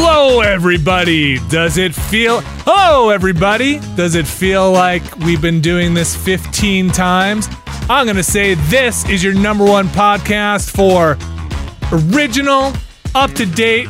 Hello, everybody. Does it feel. Hello, everybody. Does it feel like we've been doing this 15 times? I'm going to say this is your number one podcast for original, up to date,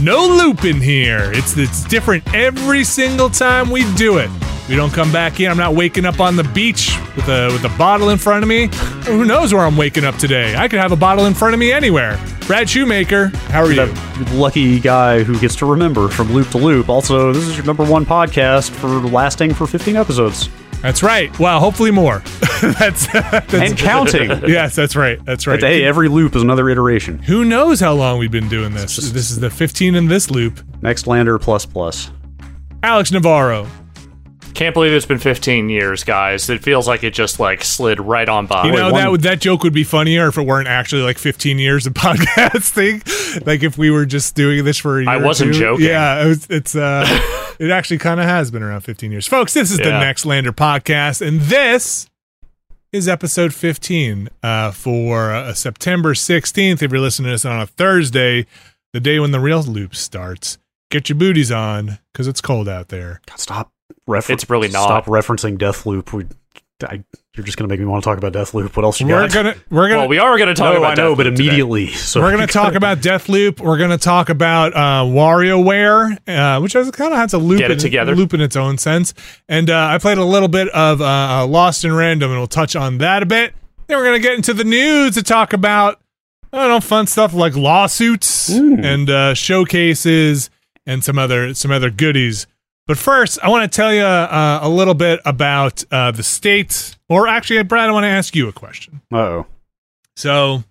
no loop in here. It's, it's different every single time we do it. We don't come back in. I'm not waking up on the beach with a with a bottle in front of me. Who knows where I'm waking up today? I could have a bottle in front of me anywhere. Brad Shoemaker, how are you? That lucky guy who gets to remember from loop to loop. Also, this is your number one podcast for lasting for 15 episodes That's right. Wow, hopefully more. that's, that's and counting. yes, that's right. That's right. But hey, every loop is another iteration. Who knows how long we've been doing this? This is the 15 in this loop. Next lander plus plus. Alex Navarro. Can't believe it's been 15 years, guys. It feels like it just like slid right on by. You know one- that would that joke would be funnier if it weren't actually like 15 years of podcasting. like if we were just doing this for a year. I wasn't two. joking. Yeah, it was, it's uh, it actually kind of has been around 15 years, folks. This is the Yeah. Next Lander podcast, and this is episode 15 uh, for uh, September 16th. If you're listening to this on a Thursday, the day when the real loop starts, get your booties on because it's cold out there. God, stop refer- It's really not. Stop referencing Deathloop. We, I, you're just gonna make me want to talk about Deathloop. What else you We're got? gonna we're gonna Well, we are going to talk no, about I know, Deathloop but today. immediately. So We're going to talk about Deathloop. We're going to talk about uh, WarioWare, uh, which has kind of had to loop, Get it in, together. loop in its own sense. And uh, I played a little bit of uh, uh, Lost in Random, and we'll touch on that a bit. Then we're going to get into the news to talk about I don't know fun stuff like lawsuits and uh, showcases and some other some other goodies. But first, I want to tell you uh, a little bit about uh, the state. Or actually, Brad, I want to ask you a question. oh, So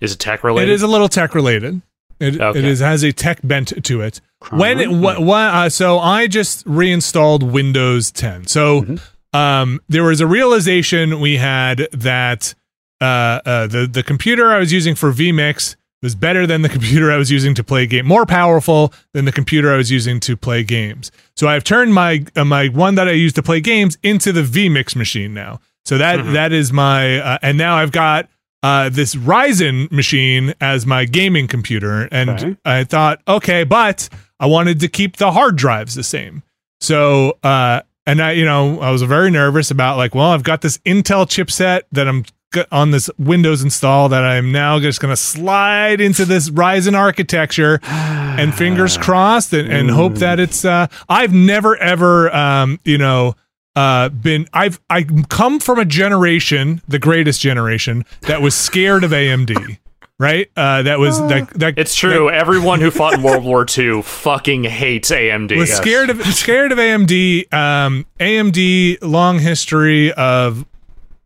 Is it tech related? it is a little tech related. It, Okay. it is has a tech bent to it. When Crime? what, what uh, so I just reinstalled Windows 10. So Mm-hmm. um, there was a realization we had that uh, uh, the the computer I was using for vMix was better than the computer I was using to play game, more powerful than the computer I was using to play games. So I've turned my uh, my one that I use to play games into the vMix machine now. So that that is my uh, and now I've got uh, this Ryzen machine as my gaming computer, and Okay. I thought, okay, but I wanted to keep the hard drives the same. So, uh, and I, you know, I was very nervous about like, well, I've got this Intel chipset that I'm on this Windows install that I'm now just going to slide into this Ryzen architecture and fingers crossed and, and hope that it's, uh, I've never ever, um, you know, uh, been I've I come from a generation, the greatest generation, that was scared of AMD. Right? Uh, that was that that It's true. Everyone who fought in World War II fucking hates AMD. was Yes. scared of scared of AMD. Um, AMD long history of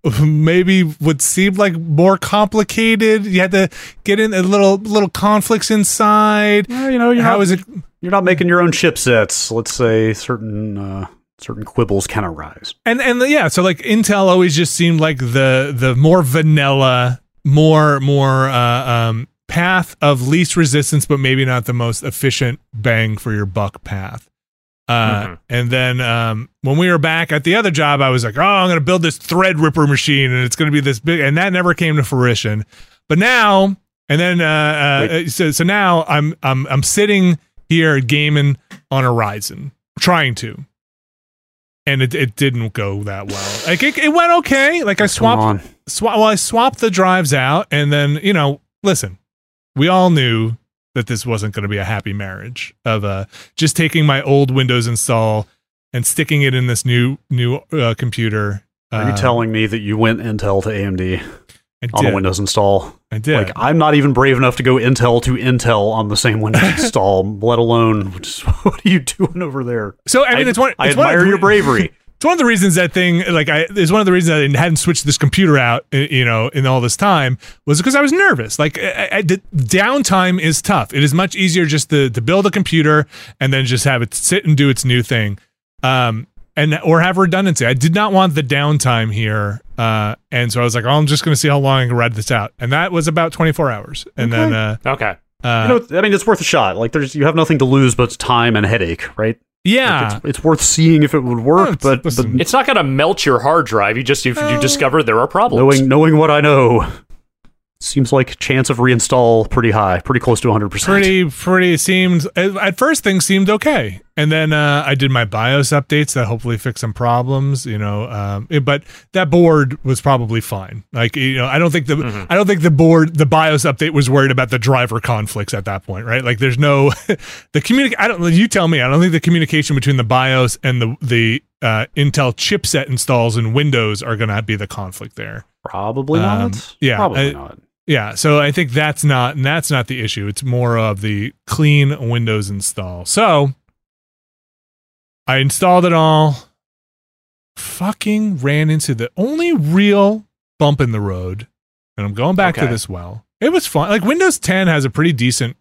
maybe would seem like more complicated. You had to get in a little little conflicts inside. You know, you're How not, is it? you're not making your own chipsets. Let's say certain uh, certain quibbles can arise. And and yeah, so like Intel always just seemed like the the more vanilla, more more uh, um, path of least resistance, but maybe not the most efficient bang for your buck path. Uh, Mhm. And then um, when we were back at the other job, I was like, "Oh, I'm going to build this Threadripper machine, and it's going to be this big." And that never came to fruition. But now, and then, uh, uh, so so now I'm I'm I'm sitting here gaming on Ryzen, trying to, and it, it didn't go that well. Like it, it went okay. Like I swapped swa- well, I swapped the drives out, and then you know, listen, we all knew that this wasn't going to be a happy marriage of uh just taking my old Windows install and sticking it in this new new uh, computer. Are you Uh, telling me that you went Intel to AMD I on a Windows install? I did. Like I'm not even brave enough to go Intel to Intel on the same Windows install, let alone just, what are you doing over there? so I mean, it's one. I it's one of admire your bravery. It's one of the reasons that thing, like, I is one of the reasons I hadn't switched this computer out, you know, in all this time was because I was nervous. Like, I, I, the downtime is tough. It is much easier just to to build a computer and then just have it sit and do its new thing, um, and or have redundancy. I did not want the downtime here, uh, and so I was like, oh, I'm just going to see how long I can ride this out, and that was about 24 hours, and then, uh, Okay. uh, you know, I mean, it's worth a shot. Like, there's you have nothing to lose but time and headache, right? Like, yeah, it's, it's worth seeing if it would work, Well, it's- but, but It's not going to melt your hard drive. You just you, you Oh. discover there are problems. knowing knowing what I know, seems like chance of reinstall pretty high, pretty close to 100. percent pretty pretty seemed at first things seemed okay and then uh, i did my bios updates that hopefully fix some problems you know um, it- but that board was probably fine like you know i don't think the i don't think the board the bios update was worried about the driver conflicts at that point right like there's no the communic i don't you tell me i don't think the communication between the bios and the the uh, intel chipset installs in windows are going to be the conflict there Probably Um, not. yeah, probably I- not. Yeah, so I think that's not and that's not the issue. It's more of the clean Windows install. So I installed it all. Fucking ran into the only real bump in the road, and I'm going back to this well. It was fun. Like Windows 10 has a pretty decent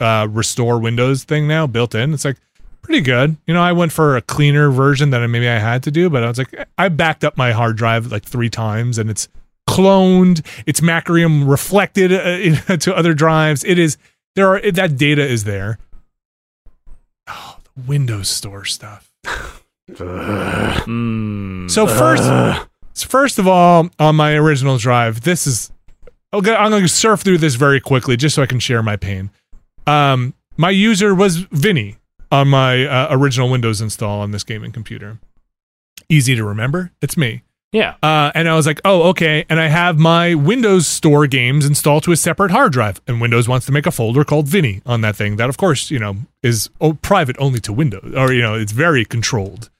uh, restore Windows thing now built in. It's like pretty good. You know, I went for a cleaner version than maybe I had to do, but I was like, I backed up my hard drive like three times, and it's cloned. It's Macrium reflected uh, to other drives. It is there are that data is there. Oh, the Windows Store stuff. Mm. So first, first of all, on my original drive, this is. Okay, I'm going to surf through this very quickly just so I can share my pain. Um, my user was Vinny on my uh, original Windows install on this gaming computer. Easy to remember. It's me. Yeah. Uh, and I was like, oh, okay. And I have my Windows Store games installed to a separate hard drive. And Windows wants to make a folder called Vinny on that thing. That, of course, you know, is private only to Windows, or you know, it's very controlled.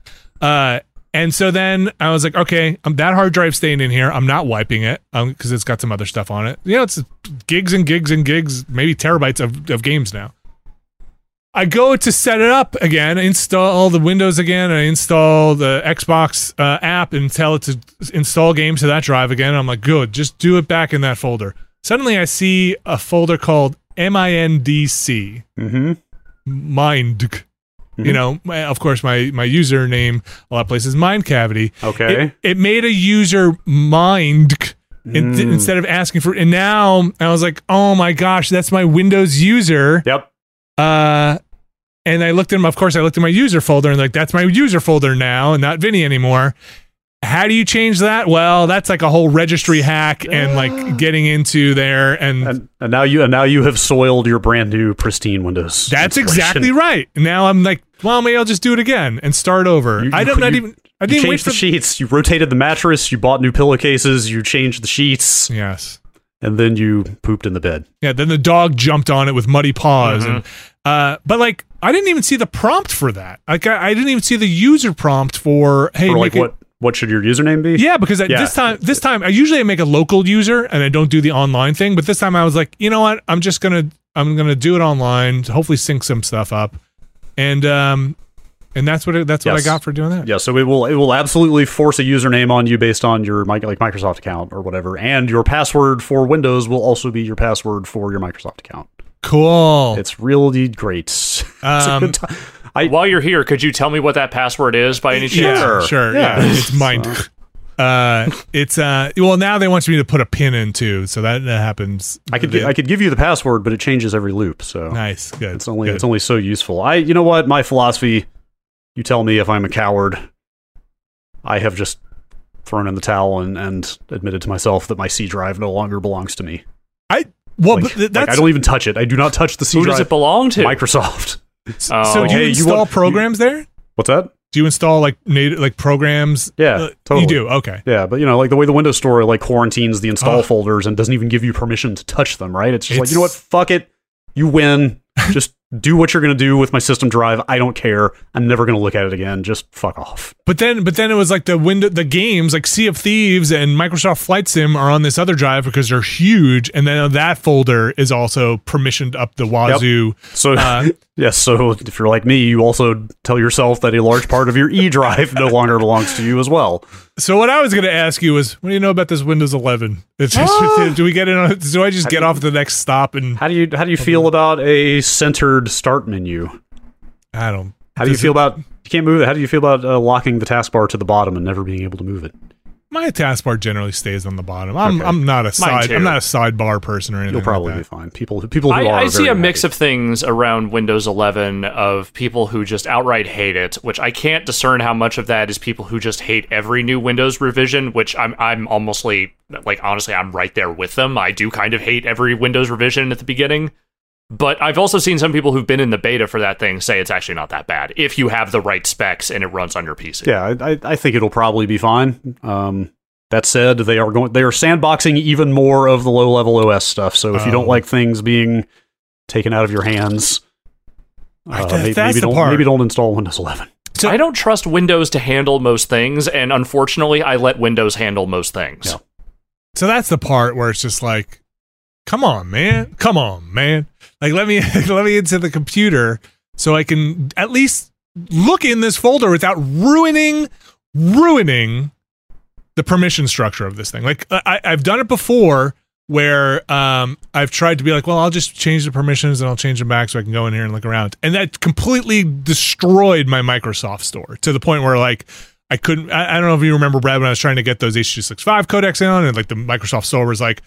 Uh, and so then I was like, okay, um, that hard drive staying in here. I'm not wiping it because it's got some other stuff on it. You know, it's gigs and gigs and gigs, maybe terabytes of, of games now. I go to set it up again, install the Windows again, and I install the Xbox uh, app and tell it to install games to that drive again. I'm like, good, just do it back in that folder. Suddenly, I see a folder called MINDC, Mhm. Mind. You Mhm. know, my- of course, my my username a lot of places Mind Cavity. Okay. It, it made a user mind in- Mm. instead of asking for. And now I was like, oh my gosh, that's my Windows user. Yep. Uh, and I looked at him. Of course, I looked at my user folder and like that's my user folder now, and not Vinny anymore. How do you change that? Well, that's like a whole registry hack and like getting into there, and, And, and now you and now you have soiled your brand new pristine Windows. that's exactly right. Now I'm like, well, maybe I'll just do it again and start over. You- I you- don't not even. I didn't wait changed for the sheets. You rotated the mattress. You bought new pillowcases. You changed the sheets, Yes. And then you pooped in the bed. Yeah, then the dog jumped on it with muddy paws, and Mm-hmm. uh, but like I didn't even see the prompt for that. Like I, I didn't even see the user prompt for hey, Or make like it- what? What should your username be? Yeah, because at Yeah. this time, this time I usually make a local user and I don't do the online thing. But this time I was like, you know what? I'm just gonna I'm gonna do it online. to Hopefully, sync some stuff up, and um, and that's what it, that's what I got for doing that. Yeah, so it will it will absolutely force a username on you based on your like Microsoft account or whatever, and your password for Windows will also be your password for your Microsoft account. Cool. It's really great. Um, good. I While you're here, could you tell me what that password is by any chance? yeah, Sure. sure. Yeah. Yeah, it's mine. Uh, it's uh, well now they want me to put a pin in too, so that, that happens. I could They- I could give you the password, but it changes every loop. So nice, good. it's only good. it's only so useful. I you know what my philosophy. You tell me if I'm a coward. I have just thrown in the towel and, and admitted to myself that my C drive no longer belongs to me. I well, Like, but th- like, I don't even touch it. I do not touch the C Who drive. does it belong to? Microsoft. Oh. so. Do you Hey, you install want- programs there? What's that? Do you install like native like programs? Yeah, Uh, totally. You do. Okay. Yeah, but you know, like the way the Windows Store like quarantines the install Ugh. folders and doesn't even give you permission to touch them, right? It's just like, you know what? Fuck it. You win. just do what you're going to do with my system drive. I don't care. I'm never going to look at it again. Just fuck off. But then, but then it was like the window, the games like Sea of Thieves and Microsoft Flight Sim are on this other drive because they're huge, and then that folder is also permissioned up the wazoo. So, Uh, yes, so if you're like me, you also tell yourself that a large part of your E drive no longer belongs to you as well. So what I was going to ask you was, what do you know about this Windows 11? It's just, Ah! do we get in? On, do I just get off the next stop and How do you how do you feel about a centered start menu? I don't. How do you Does feel about you can't move it? How do you feel about uh, locking the taskbar to the bottom and never being able to move it? My taskbar generally stays on the bottom. I'm Okay. I'm not a side. I'm not a sidebar person or anything. You'll probably like be fine. People who people who I, are I see very a mix happy. of things around Windows 11 of people who just outright hate it, which I can't discern how much of that is people who just hate every new Windows revision, which I'm I'm almostly like honestly I'm right there with them. I do kind of hate every Windows revision at the beginning. But I've also seen some people who've been in the beta for that thing say it's actually not that bad if you have the right specs and it runs on your PC. Yeah, I, I- I think it'll probably be fine. Um, that said, they are going they are sandboxing even more of the low level OS stuff. So if you don't Oh. like things being taken out of your hands, uh, that- maybe, maybe don't maybe don't install Windows 11. So- I don't trust Windows to handle most things, and unfortunately, I let Windows handle most things. Yeah. So that's the part where it's just like, come on, man, come on, man. Like let me let me into the computer so I can at least look in this folder without ruining ruining the permission structure of this thing. Like I, I've done it before where um, I've tried to be like, well, I'll just change the permissions and I'll change them back so I can go in here and look around, and that completely destroyed my Microsoft store to the point where like. I couldn't. I, I don't know if you remember Brad when I was trying to get those H265 codecs on, and like the Microsoft store was like,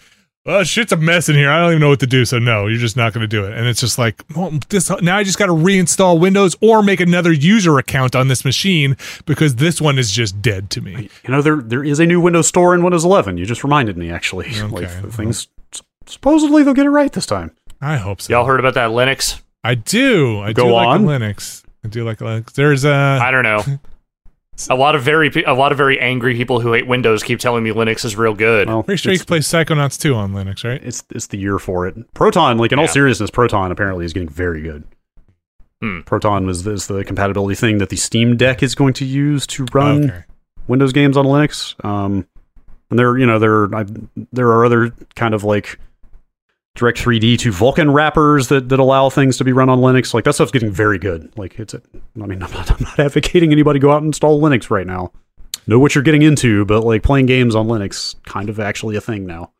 "Oh shit's a mess in here. I don't even know what to do." So no, you're just not going to do it. And it's just like, well, this now I just got to reinstall Windows or make another user account on this machine because this one is just dead to me. You know there there is a new Windows Store in Windows 11. You just reminded me actually. Okay. Like things supposedly they'll get it right this time. I hope so. Y'all heard about that Linux? I do. I Go do like on. a Linux. I do like Linux. There's a. I don't know. A lot of very a lot of very angry people who hate Windows keep telling me Linux is real good. Well, Pretty sure you can play Psychonauts 2 on Linux, right? it's it's the year for it. Proton, like in all seriousness, Proton apparently is getting very good. Hmm. Proton was is the compatibility thing that the Steam Deck is going to use to run Okay. Windows games on Linux. Um, and there, you know, there I, there are other kind of like Direct 3D to Vulkan wrappers that, that allow things to be run on Linux. Like that stuff's getting very good. Like it's, I mean, I'm not, I'm not advocating anybody go out and install Linux right now. Know what you're getting into, but like playing games on Linux, kind of actually a thing now.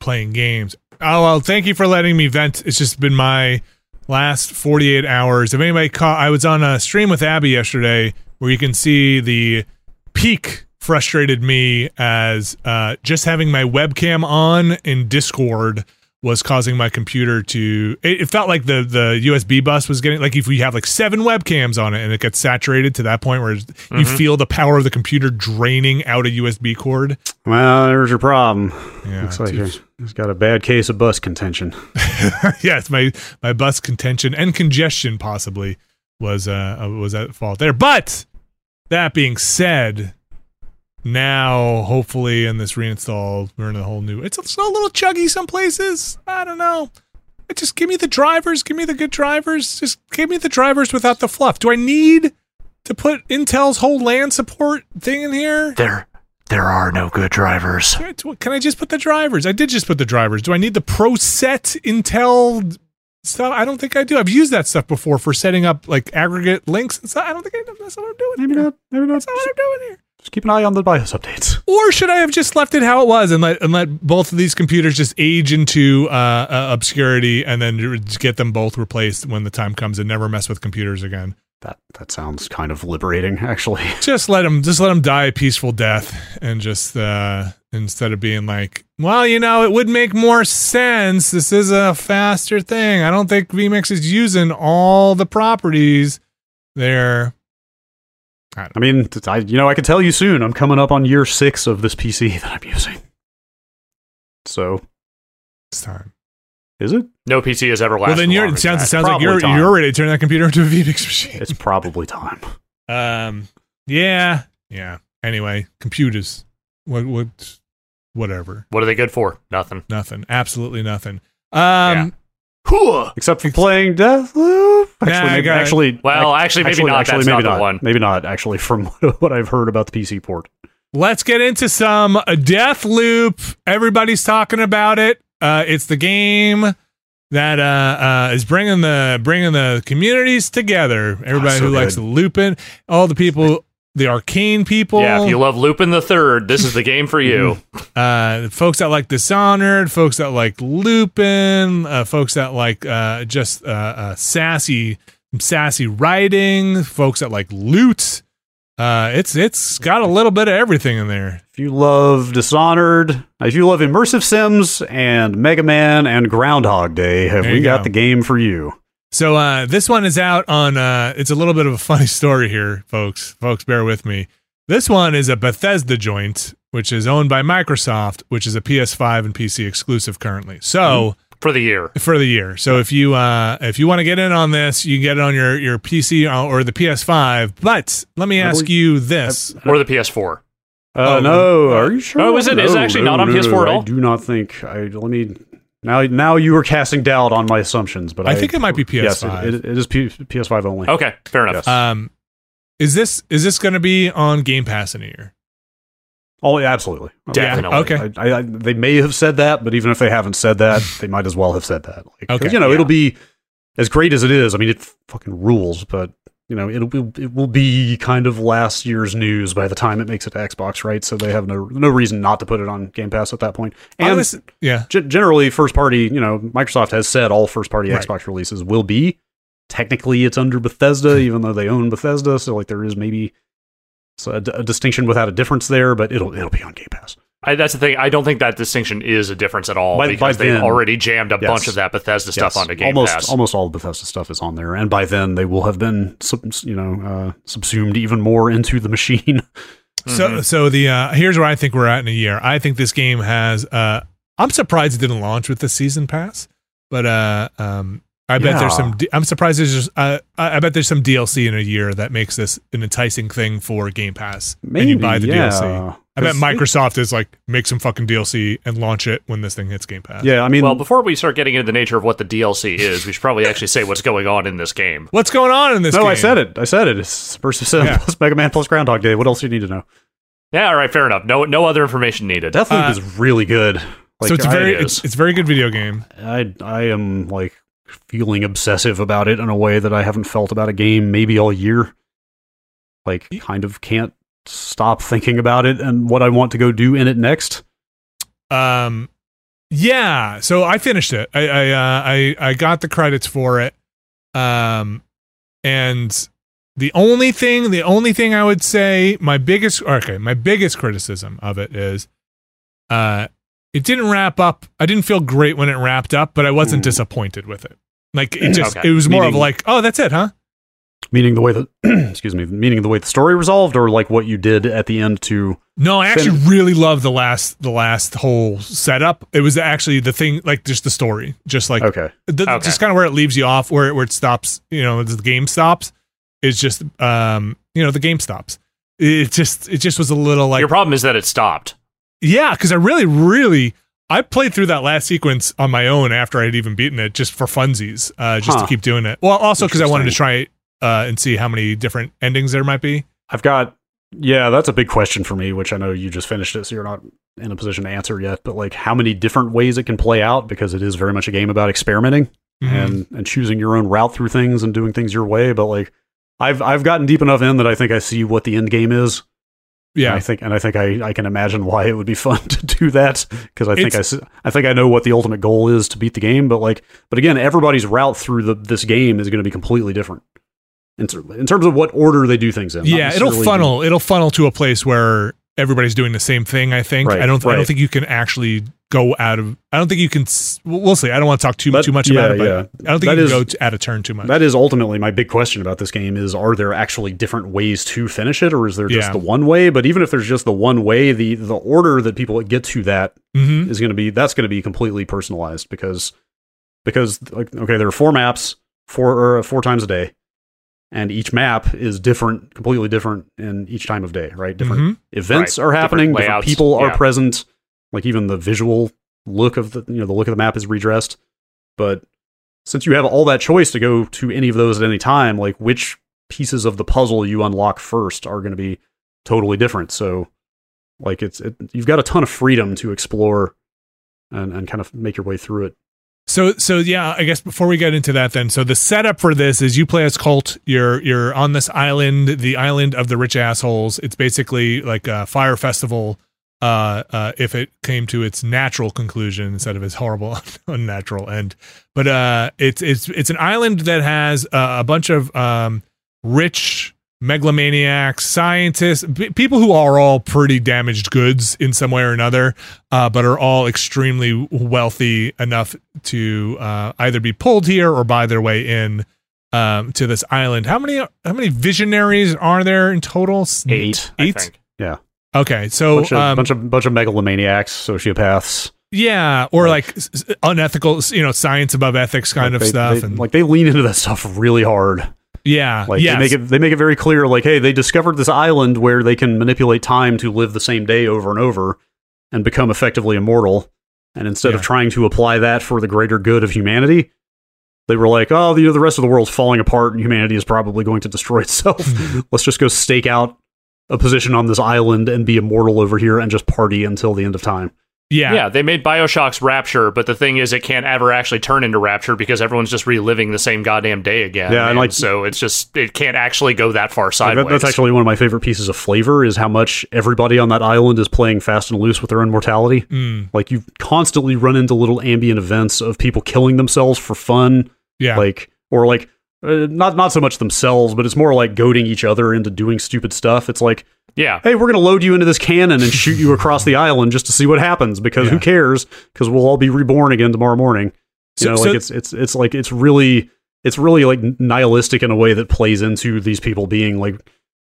playing games. Oh well, thank you for letting me vent. It's just been my last 48 hours. If anybody caught, I was on a stream with Abby yesterday where you can see the peak frustrated me as uh, just having my webcam on in Discord was causing my computer to it, it felt like the the USB bus was getting like if we have like seven webcams on it and it gets saturated to that point where you Mhm. feel the power of the computer draining out a USB cord. Well, there's your problem. Yeah, Looks like he's got a bad case of bus contention. yes, my my bus contention and congestion possibly was uh, was at fault there. But that being said, now hopefully in this reinstall we're in a whole new. It's a, it's a little chuggy some places. I don't know. Just give me the drivers. Give me the good drivers. Just give me the drivers without the fluff. Do I need to put Intel's whole LAN support thing in here? There, there are no good drivers. Can I- just put the drivers? I did just put the drivers. Do I need the Pro Set Intel stuff? I don't think I do. I've used that stuff before for setting up like aggregate links and stuff. I don't think I, know that's what I'm doing. Maybe here. not. Maybe not. That's not what I'm doing here. Just keep an eye on the BIOS updates. Or should I have just left it how it was and let and let both of these computers just age into uh, uh, obscurity and then just get them both replaced when the time comes and never mess with computers again? That that sounds kind of liberating, actually. just let them just let them die a peaceful death and just uh instead of being like well you know it would make more sense this is a faster thing i don't think vmix is using all the properties there I mean, t- I, you know, I can tell you soon. I'm coming up on year six of this PC that I'm using. So, it's time is it? No PC has ever lasted. well then you're it sounds it sounds like you're time. you're ready to turn that computer into a vmix machine It's probably time. um yeah yeah anyway computers what what whatever. What are they good for? Nothing. nothing absolutely nothing um Hooah! Except for playing Deathloop. Actually, Nah, maybe, actually, Well, actually, maybe not. Actually, That's maybe not the not. one. Maybe not. Actually, from what I've heard about the PC port. Let's get into some Deathloop. Everybody's talking about it. Uh, it's the game that uh, uh, is bringing the bringing the communities together. Everybody so who likes looping, all the people, the Arkane people, Yeah, if you love Lupin the Third, this is the game for you. uh, folks that like Dishonored, folks that like Lupin, uh, folks that like uh, just uh, uh, sassy sassy writing, folks that like loot. Uh, it's it's got a little bit of everything in there. If you love Dishonored, if you love immersive sims and Mega Man and Groundhog Day, have There we you got go. the game for you? So uh, this one is out on. Uh, it's a little bit of a funny story here, folks. Folks, bear with me. This one is a Bethesda joint, which is owned by Microsoft, which is a PS5 and PC exclusive currently. So For the year. for the year. So if you uh, if you want to get in on this, you can get it on your your PC or the PS5. But let me ask believe- you this: Or the PS4. Uh, Oh, no, are you sure? Oh, is it- is it No, actually no, not on no, PS4 at all? I do not think. I let me. Now, now you are casting doubt on my assumptions, but I, I think it might be PS5. it, it, it is P, PS5 only. Okay, fair enough. Yes. um, is this is this going to be on Game Pass in a year? Oh, yeah, absolutely. Definitely. Okay. I, I, they may have said that, but even if they haven't said that, they might as well have said that. Like, 'cause, Okay, you know, yeah. it'll be as great as it is. I mean, it fucking rules, but you know, it'll be, it will be kind of last year's news by the time it makes it to Xbox, right? So they have no no reason not to put it on Game Pass at that point. And was- yeah, ge- generally, first party, you know, Microsoft has said all first party Right. Xbox releases will be. Technically, it's under Bethesda, even though they own Bethesda. So, like, there is maybe a, d- a distinction without a difference there, but it'll it'll be on Game Pass. I, that's the thing. I don't think that distinction is a difference at all By- by because they've then- already jammed a Yes. bunch of that Bethesda stuff Yes, onto Game almost, Pass. Almost all of Bethesda stuff is on there, and by then they will have been, sub, you know, uh, subsumed even more into the machine. So Mhm. so the uh here's where I think we're at in a year. I think this game has uh I'm surprised it didn't launch with the season pass, but uh um I bet there's Yeah. some I'm surprised there's just uh I I bet there's some DLC in a year that makes this an enticing thing for Game Pass. and you buy the yeah. DLC. I bet Microsoft is like make some fucking DLC and launch it when this thing hits Game Pass. Yeah, I mean, well, before we start getting into the nature of what the DLC is, we should probably actually say what's going on in this game. What's going on in this game? no, game? I said it. I said it. It's Immersive Sim Yeah. plus Mega Man plus Groundhog Day. What else do you need to know? Yeah, all right, fair enough. No, no other information needed. Deathloop Uh, is really good. Like, so it's a I- very it it's, it's a very good video game. I I am like feeling obsessive about it in a way that I haven't felt about a game maybe all year. Like kind of can't stop thinking about it and what I want to go do in it next. Um, yeah. So I finished it. I I uh, I I got the credits for it. Um, and The only thing, the only thing I would say, my biggest, okay, my biggest criticism of it is, uh, it didn't wrap up. I didn't feel great when it wrapped up, but I wasn't Ooh. disappointed with it. Like it just, Okay. it was more of like, oh, that's it, huh? Meaning the way that, excuse me, meaning the way the story resolved, or like what you did at the end to. No, I actually really loved the last, the last whole setup. It was actually the thing, like just the story, just like Okay. the, Okay. just kind of where it leaves you off, where it, where it stops. You know, the game stops. Is just, um, you know, the game stops. It just, it just was a little like Your problem is that it stopped. Yeah, because I really, really, I played through that last sequence on my own after I had even beaten it, just for funsies, uh, just Huh. to keep doing it. Well, also because I wanted to try uh, and see how many different endings there might be. I've got, yeah, that's a big question for me, which I know you just finished it, so you're not in a position to answer yet. But like, how many different ways it can play out? Because it is very much a game about experimenting Mhm. and and choosing your own route through things and doing things your way. But like, I've I've gotten deep enough in that I think I see what the end game is. And yeah, I think, and I think I, I can imagine why it would be fun to do that because I think I, It's- I think I know what the ultimate goal is to beat the game. But like, but again, everybody's route through the this game is going to be completely different in, in terms of what order they do things in. yeah. It'll funnel. It'll funnel to a place where everybody's doing the same thing. I think. Right, I don't. I don't think you can actually go out of. I don't think you can. We'll see. I don't want to talk too That- too much yeah, about it, but yeah. I don't think That you is- go t- out of turn too much. That is ultimately my big question about this game: is are there actually different ways to finish it, or is there just Yeah. the one way? But even if there's just the one way, the the order that people get to that hmm is going to be that's going to be completely personalized because because like okay there are four maps four or four times a day and each map is different completely different in each time of day right different Mhm. events Right. are happening Different different, people are yeah. present like even the visual look of the you know the look of the map is redressed. But since you have all that choice to go to any of those at any time like which pieces of the puzzle you unlock first are going to be totally different. So like it's it, you've got a ton of freedom to explore and, and kind of make your way through it. So so yeah, I guess before we get into that then, so the setup for this is you play as Colt, you're you're on this island, the island of the rich assholes. It's basically like a Fyre Festival uh uh if it came to its natural conclusion instead of its horrible unnatural end. But uh it's it's it's an island that has uh, a bunch of um rich megalomaniacs, scientists, p- people who are all pretty damaged goods in some way or another, uh, but are all extremely wealthy enough to uh, either be pulled here or buy their way in um, to this island. How many how many visionaries are there in total? S- Eight, I Eight. think. Okay, so bunch of, um, bunch of bunch of megalomaniacs sociopaths yeah, or like- like, unethical, you know, science above ethics kind Like, of they- stuff, they- and like they lean into that stuff really hard yeah, Like yes. they make it they make it very clear like hey, they discovered this island where they can manipulate time to live the same day over and over and become effectively immortal. And instead of trying to apply that for the greater good of humanity, they were like, "Oh, you know, the rest of the world's falling apart and humanity is probably going to destroy itself. Let's just go stake out a position on this island and be immortal over here and just party until the end of time." yeah, Yeah. they made Bioshock's Rapture, but the thing is, it can't ever actually turn into Rapture because everyone's just reliving the same goddamn day again. Yeah, and, like- so it's just it can't actually go that far Like, sideways. that- that's actually one of my favorite pieces of flavor is how much everybody on that island is playing fast and loose with their own mortality. Mm, Like you constantly run into little ambient events of people killing themselves for fun, yeah, like or like uh, not not so much themselves, but it's more like goading each other into doing stupid stuff. It's like, yeah. hey, we're gonna load you into this cannon and shoot you across the island just to see what happens because who cares? Because we'll all be reborn again tomorrow morning. You So- know, so- like it's it's it's like it's really it's really like nihilistic in a way that plays into these people being like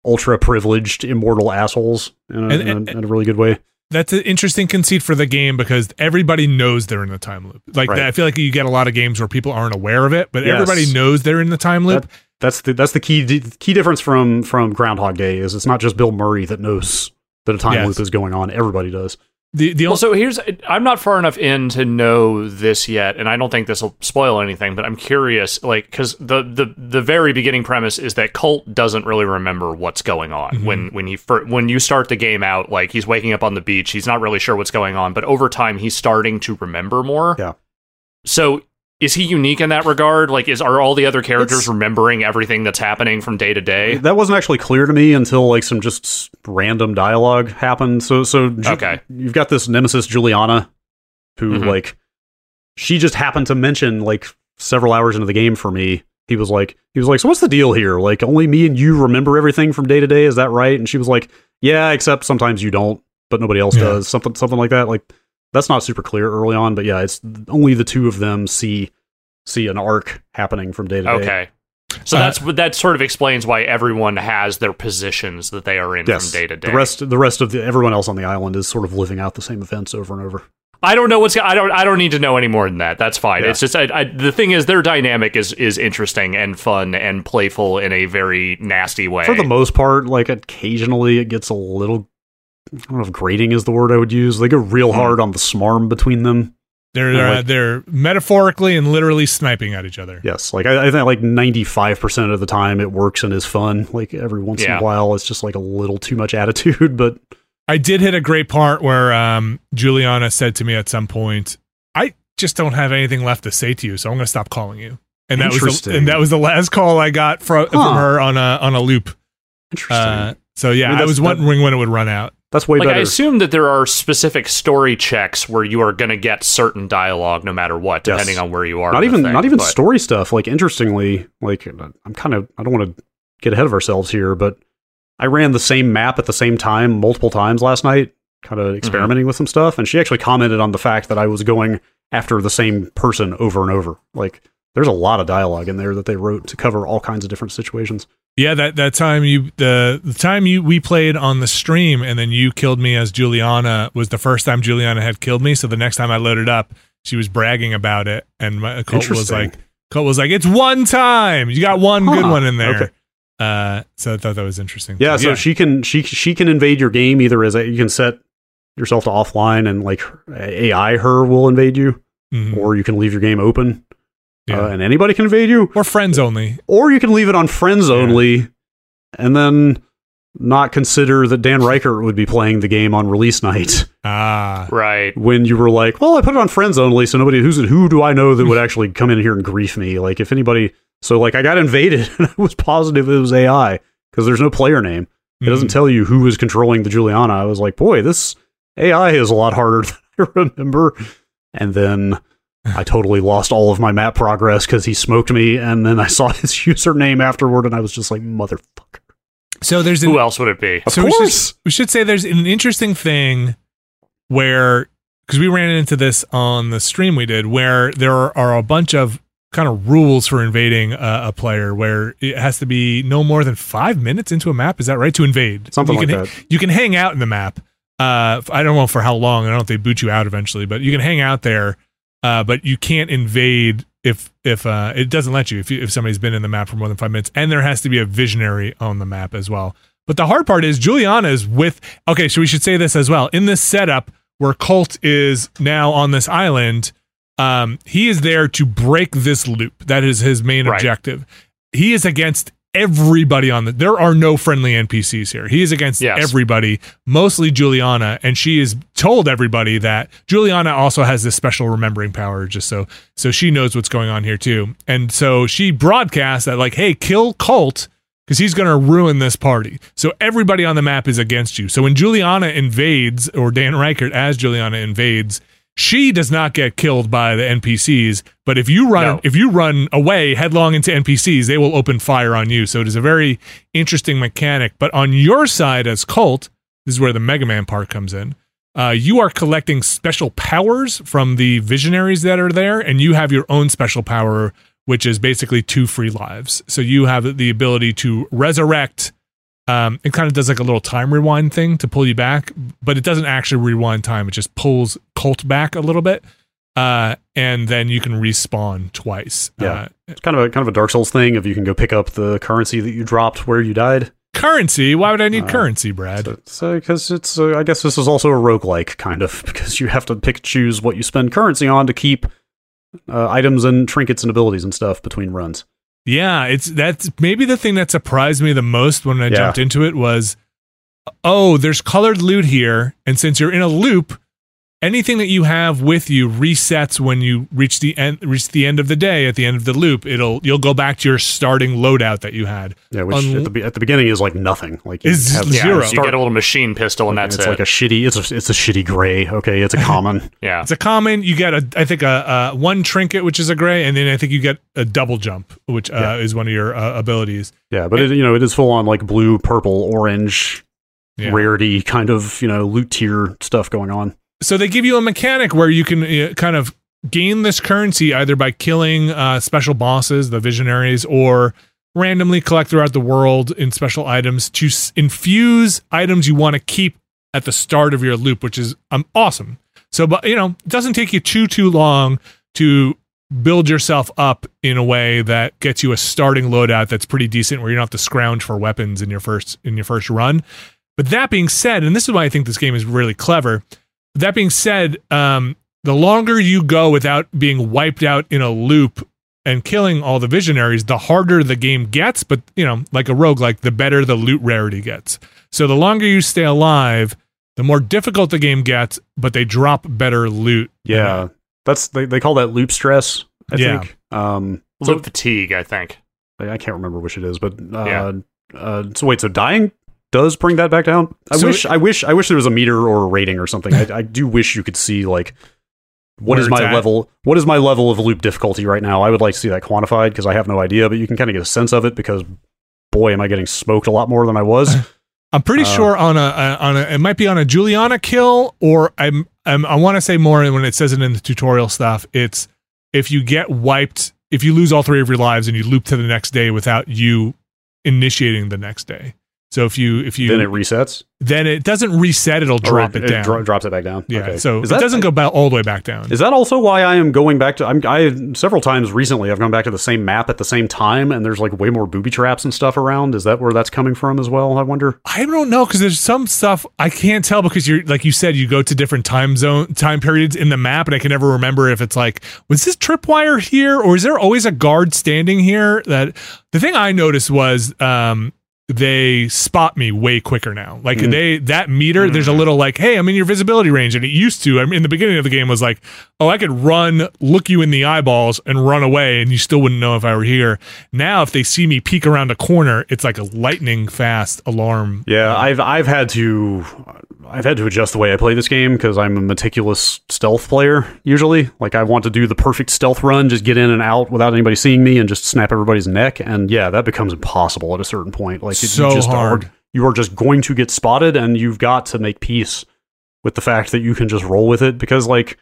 ultra privileged immortal assholes in a, And- in a, in a really good way. That's an interesting conceit for the game because everybody knows they're in the time loop. Like Right. I feel like you get a lot of games where people aren't aware of it, but Yes. everybody knows they're in the time loop. That's the that's the key key difference from from Groundhog Day is it's not just Bill Murray that knows that a time Yes. loop is going on. Everybody does. The the Well, only, so here's I'm not far enough in to know this yet, and I don't think this will spoil anything. But I'm curious, like, because the the the very beginning premise is that Colt doesn't really remember what's going on Mhm. when when he fir- when you start the game out. Like, he's waking up on the beach, he's not really sure what's going on, but over time he's starting to remember more. Yeah. So. Is he unique in that regard? Like, is are all the other characters It's- remembering everything that's happening from day to day? That wasn't actually clear to me until like some just random dialogue happened. So so Ju- Okay. you've got this nemesis Julianna, who Mhm. like she just happened to mention like several hours into the game for me he was like he was like, so what's the deal here? Like only me and you remember everything from day to day. Is that right? And she was like, yeah, except sometimes you don't, but nobody else Yeah. does. Something something like that. Like that's not super clear early on, but yeah, it's only the two of them see see an arc happening from day to day. Okay. So Uh, that's that sort of explains why everyone has their positions that they are in Yes. from day to day. The rest the rest of the, everyone else on the island is sort of living out the same events over and over. I don't know what's. I don't. I don't need to know any more than that. That's fine. Yeah. It's just. I, I, the thing is, their dynamic is is interesting and fun and playful in a very nasty way. For the most part, like occasionally it gets a little I don't know if grating is the word I would use. They go real Hmm. hard on the smarm between them. They're they're, like- they're metaphorically and literally sniping at each other. Yes, like I, I think like ninety five percent of the time it works and is fun. Like every once in a while it's just like a little too much attitude, but I did hit a great part where um, Julianna said to me at some point, "I just don't have anything left to say to you, so I'm going to stop calling you." And that was the, and that was the last call I got from, Huh. from her on a on a loop. interesting. Uh, so yeah, I mean, I, was that- wondering when it would run out. That's way like I assume that there are specific story checks where you are going to get certain dialogue no matter what, Yes. depending on where you are. not even thing, not even but- story stuff. Like interestingly, like I'm kind of I don't want to get ahead of ourselves here, but I ran the same map at the same time multiple times last night, kind Mm-hmm. of experimenting with some stuff, and she actually commented on the fact that I was going after the same person over and over. Like there's a lot of dialogue in there that they wrote to cover all kinds of different situations. Yeah, that that time you the the time you we played on the stream and then you killed me as Julianna was the first time Julianna had killed me. So the next time I loaded up, she was bragging about it, and my Colt was like, Colt was like, "It's one time. You got one good one in there." okay. Uh, so I thought that was interesting. Yeah, so she can she she can invade your game either as a, you can set yourself to offline and like AI her will invade you, Mhm. or you can leave your game open Yeah. uh, and anybody can invade you, or friends only. or you can leave it on friends only, and then not consider that Dan Ryckert would be playing the game on release night Ah, right. when you were like, well, I put it on friends only, so nobody who's who do I know that would actually come in here and grief me? Like if anybody, so like I got invaded and I was positive it was AI because there's no player name. It doesn't Mhm. tell you who is controlling the Julianna. I was like, boy, this AI is a lot harder than I remember. And then I totally lost all of my map progress because he smoked me. And then I saw his username afterward, and I was just like, motherfucker. So there's an, Who else would it be? Of So we course. should, we should say there's an interesting thing where because we ran into this on the stream we did where there are, are a bunch of kind of rules for invading a, a player where it has to be no more than five minutes into a map is that right to invade Something you like can, that. you can hang out in the map uh i don't know for how long i don't know if they boot you out eventually but you can hang out there uh but you can't invade if if uh it doesn't let you if you, if somebody's been in the map for more than five minutes. And there has to be a visionary on the map as well. But the hard part is julianna is with okay so we should say this as well. In this setup where colt is now on this island um he is there to break this loop. That is his main Right. objective. He is against everybody on the there are no friendly npcs here. He is against Yes. everybody mostly julianna and she has told everybody that julianna also has this special remembering power just so so she knows what's going on here too. And so she broadcasts that like hey kill colt because he's going to ruin this party. So everybody on the map is against you. So when julianna invades or dan ryckert as julianna invades she does not get killed by the npcs but if you run No. if you run away headlong into npcs they will open fire on you. So it is a very interesting mechanic. But on your side as colt this is where the mega man part comes in uh, you are collecting special powers from the visionaries that are there and you have your own special power which is basically two free lives. So you have the ability to resurrect um, it kind of does like a little time rewind thing to pull you back, but it doesn't actually rewind time. It just pulls Colt back a little bit, uh, and then you can respawn twice. Yeah. Uh, It's kind of a kind of a Dark Souls thing. If you can go pick up the currency that you dropped where you died. currency? Why would I need Uh, currency, Brad? So, so because it's, uh, I guess this is also a roguelike kind of because you have to pick choose what you spend currency on to keep uh, items and trinkets and abilities and stuff between runs. Yeah, it's that's maybe the thing that surprised me the most when I Yeah. jumped into it was, oh, there's colored loot here, and since you're in a loop, anything that you have with you resets when you reach the end reach the end of the day at the end of the loop it'll you'll go back to your starting loadout that you had Yeah, which Un- at, the, at the beginning is like nothing. Like you Is have- Yeah, Yeah, Zero. you get a little machine pistol, and that's it's it. like a shitty. It's a it's a shitty gray. Okay, it's a common. yeah. it's a common you get a i think a, a one trinket which is a gray and then i think you get a double jump which uh, Yeah. is one of your uh, abilities yeah, but it, you know it is full on like blue, purple, orange, Yeah. rarity kind of you know loot tier stuff going on. So they give you a mechanic where you can uh, kind of gain this currency either by killing uh, special bosses, the visionaries, or randomly collect throughout the world in special items to s- infuse items you want to keep at the start of your loop, which is um, awesome. So, but you know, it doesn't take you too too long to build yourself up in a way that gets you a starting loadout that's pretty decent, where you don't have to scrounge for weapons in your first in your first run. But that being said, and this is why I think this game is really clever. That being said, um, the longer you go without being wiped out in a loop and killing all the visionaries, the harder the game gets. But you know, like a rogue, like the better the loot rarity gets. So the longer you stay alive, the more difficult the game gets, but they drop better loot. Yeah, that's they, they call that loop stress. I Yeah. think. Um, Loop fatigue, I think. I I can't remember which it is, but uh, Yeah. uh, so wait, so dying does bring that back down. I So wish, it- I wish, I wish there was a meter or a rating or something. I, I do wish you could see like what is my level, what is my level of loop difficulty right now. I would like to see that quantified because I have no idea, but you can kind of get a sense of it because boy, am I getting smoked a lot more than I was. I'm pretty Uh, sure on a, a on a it might be on a Julianna kill or I'm, I'm I want to say more when it says it in the tutorial stuff. It's if you get wiped, if you lose all three of your lives and you loop to the next day without you initiating the next day. So if you if you then it resets. then it doesn't reset, it'll drop Or it, down. dro- drops it back down. yeah, Okay. so Is it doesn't go back all the way back down. Is that also why I am going back to? I'm, I several times recently I've gone back to the same map at the same time, and there's like way more booby traps and stuff around. Is that where that's coming from as well? I wonder. I don't know because there's some stuff I can't tell because you're like you said you go to different time zone time periods in the map and I can never remember if it's like was this tripwire here or is there always a guard standing here that the thing I noticed was um they spot me way quicker now like Mhm. they that meter there's a little like hey I'm in your visibility range and it used to I mean in the beginning of the game was like oh I could run look you in the eyeballs and run away and you still wouldn't know if I were here now if they see me peek around a corner it's like a lightning fast alarm Yeah, I've I've had to I've had to adjust the way I play this game because I'm a meticulous stealth player usually. Like I want to do the perfect stealth run, just get in and out without anybody seeing me, and just snap everybody's neck. And yeah, that becomes impossible at a certain point. Like it- So you just hard. Are, you are just going to get spotted, and you've got to make peace with the fact that you can just roll with it because like.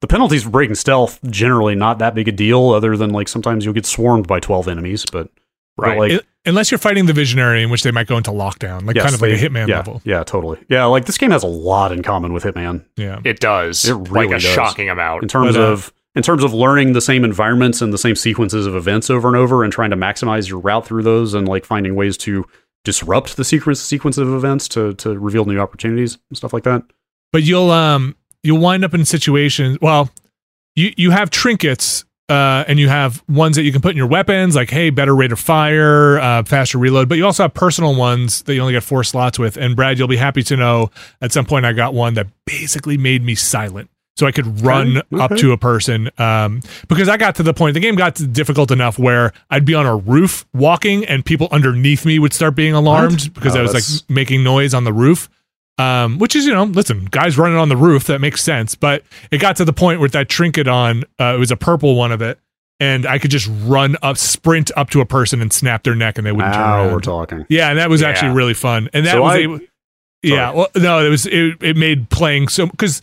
The penalties for breaking stealth generally not that big a deal, other than like sometimes you'll get swarmed by twelve enemies. But but, Right. like I- unless you're fighting the visionary in which they might go into lockdown like Yes, kind of like a hitman yeah, level Yeah, totally. Yeah, like this game has a lot in common with Hitman yeah It does. It like really a does. shocking amount. in terms But, uh, of in terms of learning the same environments and the same sequences of events over and over and trying to maximize your route through those and like finding ways to disrupt the sequence sequence of events to to reveal new opportunities and stuff like that. but you'll um you'll wind up in situations well you you have trinkets uh, and you have ones that you can put in your weapons, like hey, better rate of fire, uh, faster reload. But you also have personal ones that you only get four slots with. And Brad, you'll be happy to know at some point I got one that basically made me silent, so I could run Okay, up to a person. Um, because I got to the point, the game got difficult enough where I'd be on a roof walking, and people underneath me would start being alarmed What? because Oh, I was that's- like making noise on the roof um, which is you know, listen, guys running on the roof that makes sense. But it got to the point with that trinket on, uh, it was a purple one of it, and I could just run up, sprint up to a person and snap their neck, and they wouldn't turn Now around. we're talking. yeah, and that was Yeah. actually really fun, and that So was I- able, yeah. Well, no, it was it, it made playing so because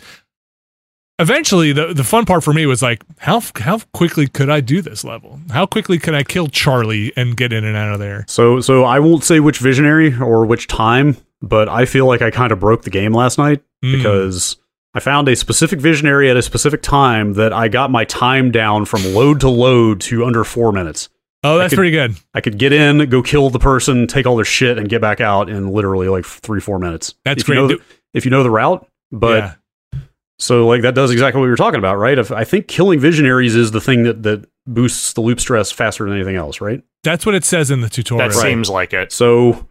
eventually the the fun part for me was like how how quickly could I do this level? How quickly could I kill Charlie and get in and out of there? So so I won't say which visionary or which time, but I feel like I kind of broke the game last night Mm. because I found a specific visionary at a specific time that I got my time down from load to load to under four minutes. oh, that's could- pretty good. I could get in, go kill the person, take all their shit, and get back out in literally like three, four minutes. That's if You great. know the, if you know the route, but yeah. So like that does exactly what we were talking about, right? If I think killing visionaries is the thing that that boosts the loop stress faster than anything else, right? that's what it says in the tutorial. That seems like it. So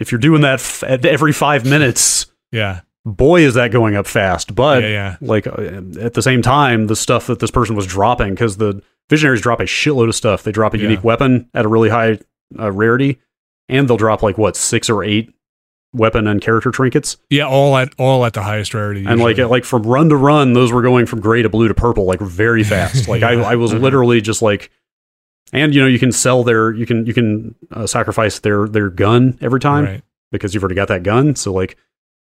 if you're doing that f- at every five minutes, yeah. boy, is that going up fast. But Yeah, yeah. like uh, at the same time, the stuff that this person was dropping because the visionaries drop a shitload of stuff. They drop a Yeah. unique weapon at a really high uh, rarity, and they'll drop like what six or eight weapon and character trinkets. Yeah, all at all at the highest rarity. And like usually. like from run to run, those were going from gray to blue to purple like very fast. Like I, Yeah. I was Mhm. literally just like, and you know you can sell their you can you can uh, sacrifice their their gun every time Right. because you've already got that gun. So like,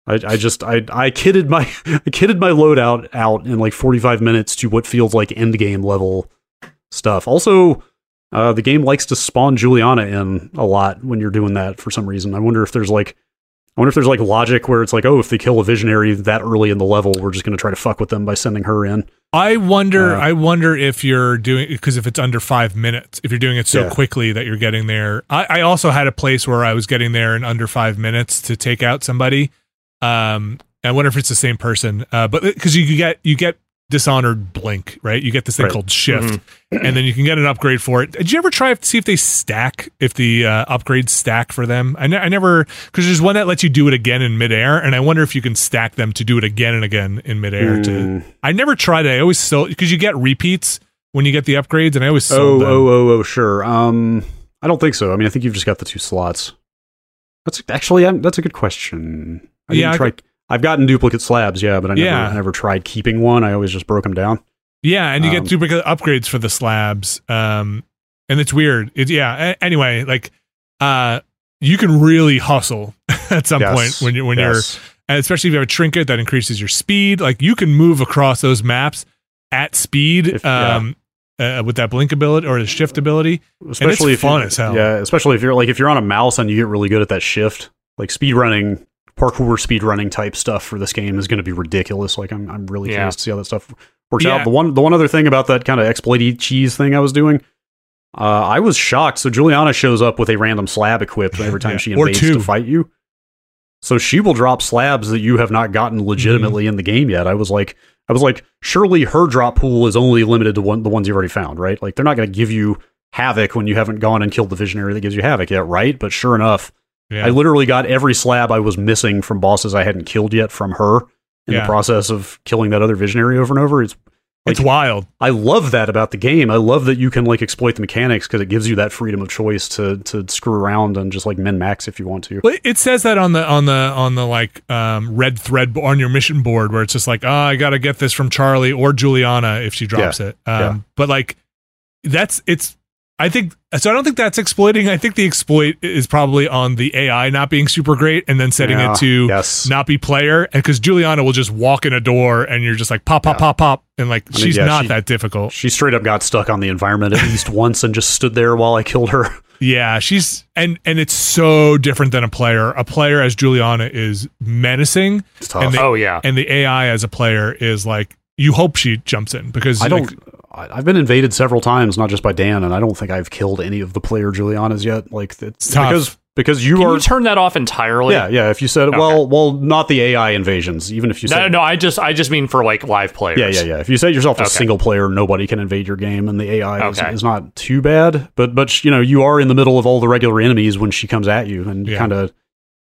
I, I just I I kidded my I kidded my loadout out in like 45 minutes to what feels like end game level stuff. Also, uh, the game likes to spawn Julianna in a lot when you're doing that for some reason. I wonder if there's like. I wonder if there's like logic where it's like, oh, if they kill a visionary that early in the level, we're just going to try to fuck with them by sending her in. I wonder. Uh, I wonder if you're doing because if it's under five minutes, if you're doing it so Yeah. quickly that you're getting there. I, I also had a place where I was getting there in under five minutes to take out somebody. Um, I wonder if it's the same person. Uh, but because you get you get dishonored blink, right? You get this thing Right. called shift, and then you can get an upgrade for it. Did you ever try to see if they stack? If the uh, upgrades stack for them? I, ne- I never because there's one that lets you do it again in midair, and I wonder if you can stack them to do it again and again in midair. To Mm. I never tried it. I always sold because you get repeats when you get the upgrades, and I always Oh, them. oh, oh, oh, sure. Um, I don't think so. I mean, I think you've just got the two slots. That's actually um, that's a good question. I Yeah, I try. I've gotten duplicate slabs, yeah, but I never, Yeah. Never tried keeping one. I always just broke them down. Yeah, and you Um, get duplicate upgrades for the slabs. Um, and it's weird. It, yeah. A- anyway, like, uh, you can really hustle at some Yes. point when you when Yes. you're, and especially if you have a trinket that increases your speed. Like, you can move across those maps at speed. If- yeah. um, uh, with that blink ability or the shift ability. especially if fun you- as hell. Yeah, especially if you're like if you're on a mouse and you get really good at that shift, like speed running, parkour speed running type stuff for this game is going to be ridiculous. Like I'm I'm really Yeah. curious to see how that stuff works Yeah. out. The one the one other thing about that kind of exploity cheese thing I was doing. Uh, I was shocked. So Julianna shows up with a random slab equipped every time Yeah. she invades to fight you. So she will drop slabs that you have not gotten legitimately Mm-hmm. in the game yet. I was like, I was like, surely her drop pool is only limited to one, the ones you've already found, right? Like they're not going to give you havoc when you haven't gone and killed the visionary that gives you havoc yet, right? But sure enough, Yeah. I literally got every slab I was missing from bosses I hadn't killed yet from her in Yeah. the process of killing that other visionary over and over. It's it's wild. I love that about the game. I love that you can like exploit the mechanics because it gives you that freedom of choice to to screw around and just like min max if you want to. It says that on the on the on the like um, red thread on your mission board where it's just like, oh, I got to get this from Charlie or Julianna if she drops it. Um, yeah. But like, that's it's. I think so. I don't think that's exploiting. I think the exploit is probably on the AI not being super great and then setting Yeah, it to yes. not be player. And because Julianna will just walk in a door and you're just like pop pop Yeah. pop pop and like I mean, she's yeah, not she- that difficult. She straight up got stuck on the environment at least once and just stood there while I killed her. Yeah, she's and and it's so different than a player. A player as Julianna is menacing. It's tough. And they- Oh yeah. and the AI as a player is like you hope she jumps in because I don't. I've been invaded several times, not just by Dan, and I don't think I've killed any of the player Juliannas yet. Like it's It's tough. because because you Can are. you turn that off entirely? yeah, yeah. If you said, well, well, not the AI invasions. Even if you No, said, no, I just I just mean for like live players. Yeah, yeah, yeah. If you set yourself a Okay. single player, nobody can invade your game, and the AI is, Okay. is not too bad. But but you know, you are in the middle of all the regular enemies when she comes at you, and you Yeah. kind of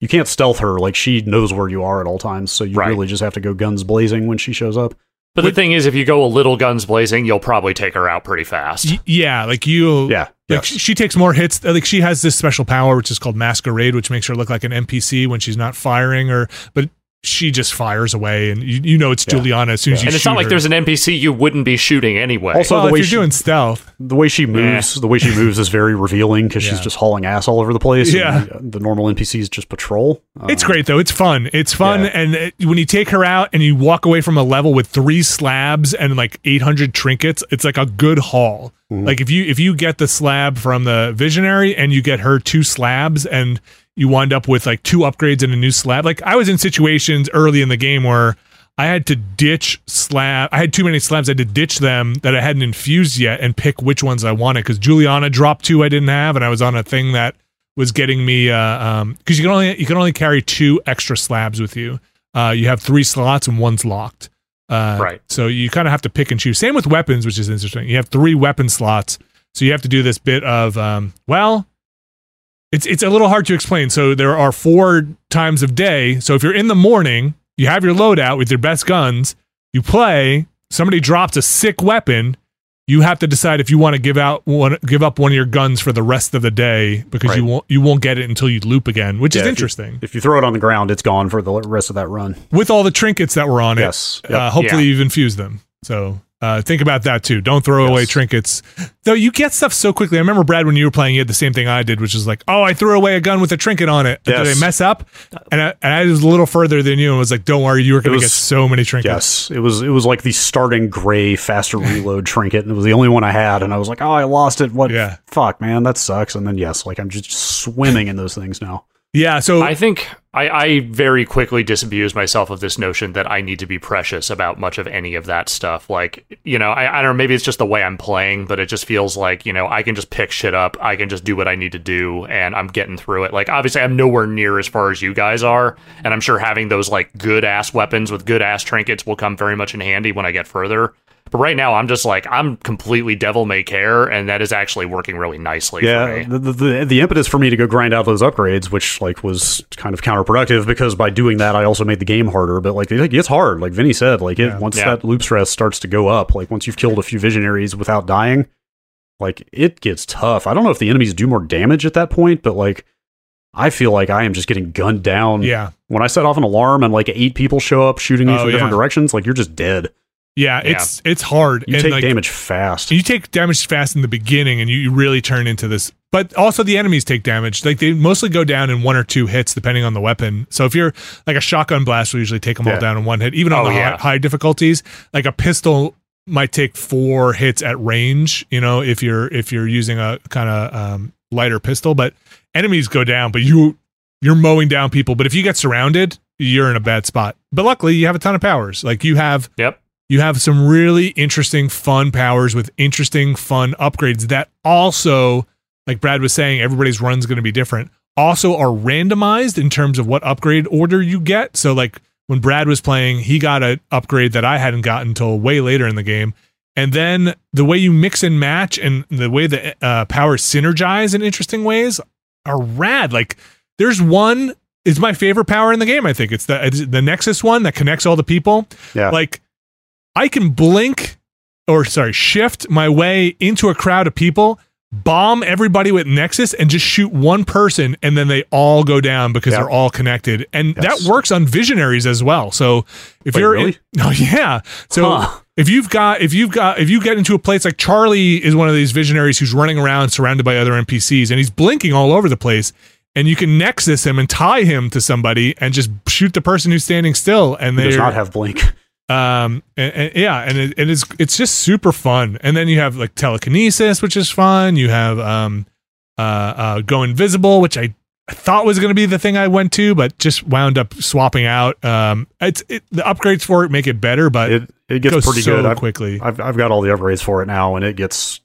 you can't stealth her. Like she knows where you are at all times, so you Right. really just have to go guns blazing when she shows up. But the thing is, if you go a little guns blazing, you'll probably take her out pretty fast. y- yeah, like you Yeah, Like yes. she, she takes more hits. Like she has this special power, which is called Masquerade, which makes her look like an NPC when she's not firing, or but she just fires away, and you, you know it's Yeah. Julianna as soon as you. and it's shoot not like her. there's an NPC you wouldn't be shooting anyway. Also- well, the if way you're she- doing stealth. the way she moves, the way she moves is very revealing because Yeah. she's just hauling ass all over the place. and Yeah. the, the normal NPCs just patrol. It's Um, great though. It's fun. It's fun, Yeah. and it, when you take her out and you walk away from a level with three slabs and like 800 trinkets, it's like a good haul. Mhm. Like if you if you get the slab from the visionary and you get her two slabs and you wind up with like two upgrades and a new slab. Like I was in situations early in the game where I had to ditch slab. I had too many slabs. I had to ditch them that I hadn't infused yet and pick which ones I wanted because Julianna dropped two I didn't have, and I was on a thing that was getting me uh, um because you can only you can only carry two extra slabs with you. Uh, you have three slots and one's locked. Uh, Right. So you kind of have to pick and choose. Same with weapons, which is interesting. You have three weapon slots, so you have to do this bit of um, well, it's it's a little hard to explain. So there are four times of day. So if you're in the morning, you have your loadout with your best guns, you play, somebody drops a sick weapon, you have to decide if you want to give out one give up one of your guns for the rest of the day because you won't you won't get it until you loop again, which Yeah, is if you- interesting. If you throw it on the ground, it's gone for the rest of that run. With all the trinkets that were on Yes. it, Yep. uh, hopefully Yeah. you've infused them. So uh, think about that too. Don't throw away trinkets. Though you get stuff so quickly. I remember Brad when you were playing, you had the same thing I did, which is like, oh, I threw away a gun with a trinket on it. Did I mess up? And I, and I was a little further than you and was like, don't worry, you were going to get so many trinkets. Yes, it was it was like the starting gray faster reload trinket, and it was the only one I had, and I was like, oh, I lost it. What? Yeah. Fuck, man, that sucks. And then yes, like I'm just swimming in those things now. Yeah. So I think I, I very quickly disabuse myself of this notion that I need to be precious about much of any of that stuff. Like, you know, I, I don't know, maybe it's just the way I'm playing, but it just feels like, you know, I can just pick shit up. I can just do what I need to do, and I'm getting through it. Like, obviously, I'm nowhere near as far as you guys are, and I'm sure having those, like, good ass weapons with good ass trinkets will come very much in handy when I get further. But right now, I'm just like, I'm completely devil may care, and that is actually working really nicely for Yeah, me. the, the the the impetus for me to go grind out those upgrades, which like was kind of counterproductive because by doing that I also made the game harder. But like it gets hard, like Vinny said, like it, Yeah. once Yeah. that loop stress starts to go up, like once you've killed a few visionaries without dying, like it gets tough. I don't know if the enemies do more damage at that point, but like I feel like I am just getting gunned down. yeah. When I set off an alarm and like eight people show up shooting me Oh, from different yeah. directions, like you're just dead. Yeah. Yeah. It's it's hard. You and take like, damage fast. You take damage fast in the beginning, and you, you really turn into this. But also, the enemies take damage. Like they mostly go down in one or two hits, depending on the weapon. So if you're like a shotgun blast, will usually take them all down in one hit. Even on Oh, the high, high difficulties, like a pistol might take four hits at range. You know, if you're if you're using a kind of um, lighter pistol, but enemies go down, but you you're mowing down people. But if you get surrounded, you're in a bad spot. But luckily, you have a ton of powers. Like you have Yep. You have some really interesting, fun powers with interesting, fun upgrades that also, like Brad was saying, everybody's run's going to be different. Also, are randomized in terms of what upgrade order you get. So, like when Brad was playing, he got an upgrade that I hadn't gotten until way later in the game. And then the way you mix and match and the way the uh, powers synergize in interesting ways are rad. Like, there's one. It's my favorite power in the game. I think it's the it's the Nexus one that connects all the people yeah. like I can blink or sorry, shift my way into a crowd of people, bomb everybody with Nexus and just shoot one person and then they all go down because they're all connected. And Yes. that works on visionaries as well. So if Wait, you're really? in, oh yeah. So Huh. if you've got if you've got if you get into a place like Charlie is one of these visionaries who's running around surrounded by other NPCs and he's blinking all over the place and you can nexus him and tie him to somebody and just shoot the person who's standing still and they does not have blink. Um and, and- yeah and it, it is it's just super fun and then you have like telekinesis which is fun you have um uh uh go invisible which i thought was going to be the thing I went to, but just wound up swapping out. Um, it's it, the upgrades for it make it better, but It it gets pretty so good. I've, quickly. I've I've got all the upgrades for it now, and it gets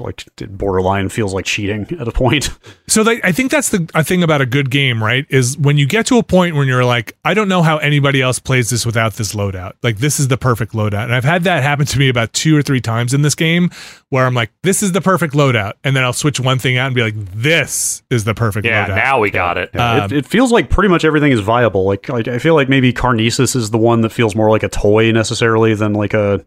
like it borderline feels like cheating at a point. So like, I think that's the a thing about a good game, right? Is when you get to a point when you're like, I don't know how anybody else plays this without this loadout. Like this is the perfect loadout, and I've had that happen to me about two or three times in this game, where I'm like, this is the perfect loadout, and then I'll switch one thing out and be like, this is the perfect Yeah, loadout. now we got it. Um, it, it feels like pretty much everything is viable. Like, like I feel like maybe Karnesis is the one that feels more like a toy necessarily than like a.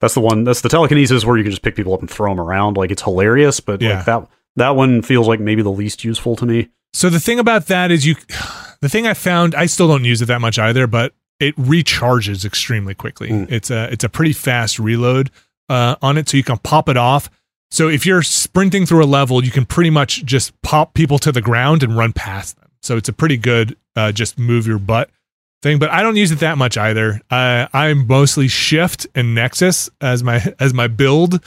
That's the one. That's the telekinesis where you can just pick people up and throw them around. Like it's hilarious, but Yeah. like that that one feels like maybe the least useful to me. So the thing about that is you the thing I found I still don't use it that much either, but it recharges extremely quickly. Mm. It's a it's a pretty fast reload uh, on it, so you can pop it off. So if you're sprinting through a level, you can pretty much just pop people to the ground and run past them. So it's a pretty good uh, just move your butt thing. But I don't use it that much either. Uh, I'm mostly Shift and Nexus as my as my build.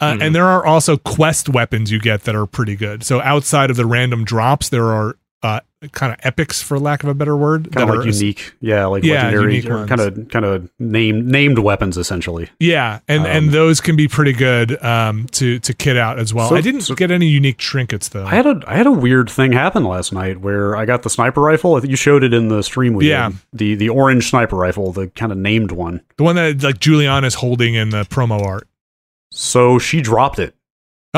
Uh, Mhm. And there are also quest weapons you get that are pretty good. So outside of the random drops, there are uh, kind of epics, for lack of a better word, Kind of like unique, yeah, like Yeah, legendary, kind of kind of named named weapons essentially. Yeah, and Um, and those can be pretty good um, to to kit out as well. So- I didn't so- get any unique trinkets though. I had a I had a weird thing happen last night where I got the sniper rifle. You showed it in the stream we Yeah. did. The the orange sniper rifle, the kind of named one. the one that like Julianna's holding in the promo art. So she dropped it.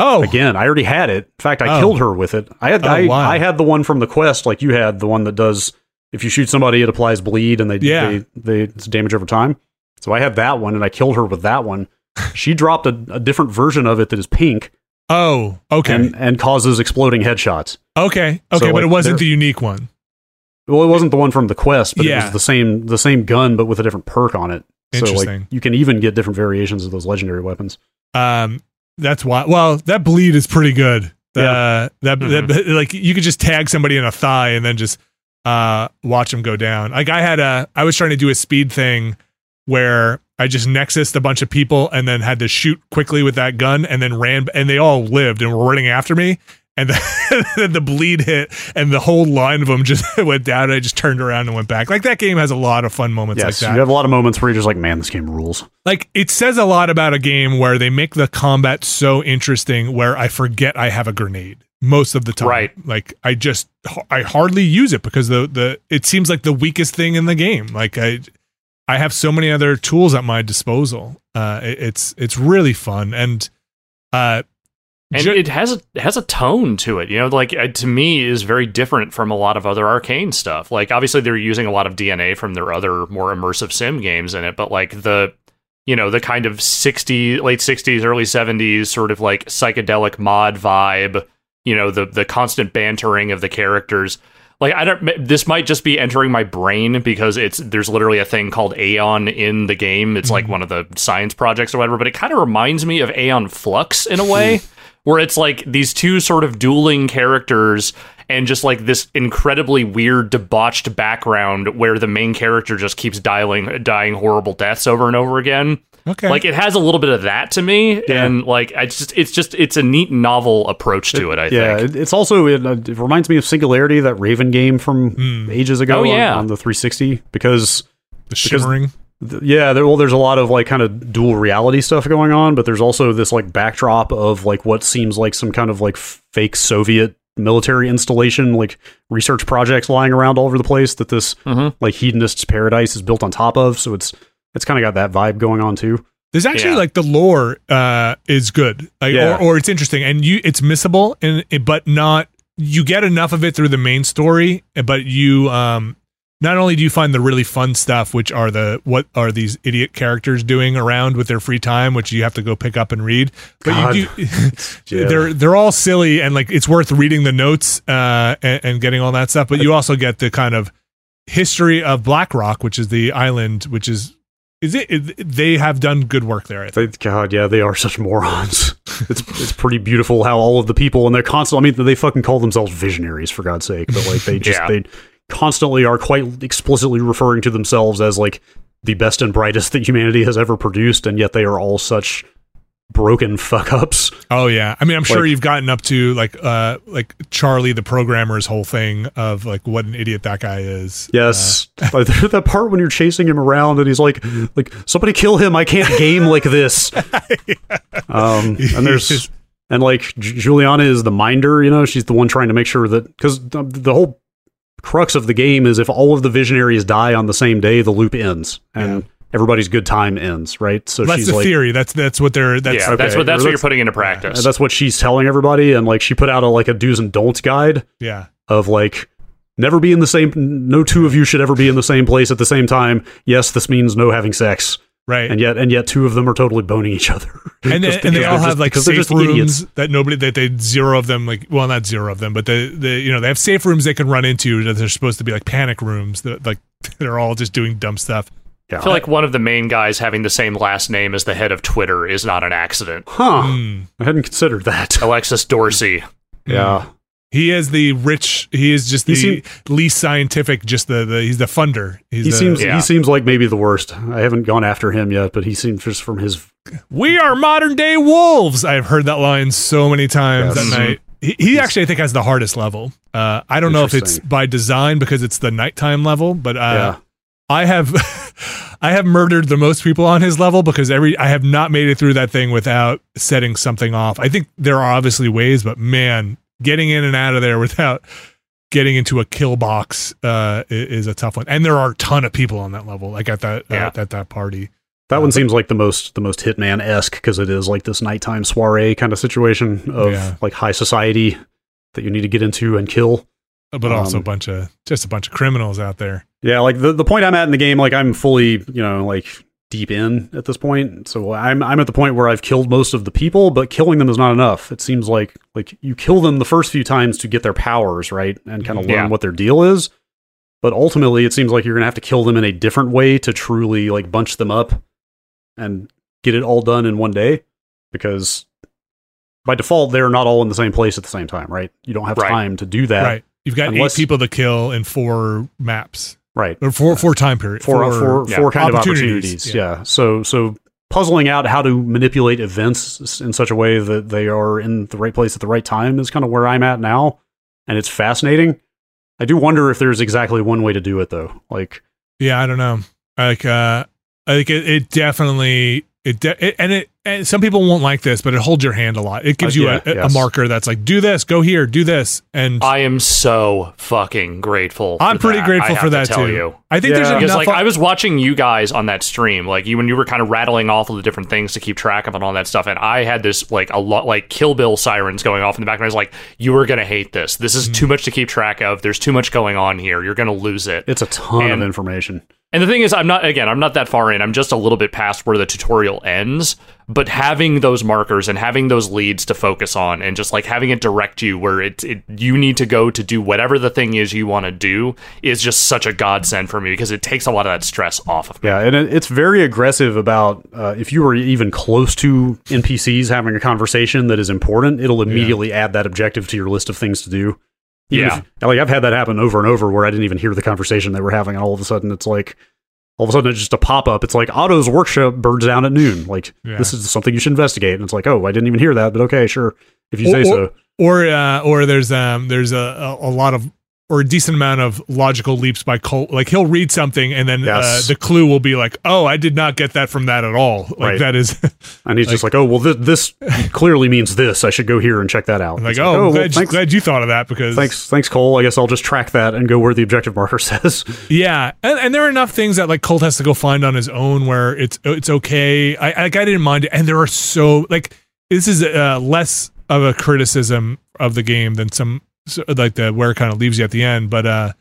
Oh, Again, I already had it. In fact, I Oh. killed her with it. I had Oh, I, wow. I had the one from the quest, like you had the one that does if you shoot somebody, it applies bleed and they Yeah. they, they it's damage over time. So I had that one and I killed her with that one. she dropped a, a different version of it that is pink Oh, okay, and and causes exploding headshots. okay, okay, So, but like, it wasn't the unique one. Well, it wasn't the one from the quest, but it was the same the same gun but with a different perk on it. So like Interesting. you can even get different variations of those legendary weapons. Um, that's why. Well, that bleed is pretty good. Uh, that, that like you could just tag somebody in a thigh and then just uh watch them go down. Like I had a, I was trying to do a speed thing where I just nexused a bunch of people and then had to shoot quickly with that gun and then ran and they all lived and were running after me. And then the bleed hit, and the whole line of them just went down. And I just turned around and went back. Like that game has a lot of fun moments Yes, like that you have a lot of moments where you're just like, man, this game rules. like it says a lot about a game where they make the combat so interesting where I forget I have a grenade most of the time. Right. Like I just I hardly use it because the the it seems like the weakest thing in the game. Like I I have so many other tools at my disposal. Uh it- it's it's really fun and uh and ju- it has a it has a tone to it you know like uh, to me is very different from a lot of other Arkane stuff. Like obviously they're using a lot of dna from their other more immersive sim games in it but like the you know the kind of 60 late 60s early 70s sort of like psychedelic mod vibe you know the the constant bantering of the characters. Like i don't this might just be entering my brain because it's there's literally a thing called aeon in the game. It's like one of the science projects or whatever but it kind of reminds me of aeon flux in a way where it's like these two sort of dueling characters and just like this incredibly weird debauched background where the main character just keeps dying dying horrible deaths over and over again okay. like it has a little bit of that to me and like i just it's just it's a neat novel approach to it, i yeah, think it, it's also it, uh, it reminds me of Singularity, that Raven game from Mm. ages ago Oh, yeah. on, the 360 because the shimmering. th- yeah, there, well, there's a lot of like kind of dual reality stuff going on, but there's also this like backdrop of like what seems like some kind of like fake Soviet military installation, like research projects lying around all over the place that this Mhm. like hedonist's paradise is built on top of. So it's it's kind of got that vibe going on too. There's actually Yeah. like the lore uh, is good, like Yeah. or, or it's interesting, and you it's missable, and but not you get enough of it through the main story, but you um not only do you find the really fun stuff, which are the what are these idiot characters doing around with their free time, which you have to go pick up and read, but God. you do. They're they're all silly and like it's worth reading the notes uh, and, and getting all that stuff, but you also get the kind of history of Blackreef, which is the island, which is is it, they have done good work there. They, God, yeah, they are such morons. It's it's pretty beautiful how all of the people and they're constant. I mean, they fucking call themselves visionaries for God's sake, but like they just Yeah. they constantly are quite explicitly referring to themselves as like the best and brightest that humanity has ever produced, and yet they are all such broken fuck ups. Oh yeah, I mean, I'm sure Like- you've gotten up to like uh like Charlie the programmer's whole thing of like what an idiot that guy is. Yes, Like, that part when you're chasing him around and he's like, like somebody kill him. I can't game like this. Um, and there's and like Julianna is the minder. You know, she's the one trying to make sure that because the whole crux of the game is if all of the visionaries die on the same day, the loop ends and everybody's good time ends. Right. So that's she's the like. theory. That's that's what they're. That's yeah that's what that's what you're putting into practice and that's what she's telling everybody, and like she put out a like a do's and don'ts guide yeah. of like never be in the same. No two of you should ever be in the same place at the same time. Yes, this means no having sex, Right. and yet and yet two of them are totally boning each other. and, Just they, and they all have just- like safe just idiots. rooms that nobody that they zero of them like well not zero of them but they, they you know they have safe rooms they can run into that they're supposed to be like panic rooms that like they're all just doing dumb stuff Yeah. I feel like one of the main guys having the same last name as the head of Twitter is not an accident. huh? Hmm. I hadn't considered that. Aleksis Dorsey. Yeah. He is the rich he is just the He least scientific just the, the he's the funder he's He the- seems yeah. he seems like maybe the worst. I haven't gone after him yet, but he seems just from his we are modern day wolves i've heard that line so many times Yes. that night he, he actually i think has the hardest level uh, i don't know if it's by design because it's the nighttime level but uh, yeah. I have I have murdered the most people on his level because every I have not made it through that thing without setting something off. I think there are obviously ways, but man, getting in and out of there without getting into a kill box uh, is a tough one. And there are a ton of people on that level, like at that Yeah. uh, at that party. That one seems like the most the most Hitman esque because it is like this nighttime soiree kind of situation of Yeah. like high society that you need to get into and kill. but also a Um, bunch of just a bunch of criminals out there. Yeah, like the, the point I'm at in the game, like I'm fully, you know, like deep in at this point. So I'm I'm at the point where I've killed most of the people, but killing them is not enough. It seems like like you kill them the first few times to get their powers, right? And kind of learn Yeah. what their deal is. But ultimately it seems like you're gonna have to kill them in a different way to truly like bunch them up and get it all done in one day. Because by default they're not all in the same place at the same time, right? You don't have Right. time to do that. right. You've got Unless- eight people to kill in four maps Right. or four four time periods. for for, yeah, for kind of opportunities, opportunities. yeah. Yeah. So so puzzling out how to manipulate events in such a way that they are in the right place at the right time is kind of where I'm at now, and it's fascinating. I do wonder if there's exactly one way to do it though. Like Yeah, I don't know. Like, uh, I think it, it definitely it, de- it and it and some people won't like this, but it holds your hand a lot. It gives Uh, you yeah, a, a yes. marker that's like, do this, go here, do this, and I am so fucking grateful. I'm pretty that, grateful I for have that tell too. You. I think Yeah. there's Because enough. like I was watching you guys on that stream, like you when you were kind of rattling off all the different things to keep track of and all that stuff, and I had this like a lot like Kill Bill sirens going off in the background. I was like, "You are gonna hate this. This is too much to keep track of. There's too much going on here. You're gonna lose it." it's a ton And- of information. And the thing is, I'm not again, I'm not that far in. I'm just a little bit past where the tutorial ends. But having those markers and having those leads to focus on, and just like having it direct you where it, it you need to go to do whatever the thing is you want to do, is just such a godsend for me because it takes a lot of that stress off of me. Yeah, and it's very aggressive about uh, if you are even close to NPCs having a conversation that is important, it'll immediately add that objective to your list of things to do. Even Yeah. if- like I've had that happen over and over where I didn't even hear the conversation they were having, and all of a sudden it's like, all of a sudden it's just a pop up. It's like Otto's workshop burns down at noon. Like Yeah. this is something you should investigate, and it's like, oh, I didn't even hear that, but okay, sure, if you say or, so. or uh, or there's um there's a, a lot of or a decent amount of logical leaps by Colt. Like he'll read something and then Yes. uh, the clue will be like, oh, I did not get that from that at all. Like Right. that is And he's just like, oh, well, th- this clearly means this. I should go here and check that out. like, It's oh, well, glad, thanks, glad you thought of that because thanks, thanks, Cole. I guess I'll just track that and go where the objective marker says. Yeah, and, and there are enough things that like Colt has to go find on his own where it's it's okay. I like I didn't mind it, and there are so like this is uh, less of a criticism of the game than some so, like the where it kind of leaves you at the end, but uh,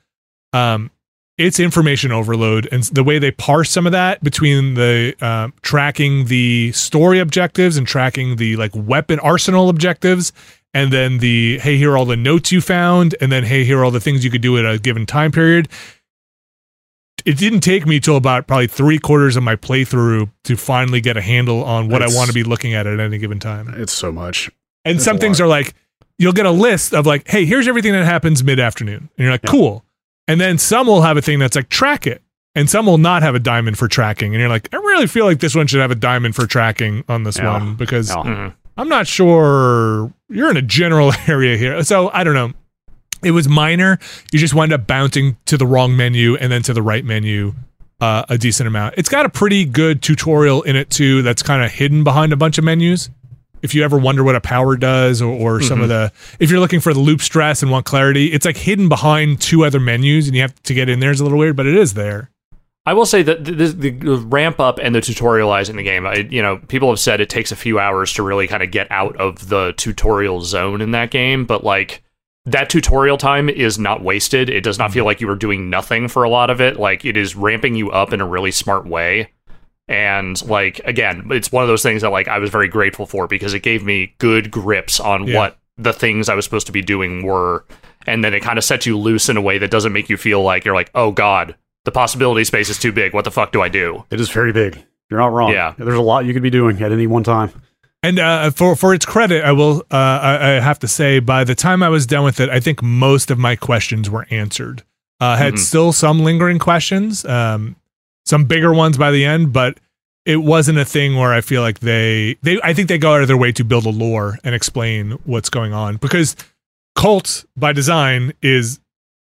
um, it's information overload, and the way they parse some of that between the um tracking the story objectives and tracking the like weapon arsenal objectives. And then the hey, here are all the notes you found, and then hey, here are all the things you could do at a given time period it didn't take me till about probably three quarters of my playthrough to finally get a handle on what It's- I want to be looking at at any given time. it's so much. And some things are like, you'll get a list of like, hey, here's everything that happens mid afternoon. And you're like, Yeah. cool. And then some will have a thing that's like, track it. And some will not have a diamond for tracking. And you're like, I really feel like this one should have a diamond for tracking on this Yeah. one because Yeah. Mhm. I'm not sure you're in a general area here. So I don't know. It was minor. You just wind up bouncing to the wrong menu and then to the right menu uh, a decent amount. It's got a pretty good tutorial in it too that's kind of hidden behind a bunch of menus. If you ever wonder what a power does or, or some of mm-hmm. the if you're looking for the loop stress and want clarity, it's like hidden behind two other menus and you have to get in there is a little weird, but it is there. I will say that the, the, the ramp up and the tutorializing the game, I, you know, people have said it takes a few hours to really kind of get out of the tutorial zone in that game, but like that tutorial time is not wasted. It does not mm-hmm. feel like you are doing nothing for a lot of it. Like it is ramping you up in a really smart way. And like again, it's one of those things that like I was very grateful for because it gave me good grips on Yeah. what the things I was supposed to be doing were. And then it kind of sets you loose in a way that doesn't make you feel like you're like, oh God, the possibility space is too big. What the fuck do I do? It is very big. You're not wrong. Yeah. There's a lot you could be doing at any one time. And uh, for for its credit, I will uh, I, I have to say, by the time I was done with it, I think most of my questions were answered. Uh, I had Mhm. still some lingering questions, um, some bigger ones by the end, but it wasn't a thing where I feel like they they I think they go out of their way to build a lore and explain what's going on because Colt by design is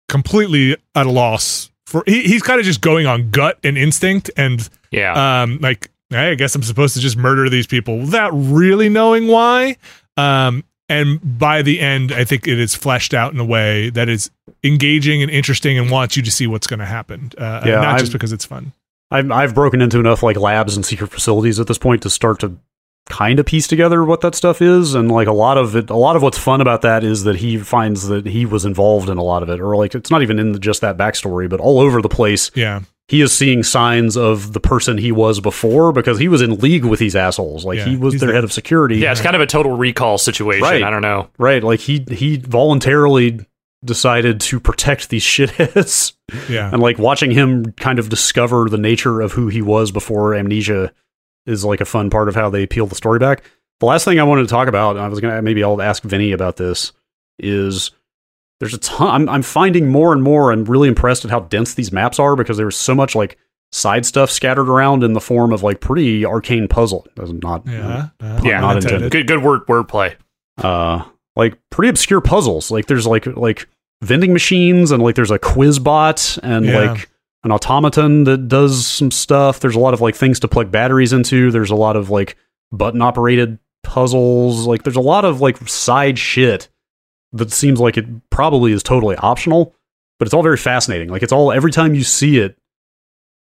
completely at a loss for he, he's kind of just going on gut and instinct and Yeah. um like hey, i guess i'm supposed to just murder these people without really knowing why um and by the end i think it is fleshed out in a way that is engaging and interesting and wants you to see what's going to happen uh Yeah, not just I'm- because it's fun I've I've broken into enough like labs and secret facilities at this point to start to kind of piece together what that stuff is and like a lot of it a lot of what's fun about that is that he finds that he was involved in a lot of it or like it's not even in the, just that backstory but all over the place Yeah. he is seeing signs of the person he was before because he was in league with these assholes like Yeah, he was he's their the- head of security Yeah, it's kind of a total recall situation. Right. I don't know. right like he he voluntarily decided to protect these shitheads Yeah. and like watching him kind of discover the nature of who he was before amnesia is like a fun part of how they peel the story back the last thing i wanted to talk about and i was gonna maybe i'll ask vinny about this is there's a ton I'm, I'm finding more and more i'm really impressed at how dense these maps are because there's so much like side stuff scattered around in the form of like pretty arcane puzzle That's not Yeah. Uh, Yeah, not intended. intended. Good, good word, wordplay. uh like pretty obscure puzzles. Like there's like like vending machines and like there's a quiz bot and Yeah. like an automaton that does some stuff. There's a lot of like things to plug batteries into. There's a lot of like button operated puzzles. Like there's a lot of like side shit that seems like it probably is totally optional but it's all very fascinating. Like it's all every time you see it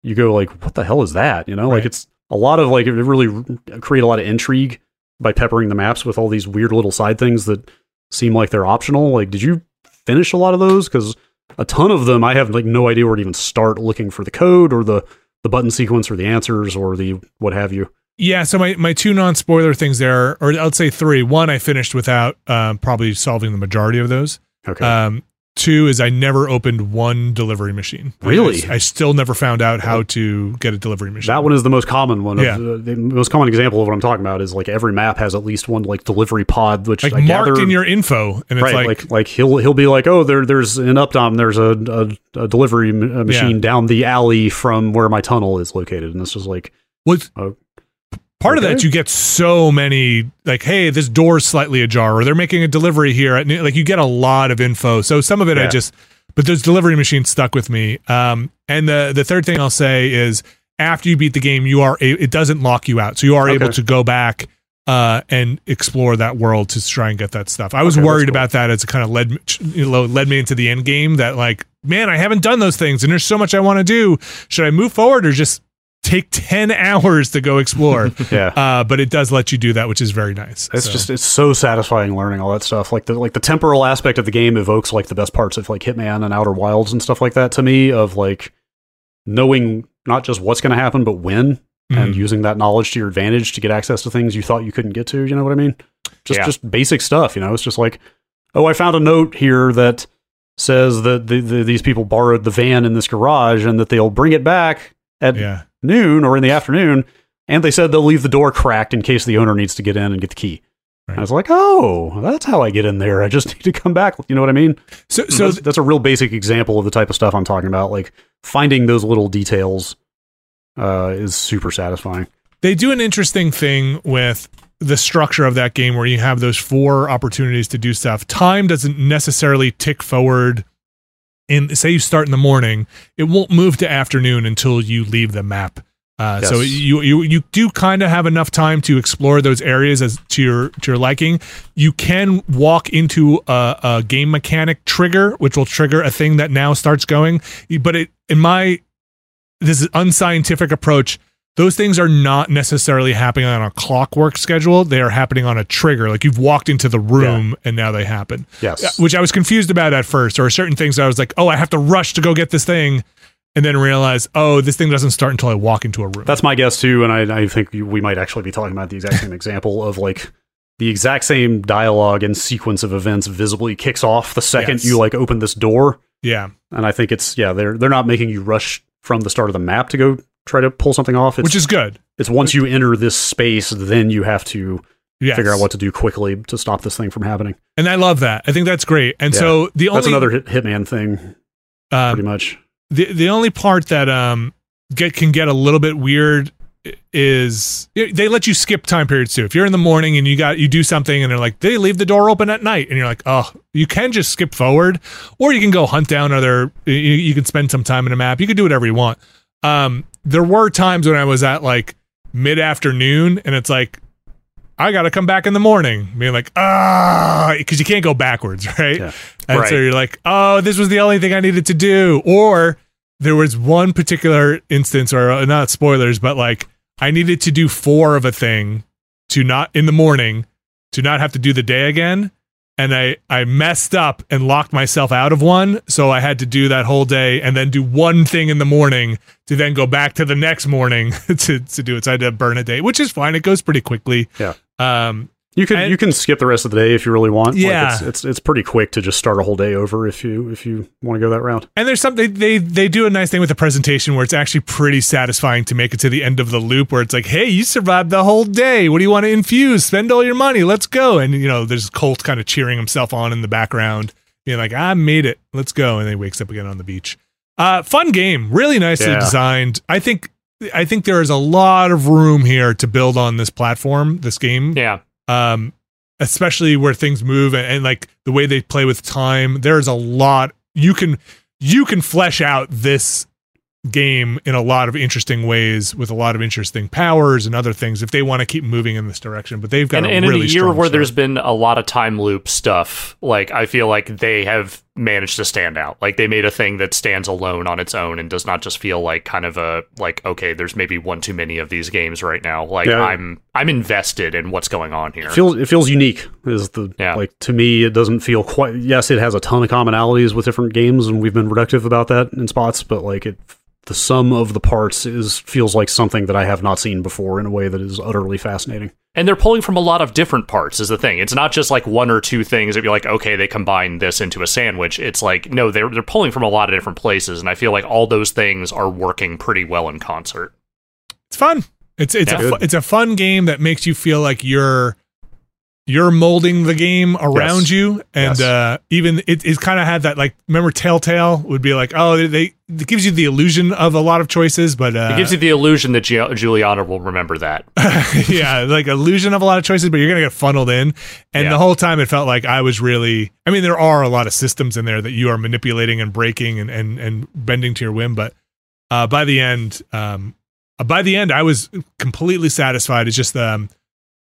you go like what the hell is that? You know? Like it's a lot of like it really create a lot of intrigue by peppering the maps with all these weird little side things that seem like they're optional like did you finish a lot of those because a ton of them i have like no idea where to even start looking for the code or the the button sequence or the answers or the what have you Yeah, so my, my two non spoiler things there, or I'd say three. One, I finished without um, probably solving the majority of those. okay Um, two is I never opened one delivery machine. Really? I, I still never found out how to get a delivery machine. that one is the most common one. of- Yeah. uh, the most common example of what I'm talking about is like every map has at least one like delivery pod, which like I marked gather, in your info, and it's right, like, like, like he'll he'll be like, oh, there there's in Updaam, there's a a, a delivery machine down the alley from where my tunnel is located, and it's just like, what. Oh. Part of that you get so many like hey this door's slightly ajar or they're making a delivery here at, like you get a lot of info so some of it i just but those delivery machines stuck with me um and the the third thing i'll say is after you beat the game you are a, it doesn't lock you out so you are Okay. able to go back uh, and explore that world to try and get that stuff. I was Okay, worried cool. about that as it kind of led you know, led me into the end game. That like, man, I haven't done those things, and there's so much I want to do. Should I move forward or just take ten hours to go explore? yeah. uh, but it does let you do that, which is very nice. It's So, just it's so satisfying learning all that stuff. Like the like the temporal aspect of the game evokes like the best parts of like Hitman and Outer Wilds and stuff like that to me of like knowing not just what's going to happen but when and Mhm. using that knowledge to your advantage to get access to things you thought you couldn't get to, you know what I mean? Just Yeah. just basic stuff, you know. It's just like, "Oh, I found a note here that says that the, the, these people borrowed the van in this garage and that they'll bring it back at yeah, noon or in the afternoon, and they said they'll leave the door cracked in case the owner needs to get in and get the key. Right. I was like, oh, that's how I get in there. I just need to come back. You know what I mean? so So so that's, that's a real basic example of the type of stuff I'm talking about. Like finding those little details uh, is super satisfying. they do an interesting thing with the structure of that game where you have those four opportunities to do stuff. Time doesn't necessarily tick forward. In say you start in the morning, it won't move to afternoon until you leave the map. Uh, So you you you do kind of have enough time to explore those areas as to your to your liking. You can walk into a, a game mechanic trigger, which will trigger a thing that now starts going. But it in my this is unscientific approach those things are not necessarily happening on a clockwork schedule. They are happening on a trigger. Like you've walked into the room and now they happen. Yes. which i was confused about at first. Or certain things i was like oh i have to rush to go get this thing and then realize oh this thing doesn't start until i walk into a room. That's my guess too, and I, I think we might actually be talking about the exact same example of like the exact same dialogue and sequence of events visibly kicks off the second Yes. you like open this door. yeah. And I think it's yeah, they're they're not making you rush from the start of the map to go try to pull something off. It's, which is good it's once you enter this space, then you have to yes. figure out what to do quickly to stop this thing from happening. and i love that i think that's great and Yeah. so the That's only another hit, Hitman thing, um, pretty much. the the only part that um get can get a little bit weird is they let you skip time periods too. If you're in the morning and you got you do something and they're like they leave the door open at night and you're like oh you can just skip forward or you can go hunt down other you, you can spend some time in a map. You can do whatever you want. Um, there were times when I was at like mid afternoon and it's like. I got to come back in the morning, being like, ah, because you can't go backwards, right? Yeah. And so you're like, oh, this was the only thing I needed to do. Or there was one particular instance, or uh, not spoilers, but like I needed to do four of a thing to not in the morning to not have to do the day again. And I, I messed up and locked myself out of one. So I had to do that whole day and then do one thing in the morning to then go back to the next morning to, to do it. So I had to burn a day, which is fine. It goes pretty quickly. Yeah. Um, You can you can skip the rest of the day if you really want. Like, Yeah. it's, it's it's pretty quick to just start a whole day over if you if you want to go that route. And there's something they they do a nice thing with the presentation where it's actually pretty satisfying to make it to the end of the loop where it's like, hey, you survived the whole day. What do you want to infuse? Spend all your money. Let's go. And you know, there's Colt kind of cheering himself on in the background, being like, I made it. Let's go. And then he wakes up again on the beach. Uh, fun game, really nicely Yeah. designed. I think I think there is a lot of room here to build on this platform, this game Yeah. Um, especially where things move and, and like the way they play with time. There's a lot you can you can flesh out this game in a lot of interesting ways with a lot of interesting powers and other things if they want to keep moving in this direction. But they've got and, a and really in a year where start. there's been a lot of time loop stuff, like I feel like they have managed to stand out. Like they made a thing that stands alone on its own and does not just feel like kind of a like okay, there's maybe one too many of these games right now. Like Yeah. I'm I'm invested in what's going on here. It feels it feels unique. Is the Yeah. like to me it doesn't feel quite. Yes, it has a ton of commonalities with different games, and we've been reductive about that in spots. But like it, the sum of the parts is feels like something that I have not seen before in a way that is utterly fascinating. And they're pulling from a lot of different parts is the thing. It's not just like one or two things that you're like, okay, they combine this into a sandwich. It's like, no, they're they're pulling from a lot of different places, and I feel like all those things are working pretty well in concert. it's fun. It's it's Yeah. a it's a fun game that makes you feel like you're you're molding the game around Yes. you, and Yes. uh, even it, it kind of had that like remember Telltale would be like oh they, they it gives you the illusion of a lot of choices, but uh, It gives you the illusion that Gi- Julianna will remember that. yeah, like illusion of a lot of choices, but you're gonna get funneled in. And Yeah. the whole time, it felt like I was really. I mean, there are a lot of systems in there that you are manipulating and breaking and and and bending to your whim, but uh, by the end, um, uh, by the end, I was completely satisfied. It's just um,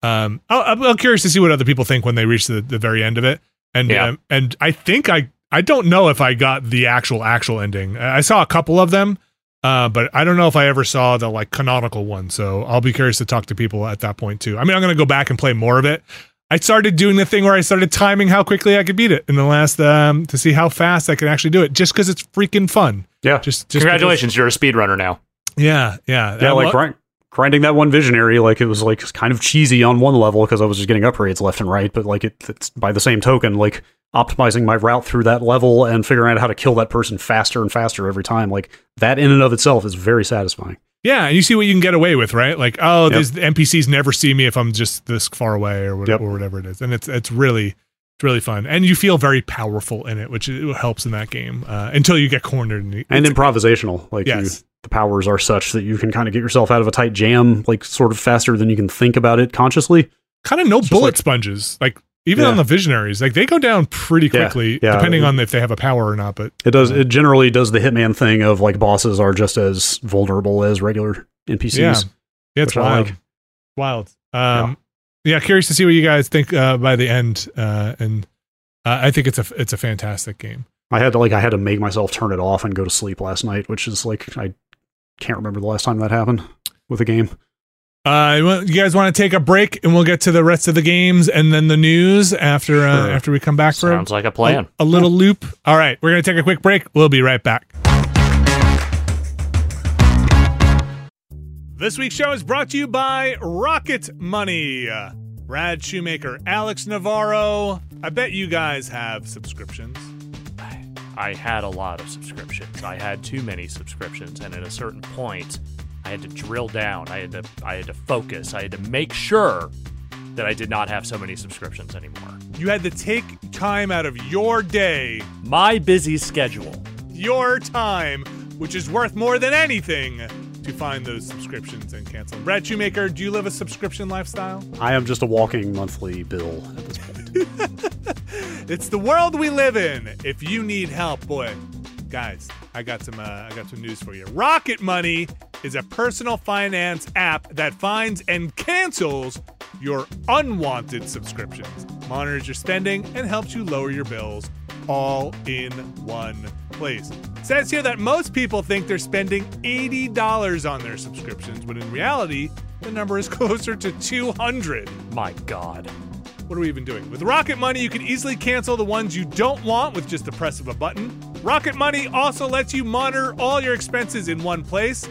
um, I- I'm, curious to see what other people think when they reach the, the very end of it, and Yeah. um, and I think I I don't know if I got the actual actual ending. I saw a couple of them. Uh, but I don't know if I ever saw the like canonical one, so I'll be curious to talk to people at that point too. I mean, I'm gonna go back and play more of it. I started doing the thing where I started timing how quickly I could beat it in the last um to see how fast I could actually do it, just because it's freaking fun. Yeah, Just, just Congratulations, you're a speedrunner now. yeah, yeah, yeah. I Like lo- grinding that one visionary, like it was like kind of cheesy on one level because I was just getting upgrades left and right. But like it, it's by the same token, like optimizing my route through that level and figuring out how to kill that person faster and faster every time. Like that in and of itself is very satisfying. yeah, and you see what you can get away with, right? Like, oh, Yep. these NPCs never see me if I'm just this far away or whatever, Yep. or whatever it is, and it's it's really it's really fun, and you feel very powerful in it, which helps in that game uh, until you get cornered and, and improvisational. Like you, the powers are such that you can kind of get yourself out of a tight jam, like sort of faster than you can think about it consciously. kind of no just bullet like- sponges. Like even Yeah. on the visionaries, like they go down pretty quickly, yeah. depending on if they have a power or not. But It does. It generally does the hitman thing of like bosses are just as vulnerable as regular NPCs. yeah, yeah it's wild, like. wild. Um, yeah. curious to see what you guys think uh, by the end. Uh, and uh, I think it's a it's a fantastic game. I had to like I had to make myself turn it off and go to sleep last night, which is like I can't remember the last time that happened with a game. Uh, you guys want to take a break, and we'll get to the rest of the games and then the news after uh, Sure. after we come back for Sounds like a plan. a, a little loop. All right, we're gonna take a quick break. We'll be right back. This week's show is brought to you by Rocket Money. Brad Shoemaker, Alex Navarro. I bet you guys have subscriptions. I had a lot of subscriptions. I had too many subscriptions, and at a certain point, I had to drill down. I had to I had to focus. I had to make sure that I did not have so many subscriptions anymore. You had to take time out of your day, My busy schedule. your time, which is worth more than anything, to find those subscriptions and cancel. them. Brad Shoemaker, do you live a subscription lifestyle? I am just a walking monthly bill at this point. It's the world we live in. If you need help, boy, guys, I got some. Uh, I got some news for you. Rocket Money is a personal finance app that finds and cancels your unwanted subscriptions, monitors your spending, and helps you lower your bills all in one place. It says here that most people think they're spending $80 on their subscriptions, when in reality, the number is closer to 200. My God. What are we even doing? With Rocket Money, you can easily cancel the ones you don't want with just the press of a button. Rocket Money also lets you monitor all your expenses in one place,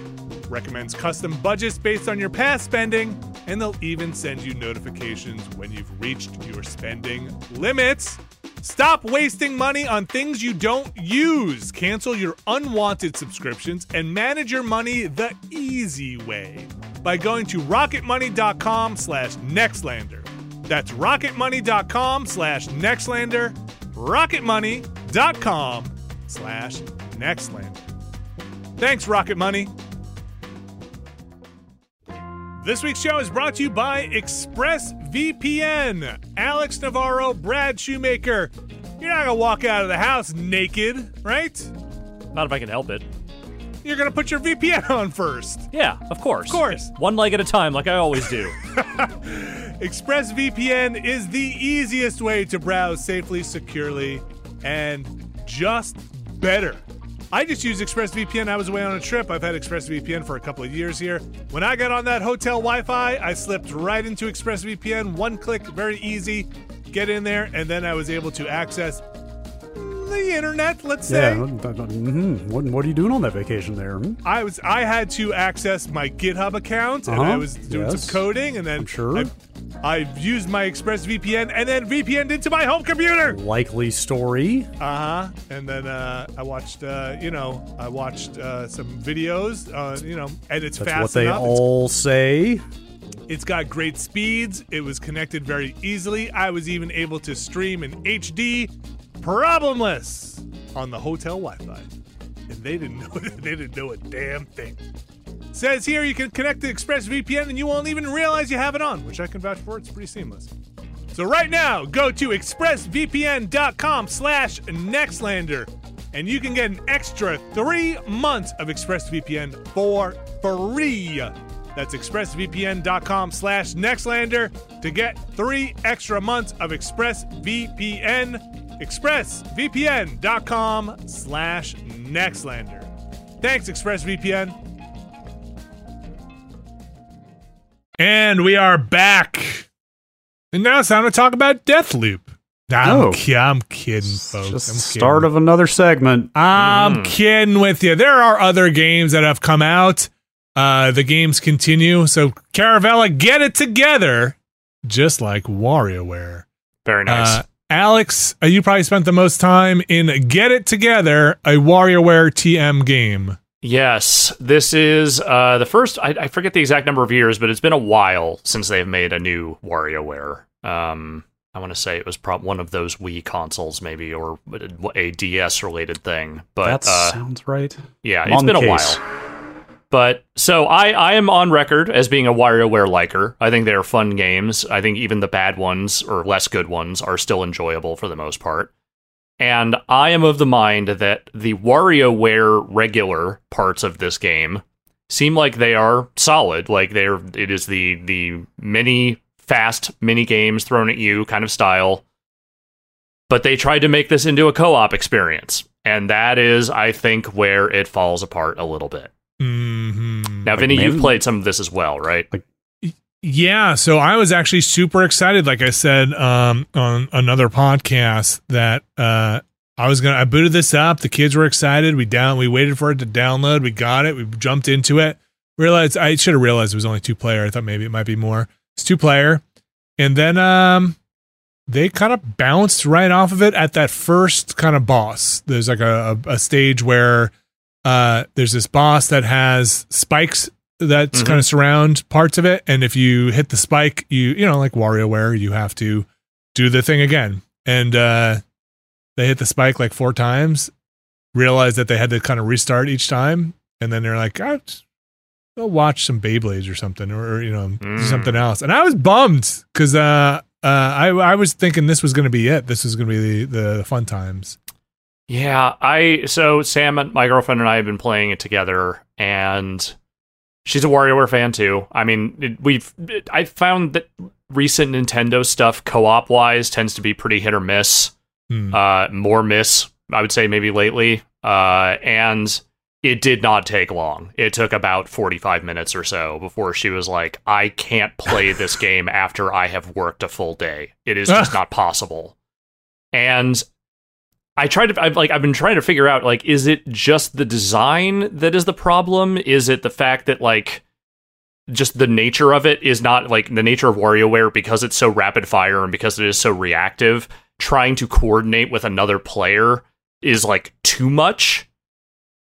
recommends custom budgets based on your past spending, and they'll even send you notifications when you've reached your spending limits. Stop wasting money on things you don't use. Cancel your unwanted subscriptions and manage your money the easy way by going to rocketmoney.com slash nextlander. That's rocketmoney.com slash nextlander, rocketmoney.com slash nextlander. Thanks, Rocket Money. This week's show is brought to you by ExpressVPN. Alex Navarro, Brad Shoemaker. You're not gonna walk out of the house naked, right? Not if I can help it. You're gonna put your VPN on first. Yeah, of course. Of course. One leg at a time, like I always do. ExpressVPN is the easiest way to browse safely, securely, and just better. I just used ExpressVPN. I was away on a trip. I've had ExpressVPN for a couple of years here. When I got on that hotel Wi Fi, I slipped right into ExpressVPN. One click, very easy. Get in there, and then I was able to access the internet, let's Yeah. say. mhm. What, what are you doing on that vacation there? hmm? I was I had to access my GitHub account and Uh-huh. I was doing Yes. some coding and then I'm sure. I, I used my ExpressVPN and then VPN'd into my home computer. Likely story. Uh huh. And then uh, I watched, uh, you know, I watched uh, some videos, uh, you know, and it's That's fast what they enough. It's- all say. it's got great speeds. It was connected very easily. I was even able to stream in HD, problemless, on the hotel Wi-Fi, and they didn't know. They didn't know a damn thing. Says here you can connect to ExpressVPN and you won't even realize you have it on, which I can vouch for. It's pretty seamless. So right now, go to expressvpn.com/nextlander, and you can get an extra three months of ExpressVPN for free. That's expressvpn.com slash nextlander to get three extra months of ExpressVPN. expressvpn.com slash nextlander. Thanks, ExpressVPN. And we are back. And now it's time to talk about Deathloop. I'm, Oh. ki- I'm kidding, folks. Just I'm kidding. start of another segment. I'm kidding with you. There are other games that have come out. Uh, the games continue. So, Caravella, get it together, just like WarioWare. Very nice. Uh, Alex, uh, you probably spent the most time in Get It Together, a WarioWare TM game. Yes, this is uh, the first. I, I forget the exact number of years, but it's been a while since they've made a new WarioWare. Um, I want to say it was prob- one of those Wii consoles, maybe, or a DS related thing. But that uh, sounds right. yeah, I'm it's on been the a while. But so I, I am on record as being a WarioWare liker. I think they're fun games. I think even the bad ones or less good ones are still enjoyable for the most part. And I am of the mind that the WarioWare regular parts of this game seem like they are solid. Like they're it is the the mini fast mini games thrown at you kind of style. But they tried to make this into a co-op experience. And that is, I think, where it falls apart a little bit. Mm-hmm. Now, Like, Vinny, you've played some of this as well, right? Yeah, so I was actually super excited, like I said um, on another podcast, that uh, I was gonna. I booted this up. The kids were excited. We down. We waited for it to download. We got it. We jumped into it. Realized I should have realized it was only two player. I thought maybe it might be more. It's two player, and then um, they kind of bounced right off of it at that first kind of boss. There's like a, a, a stage where uh, there's this boss that has spikes that Mhm. kind of surround parts of it, and if you hit the spike, you you know like WarioWare, you have to do the thing again. And uh, they hit the spike like four times, realized that they had to kind of restart each time, and then they're like, "Ah, just go watch some Beyblades or something, or, you know, do Mm. something else. And I was bummed because uh, uh, I I was thinking this was going to be it. This was going to be the the fun times. Yeah, I so Sam, and my girlfriend, and I have been playing it together, and she's a WarioWare fan too. I mean, it, we've it, I found that recent Nintendo stuff, co-op wise, tends to be pretty hit or miss. Hmm. Uh, more miss, I would say, maybe lately. Uh, and it did not take long. It took about 45 minutes or so before she was like, I can't play this game after I have worked a full day. It is just not possible. And I tried to I've like I've been trying to figure out like is it just the design that is the problem? Is it the fact that like just the nature of it is not like the nature of WarioWare because it's so rapid fire and because it is so reactive, trying to coordinate with another player is like too much.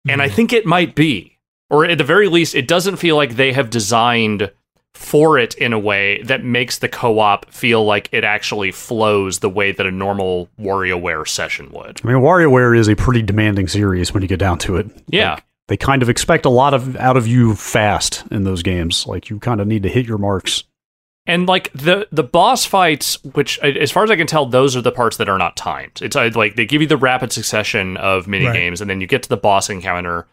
And I Hmm. think it might be. Or at the very least, it doesn't feel like they have designed for it in a way that makes the co-op feel like it actually flows the way that a normal WarioWare session would. I mean, WarioWare is a pretty demanding series when you get down to it. Yeah. Like, they kind of expect a lot of out of you fast in those games. Like you kind of need to hit your marks. And like the the boss fights, which as far as I can tell, those are the parts that are not timed. It's like they give you the rapid succession of mini Right. games, and then you get to the boss encounter.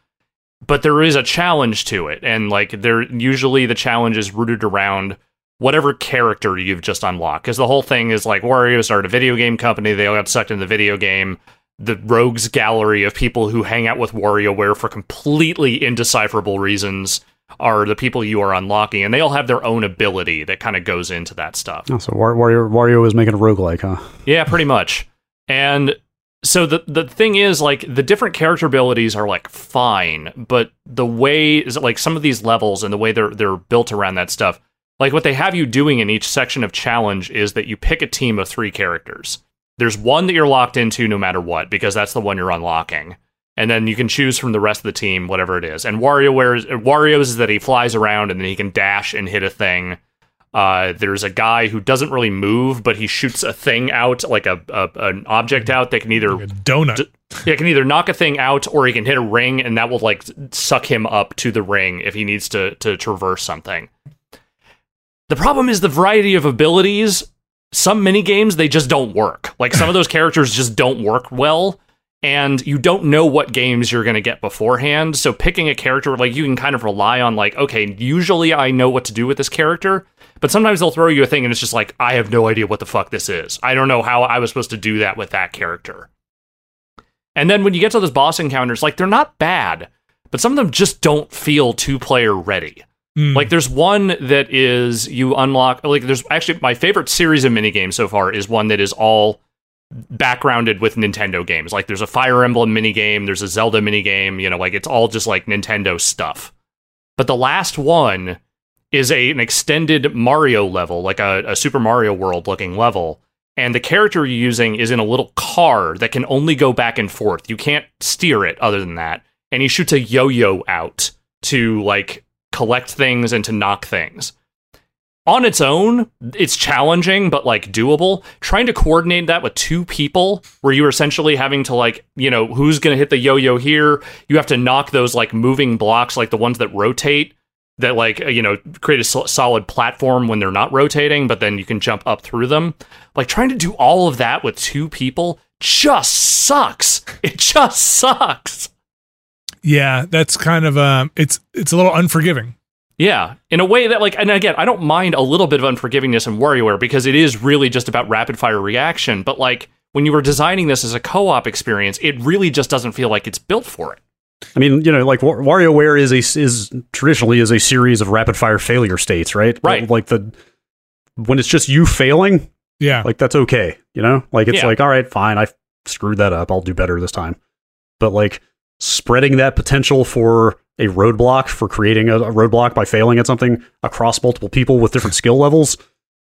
But there is a challenge to it, and like there usually the challenge is rooted around whatever character you've just unlocked. Because the whole thing is like Wario started a video game company, they all got sucked into the video game. The rogues gallery of people who hang out with WarioWare for completely indecipherable reasons are the people you are unlocking, and they all have their own ability that kind of goes into that stuff. Oh, so War- Wario, Wario is making a roguelike, huh? Yeah, pretty much. And so the the thing is like the different character abilities are like fine, but the way is like some of these levels and the way they're they're built around that stuff. Like what they have you doing in each section of challenge is that you pick a team of 3 characters. There's one that you're locked into no matter what because that's the one you're unlocking. And then you can choose from the rest of the team whatever it is. And WarioWare's Wario's is that he flies around and then he can dash and hit a thing. Uh, there's a guy who doesn't really move, but he shoots a thing out, like a, a an object out that can either Like donut. D- yeah, can either knock a thing out or he can hit a ring, and that will like suck him up to the ring if he needs to to traverse something. The problem is the variety of abilities. Some mini games they just don't work. Like some of those characters just don't work well, and you don't know what games you're going to get beforehand. So picking a character like you can kind of rely on like, okay, usually I know what to do with this character, but sometimes they'll throw you a thing and it's just like I have no idea what the fuck this is. I don't know how I was supposed to do that with that character. And then when you get to those boss encounters, like they're not bad, but some of them just don't feel two player ready. Mm. Like there's one that is you unlock like there's actually my favorite series of mini games so far is one that is all backgrounded with Nintendo games. Like there's a Fire Emblem mini game, there's a Zelda mini game, you know, like it's all just like Nintendo stuff. But the last one is a an extended Mario level, like a, a Super Mario World looking level. And the character you're using is in a little car that can only go back and forth. You can't steer it other than that. And he shoots a yo-yo out to like collect things and to knock things. On its own, it's challenging, but like doable. Trying to coordinate that with two people, where you're essentially having to like, you know, who's going to hit the yo-yo here? You have to knock those like moving blocks, like the ones that rotate, that like you know create a sol- solid platform when they're not rotating, but then you can jump up through them. Like trying to do all of that with two people just sucks. It just sucks. yeah, that's kind of um, it's it's a little unforgiving. Yeah, in a way that like, and again, I don't mind a little bit of unforgivingness in WarioWare because it is really just about rapid fire reaction. But like when you were designing this as a co-op experience, it really just doesn't feel like it's built for it. I mean, you know, like Wa- WarioWare is a is traditionally is a series of rapid fire failure states, right? Right. Like the when it's just you failing, Yeah, like that's okay, you know? Like it's Yeah. like, all right, fine, I screwed that up. I'll do better this time. But like spreading that potential for a roadblock for creating a, a roadblock by failing at something across multiple people with different skill levels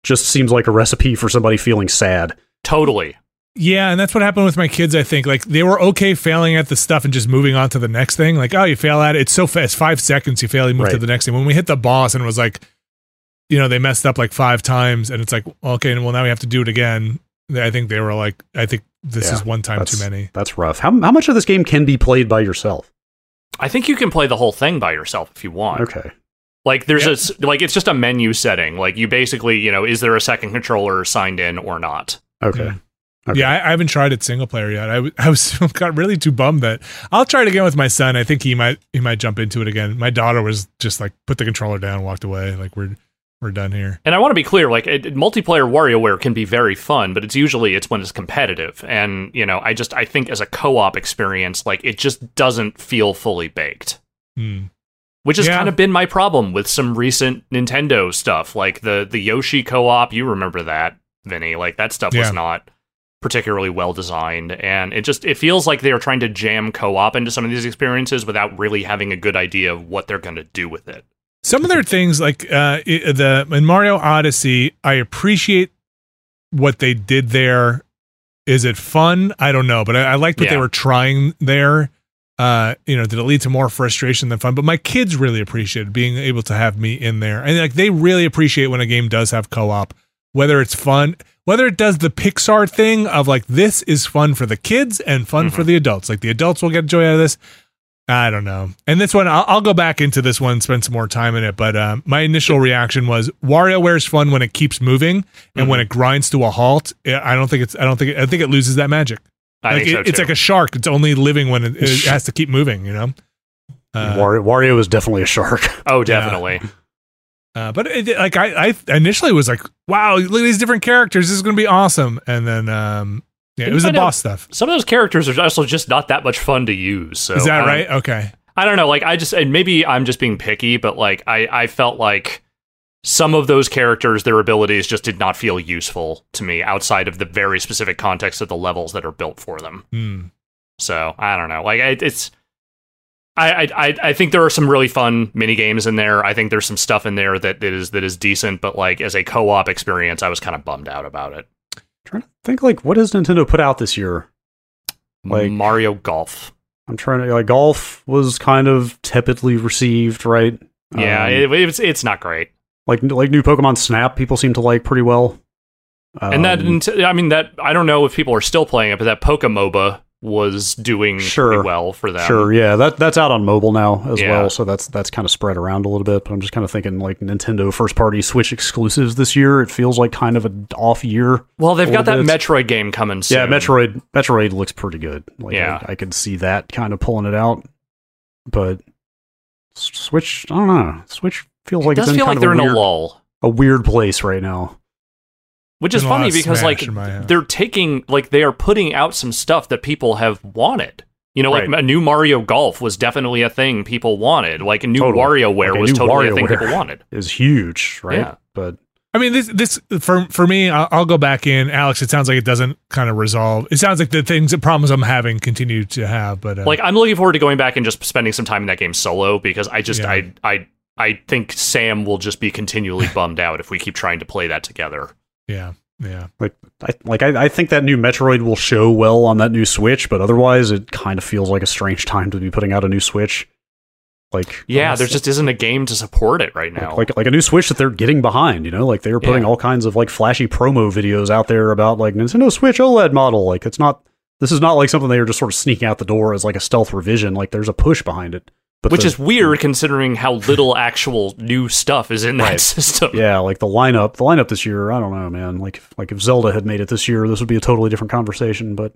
just seems like a recipe for somebody feeling sad. Totally. Yeah, and that's what happened with my kids. I think like they were okay failing at the stuff and just moving on to the next thing. Like, oh, you fail at it. It's so fast. Five seconds, you fail. You move to the next thing. When we hit the boss and it was like, you know, they messed up like five times, and it's like, okay, and well now we have to do it again. I think they were like, I think this Yeah, is one time too many. That's rough. How how much of this game can be played by yourself? I think you can play the whole thing by yourself if you want. Okay. Like there's Yep. a s- like it's just a menu setting. Like you basically, you know, is there a second controller signed in or not? Okay. Mm. Okay. Yeah, I, I haven't tried it single player yet. I, w- I was got really too bummed that I'll try it again with my son. I think he might he might jump into it again. My daughter was just like put the controller down, and walked away. Like we're we're done here. And I want to be clear, like it, multiplayer WarioWare can be very fun, but it's usually it's when it's competitive. And you know, I just I think as a co-op experience, like it just doesn't feel fully baked. Hmm. Which has Yeah. kind of been my problem with some recent Nintendo stuff, like the the Yoshi co-op. You remember that, Vinny? Like that stuff Yeah. was not particularly well designed, and it just it feels like they are trying to jam co-op into some of these experiences without really having a good idea of what they're going to do with it. Some of their things, like uh, the in Mario Odyssey, I appreciate what they did there. Is it fun? I don't know, but I, I liked what they were trying there. Uh, you know, did it lead to more frustration than fun? But my kids really appreciated being able to have me in there, and like they really appreciate when a game does have co-op, whether it's fun, whether it does the Pixar thing of like this is fun for the kids and fun for the adults. Like the adults will get joy out of this. I don't know. And this one, I'll, I'll go back into this one, spend some more time in it. But um, my initial reaction was WarioWare's fun when it keeps moving, and when it grinds to a halt, I I don't think it's. I don't think. It, I think it loses that magic. I like think so it- it's like a shark. It's only living when it, it has to keep moving. You know. Uh, Wario, Wario is definitely a shark. oh, definitely. Uh, but it, like I, I initially was like, "Wow, look at these different characters. This is going to be awesome." And then, um, yeah, it was the boss stuff. Some of those characters are also just not that much fun to use. So is that right? Okay. I don't know. Like I just and maybe I'm just being picky, but like I I felt like some of those characters, their abilities just did not feel useful to me outside of the very specific context of the levels that are built for them. Hmm. So I don't know. Like I, it's. I, I I- think there are some really fun mini games in there. I think there's some stuff in there that, that is that is decent, but like as a co-op experience, I was kind of bummed out about it. trying to think like what has Nintendo put out this year? Like- Mario Golf. I'm trying to like golf was kind of tepidly received, right? Yeah, Um, it, it's it's not great. like like new Pokemon Snap, people seem to like pretty well. and that, Um, I mean, that I don't know if people are still playing it, but that Pokemoba was doing Sure. pretty well for them. Sure, yeah, that that's out on mobile now as Yeah. well, so that's that's kind of spread around a little bit. But I'm just kind of thinking like Nintendo first party Switch exclusives this year. It feels like kind of an off year. Well, they've got that bit. Metroid game coming soon. Yeah, Metroid Metroid looks pretty good. Like Yeah. I, I could see that kind of pulling it out, but Switch, I don't know. Switch feels like It does it's in feel kind like they're in a lull, a weird place right now. Which is Been a lot funny because like in my house. they're taking like they are putting out some stuff that people have wanted. You know, like a new Mario Golf was definitely a thing people wanted. Like a new Totally. WarioWare Like was new totally a thing WarioWare. people wanted. Is huge, right? Yeah. But I mean, this this for for me, I'll, I'll go back in, Alex. It sounds like it doesn't kind of resolve. It sounds like the things, the problems I'm having, continue to have. But uh, Like I'm looking forward to going back and just spending some time in that game solo because I just Yeah. I I I think Sam will just be continually bummed out if we keep trying to play that together. Yeah, yeah, like I like I, I think that new Metroid will show well on that new Switch, but otherwise it kind of feels like a strange time to be putting out a new Switch. Like Yeah, almost there just isn't a game to support it right now. like, like like a new Switch that they're getting behind, you know, like they were putting Yeah. all kinds of like flashy promo videos out there about like Nintendo Switch OLED model. Like it's not this is not like something they are just sort of sneaking out the door as like a stealth revision. Like there's a push behind it. But Which the- is weird considering how little actual new stuff is in that Right. system. yeah, like the lineup, the lineup this year. I don't know, man. Like like if Zelda had made it this year, this would be a totally different conversation. But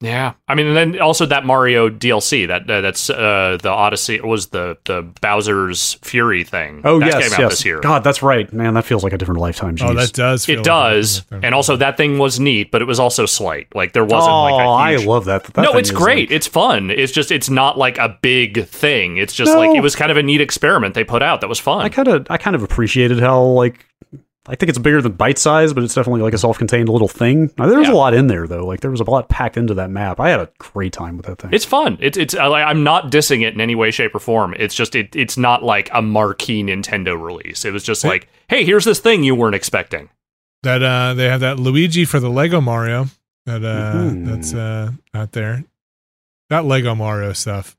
Yeah, I mean, and then also that Mario DLC that uh, that's uh, the Odyssey was the the Bowser's Fury thing. oh that yes, came out yes. this year. God, that's right, man. That feels like a different lifetime. Oh, that does. feel It like does, a- and also that thing was neat, but it was also slight. Like there wasn't oh, like a huge. I love that. that no, it's great. like- it's fun. It's just it's not like a big thing. It's just No. like it was kind of a neat experiment they put out that was fun. I kind of, I kind of appreciated how like. I think it's bigger than bite size, but it's definitely like a self-contained little thing. Now, there was Yeah. a lot in there, though. Like there was a lot packed into that map. I had a great time with that thing. It's fun. It's it's I- like I'm not dissing it in any way, shape, or form. It's just it it's not like a marquee Nintendo release. It was just Hey. like, hey, here's this thing you weren't expecting. that uh, they have that Luigi for the Lego Mario that uh, Mhm. that's uh, out there. That Lego Mario stuff.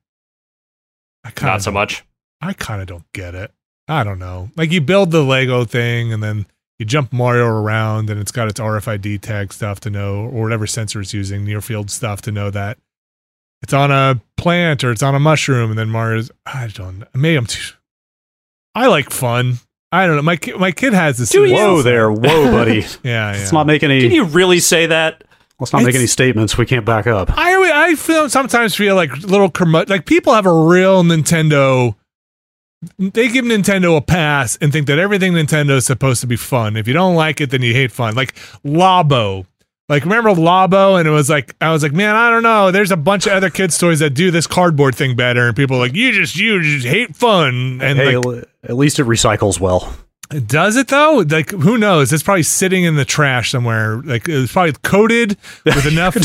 I kinda Not so much. I kind of don't get it. I don't know. Like you build the Lego thing and then you jump Mario around and it's got its RFID tag stuff to know or whatever sensor it's using, near field stuff to know that it's on a plant or it's on a mushroom and then Mario's I don't know. Maybe I'm too I like fun. I don't know. My ki- my kid has this. Do whoa there, whoa, buddy. Yeah, yeah. Let's not make any. Can you really say that? let's not make any statements we can't back up. I I feel sometimes feel like little commo- like people have a real Nintendo they give Nintendo a pass and think that everything Nintendo is supposed to be fun. If you don't like it, then you hate fun. Like Labo. Like remember Labo and it was like I was like, man, I don't know. There's a bunch of other kids' toys that do this cardboard thing better, and people are like, you just you just hate fun. And hey, like, at least it recycles well. Does it though? Like who knows? It's probably sitting in the trash somewhere. Like it's probably coated with enough.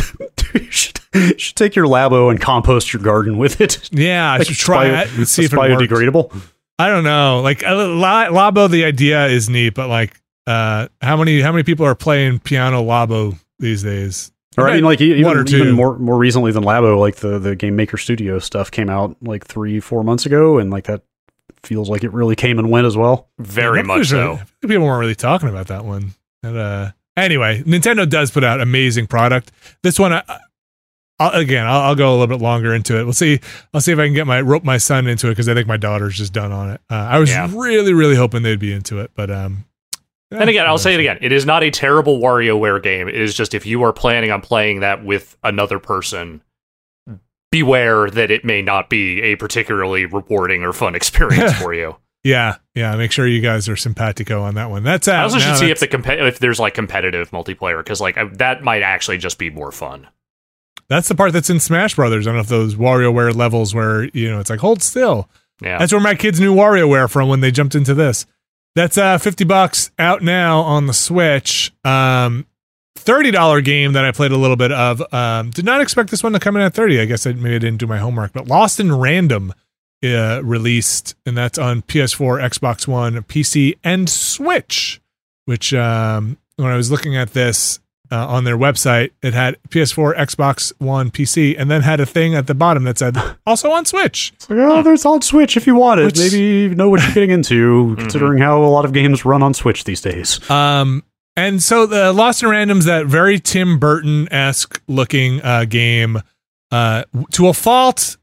you, should, you should take your Labo and compost your garden with it. yeah, I Like, should try bio- it see if it's works. biodegradable. I don't know. Like La- Labo, the idea is neat, but like, uh, how many how many people are playing piano Labo these days? Or I mean, like One or even, two. even more more recently than Labo, like the the Game Maker Studio stuff came out like three four months ago, and like that feels like it really came and went as well. Very Yeah, much there's a- so. I people weren't really talking about that one. And, uh, anyway, Nintendo does put out amazing product. This one, I, I'll, again, I'll, I'll go a little bit longer into it. We'll see. I'll see if I can get my rope my son into it because I think my daughter's just done on it. Uh, I was Yeah. really, really hoping they'd be into it, but um. And again, I'll say it again. It is not a terrible WarioWare game. It is just if you are planning on playing that with another person, beware that it may not be a particularly rewarding or fun experience for you. Yeah, yeah. Make sure you guys are simpatico on that one. That's out. I also now. should see if the comp- if there's like competitive multiplayer because like I, that might actually just be more fun. that's the part that's in Smash Brothers. I don't know if those WarioWare levels where you know it's like hold still. Yeah. That's where my kids knew WarioWare from when they jumped into this. That's uh fifty bucks out now on the Switch. Um, thirty dollar game that I played a little bit of. Um, did not expect this one to come in at thirty. I guess I maybe I didn't do my homework, but Lost in Random uh, released, and that's on PS4, Xbox One, PC, and Switch. Which um, when I was looking at this uh, on their website, it had PS4, Xbox One, PC, and then had a thing at the bottom that said also on Switch. It's like, oh, there's on Switch if you want it. Which- Maybe you know what you're getting into, considering how a lot of games run on Switch these days. Um, and so the Lost in Random's that very Tim Burton esque looking uh, game. Uh, to a fault,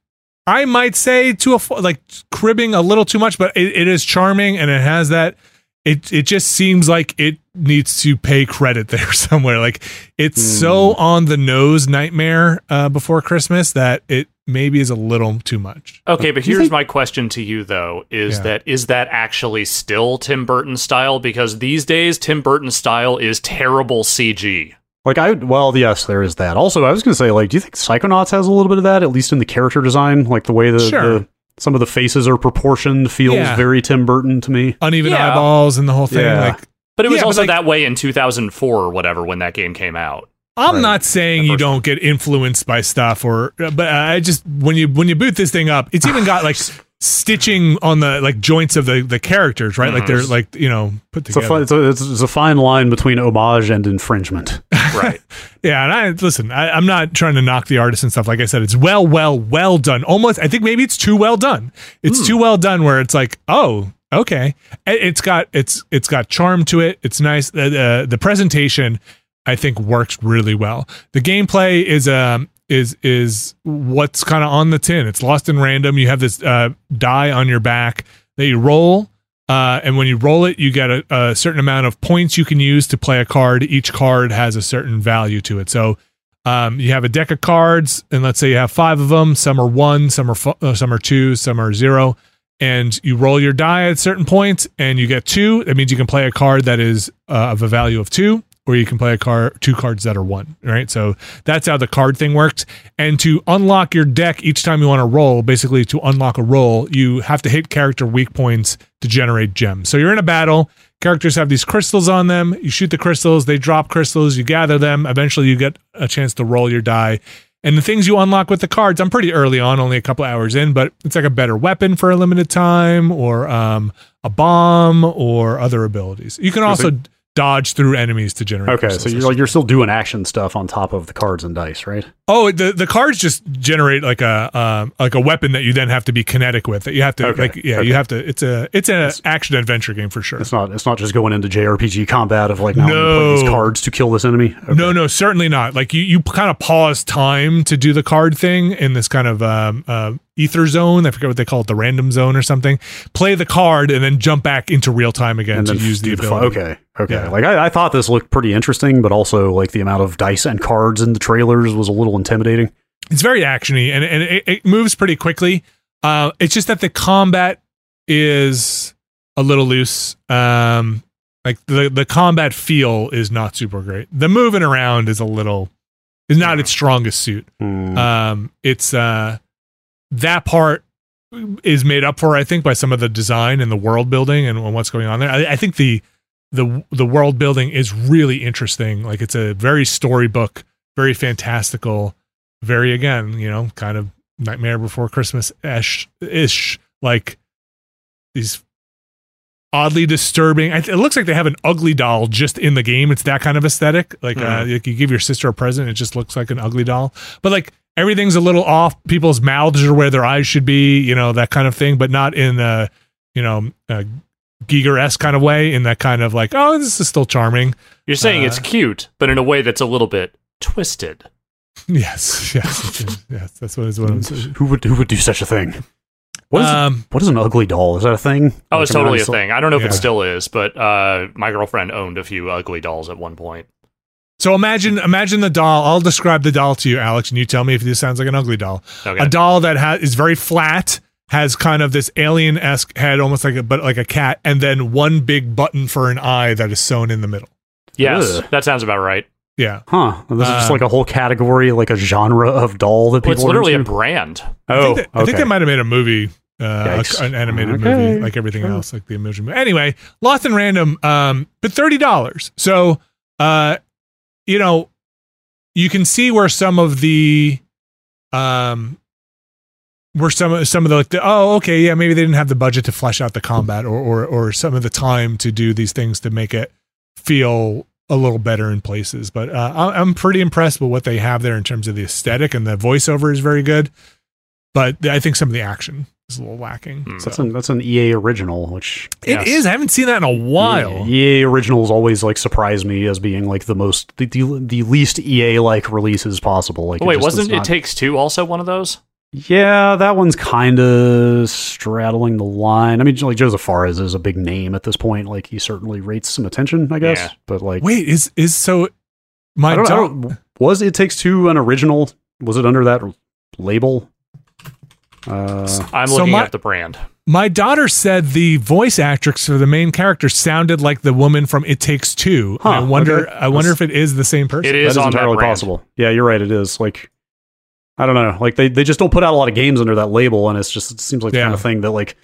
I might say to a like cribbing a little too much, but it, it is charming and it has that. It it just seems like it needs to pay credit there somewhere. Like it's so on the nose nightmare uh, before Christmas that it maybe is a little too much. Okay, but Do here's think- my question to you though: is Yeah. that is that actually still Tim Burton style? Because these days, Tim Burton style is terrible CG. Like I, well, yes, there is that. Also, I was going to say, like, do you think Psychonauts has a little bit of that, at least in the character design, like the way the, Sure. the some of the faces are proportioned feels Yeah. very Tim Burton to me. Uneven Yeah. eyeballs and the whole thing. Yeah. Like But it was Yeah, also like- that way in 2004 or whatever when that game came out. I'm Right. not saying you don't get influenced by stuff or but I just when you when you boot this thing up, it's even got like stitching on the like joints of the the characters, right? Like they're mhm. like, you know, put It's a, together. fun, it's, a, it's, it's a fine line between homage and infringement. Right. yeah, and I listen, I, I'm not trying to knock the artist and stuff. Like I said, it's well, well, well done. Almost I think maybe it's too well done. It's too well done where it's like, oh, okay. It- It's got it's it's got charm to it. It's nice. The the, the presentation I think works really well. The gameplay is um is is what's kind of on the tin. It's lost in random. You have this uh, die on your back that you roll. Uh, and when you roll it, you get a, a certain amount of points you can use to play a card. Each card has a certain value to it. So um, you have a deck of cards, and let's say you have five of them. Some are one, some are uh, some are two, some are zero. And you roll your die at certain points, and you get two. That means you can play a card that is uh, of a value of two, or you can play a card two cards that are one. Right. So that's how the card thing works. And to unlock your deck each time you want to roll, basically to unlock a roll, you have to hit character weak points to generate gems. So you're in a battle. Characters have these crystals on them. You shoot the crystals, they drop crystals, you gather them. Eventually, you get a chance to roll your die. And the things you unlock with the cards, I'm pretty early on, only a couple hours in, but it's like a better weapon for a limited time, or um, a bomb, or other abilities. You can also dodge through enemies to generate. Okay, so you're like you're still doing action stuff on top of the cards and dice, right? Oh, the the cards just generate like a um, like a weapon that you then have to be kinetic with. That you have to Okay, like yeah, okay. you have to. It's a it's an action adventure game for sure. It's not it's not just going into JRPG combat of like now No. these cards to kill this enemy. Okay. No, no, certainly not. Like you, you kind of pause time to do the card thing in this kind of um, uh, ether zone. I forget what they call it, the random zone or something. Play the card and then jump back into real time again and to use the do the okay, okay. Yeah. Like I, I thought this looked pretty interesting, but also like the amount of dice and cards in the trailers was a little intimidating. It's very actiony and and it, it moves pretty quickly. Uh, it's just that the combat is a little loose. Um, like the the combat feel is not super great. The moving around is a little is not its strongest suit. Hmm. Um, it's uh that part is made up for, I think, by some of the design and the world building and what's going on there. I, I think the the the world building is really interesting. Like it's a very storybook, very fantastical, very again, you know, kind of Nightmare Before Christmas ish ish like these oddly disturbing. It looks like they have an ugly doll just in the game. It's that kind of aesthetic. Like, uh, like you give your sister a present, it just looks like an ugly doll. But like everything's a little off. People's mouths are where their eyes should be. You know that kind of thing, but not in a you know a Giger esque kind of way. In that kind of like, oh, this is still charming. You're saying it's Uh, cute, but in a way that's a little bit twisted. Yes, yes, yes. That's what is what I'm saying. who would who would do such a thing? What is Um, what is an ugly doll? Is that a thing? Oh, it's Like, I mean, totally a thing. I don't know if it still is, but uh, my girlfriend owned a few ugly dolls at one point. so imagine imagine the doll. I'll describe the doll to you, Alex, and you tell me if this sounds like an ugly doll. Okay. a doll that has is very flat has kind of this alien esque head, almost like a but like a cat, and then one big button for an eye that is sewn in the middle. yes, Ugh. that sounds about right. Yeah, Huh. This is just Um, like a whole category, like a genre of doll that Well, people it's literally are a into? brand. I Oh, think, that, I think okay. they might have made a movie, uh, a- an animated Okay, movie, like everything sure. else, like the emoji movie. Anyway, Lost in Random, um, but thirty dollars. So, uh, you know, you can see where some of the, um, where some of some of the, like the oh okay yeah maybe they didn't have the budget to flesh out the combat or or or some of the time to do these things to make it feel a little better in places. But uh, I- I'm pretty impressed with what they have there in terms of the aesthetic and the voiceover is very good. But I think some of the action is a little lacking. Hmm. So- That's an that's an EA original, which It is. Yes. I haven't seen that in a while. EA originals always like surprise me as being like the most the the, the least EA like releases possible. Like Oh, it wait, just wasn't does It Takes Two also one of those? Yeah, that one's kind of straddling the line. I mean, like Josef Fares is a big name at this point. Like he certainly rates some attention, I guess. Yeah. But like, Wait, is is so? My I don't, I don't- was it takes two an original? Was it under that label? Uh, I'm So looking my- at the brand. my daughter said the voice actress for the main character sounded like the woman from It Takes Two. And I wonder. okay. I wonder if it is the same person. It that is is on entirely that brand. possible. Yeah, you're right. It is like I don't know. Like they, they just don't put out a lot of games under that label, and it's just it seems like the kind of thing that like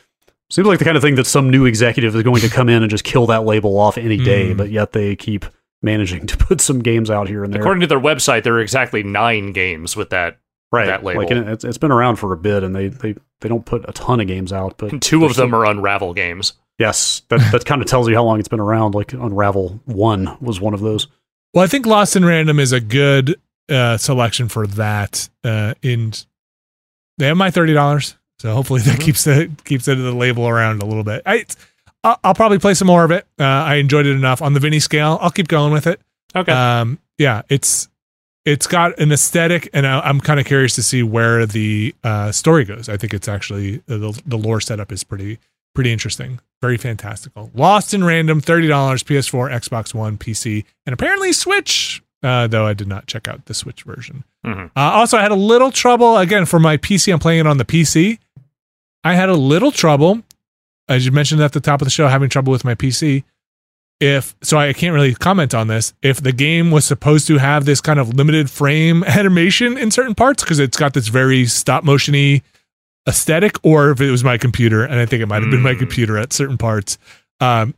seems like the kind of thing that some new executive is going to come in and just kill that label off any day. Mm. But yet they keep managing to put some games out here and there. According to their website, there are exactly nine games with that. right, that label. Like it's, it's been around for a bit, and they they they don't put a ton of games out, but Two of them some- are Unravel games. Yes, that that kind of tells you how long it's been around. Like Unravel One was one of those. Well, I think Lost in Random is a good uh, selection for that. Uh, in they have my thirty dollars, so hopefully that Mhm. keeps the keeps it the label around a little bit. I, I'll, I'll probably play some more of it. Uh, I enjoyed it enough on the Vinny scale. I'll keep going with it. Okay. Um, yeah, it's it's got an aesthetic, and I, I'm kind of curious to see where the uh, story goes. I think it's actually the, the lore setup is pretty pretty interesting, very fantastical. Lost in Random, thirty dollars, PS4, Xbox One, PC, and apparently Switch. Uh, though I did not check out the Switch version. Mhm. Uh, also, I had a little trouble again for my PC. I'm playing it on the PC. I had a little trouble, as you mentioned at the top of the show, having trouble with my PC. If so, I can't really comment on this. If the game was supposed to have this kind of limited frame animation in certain parts, because it's got this very stop motiony aesthetic, or if it was my computer, and I think it might have been my Hmm. computer at certain parts, um,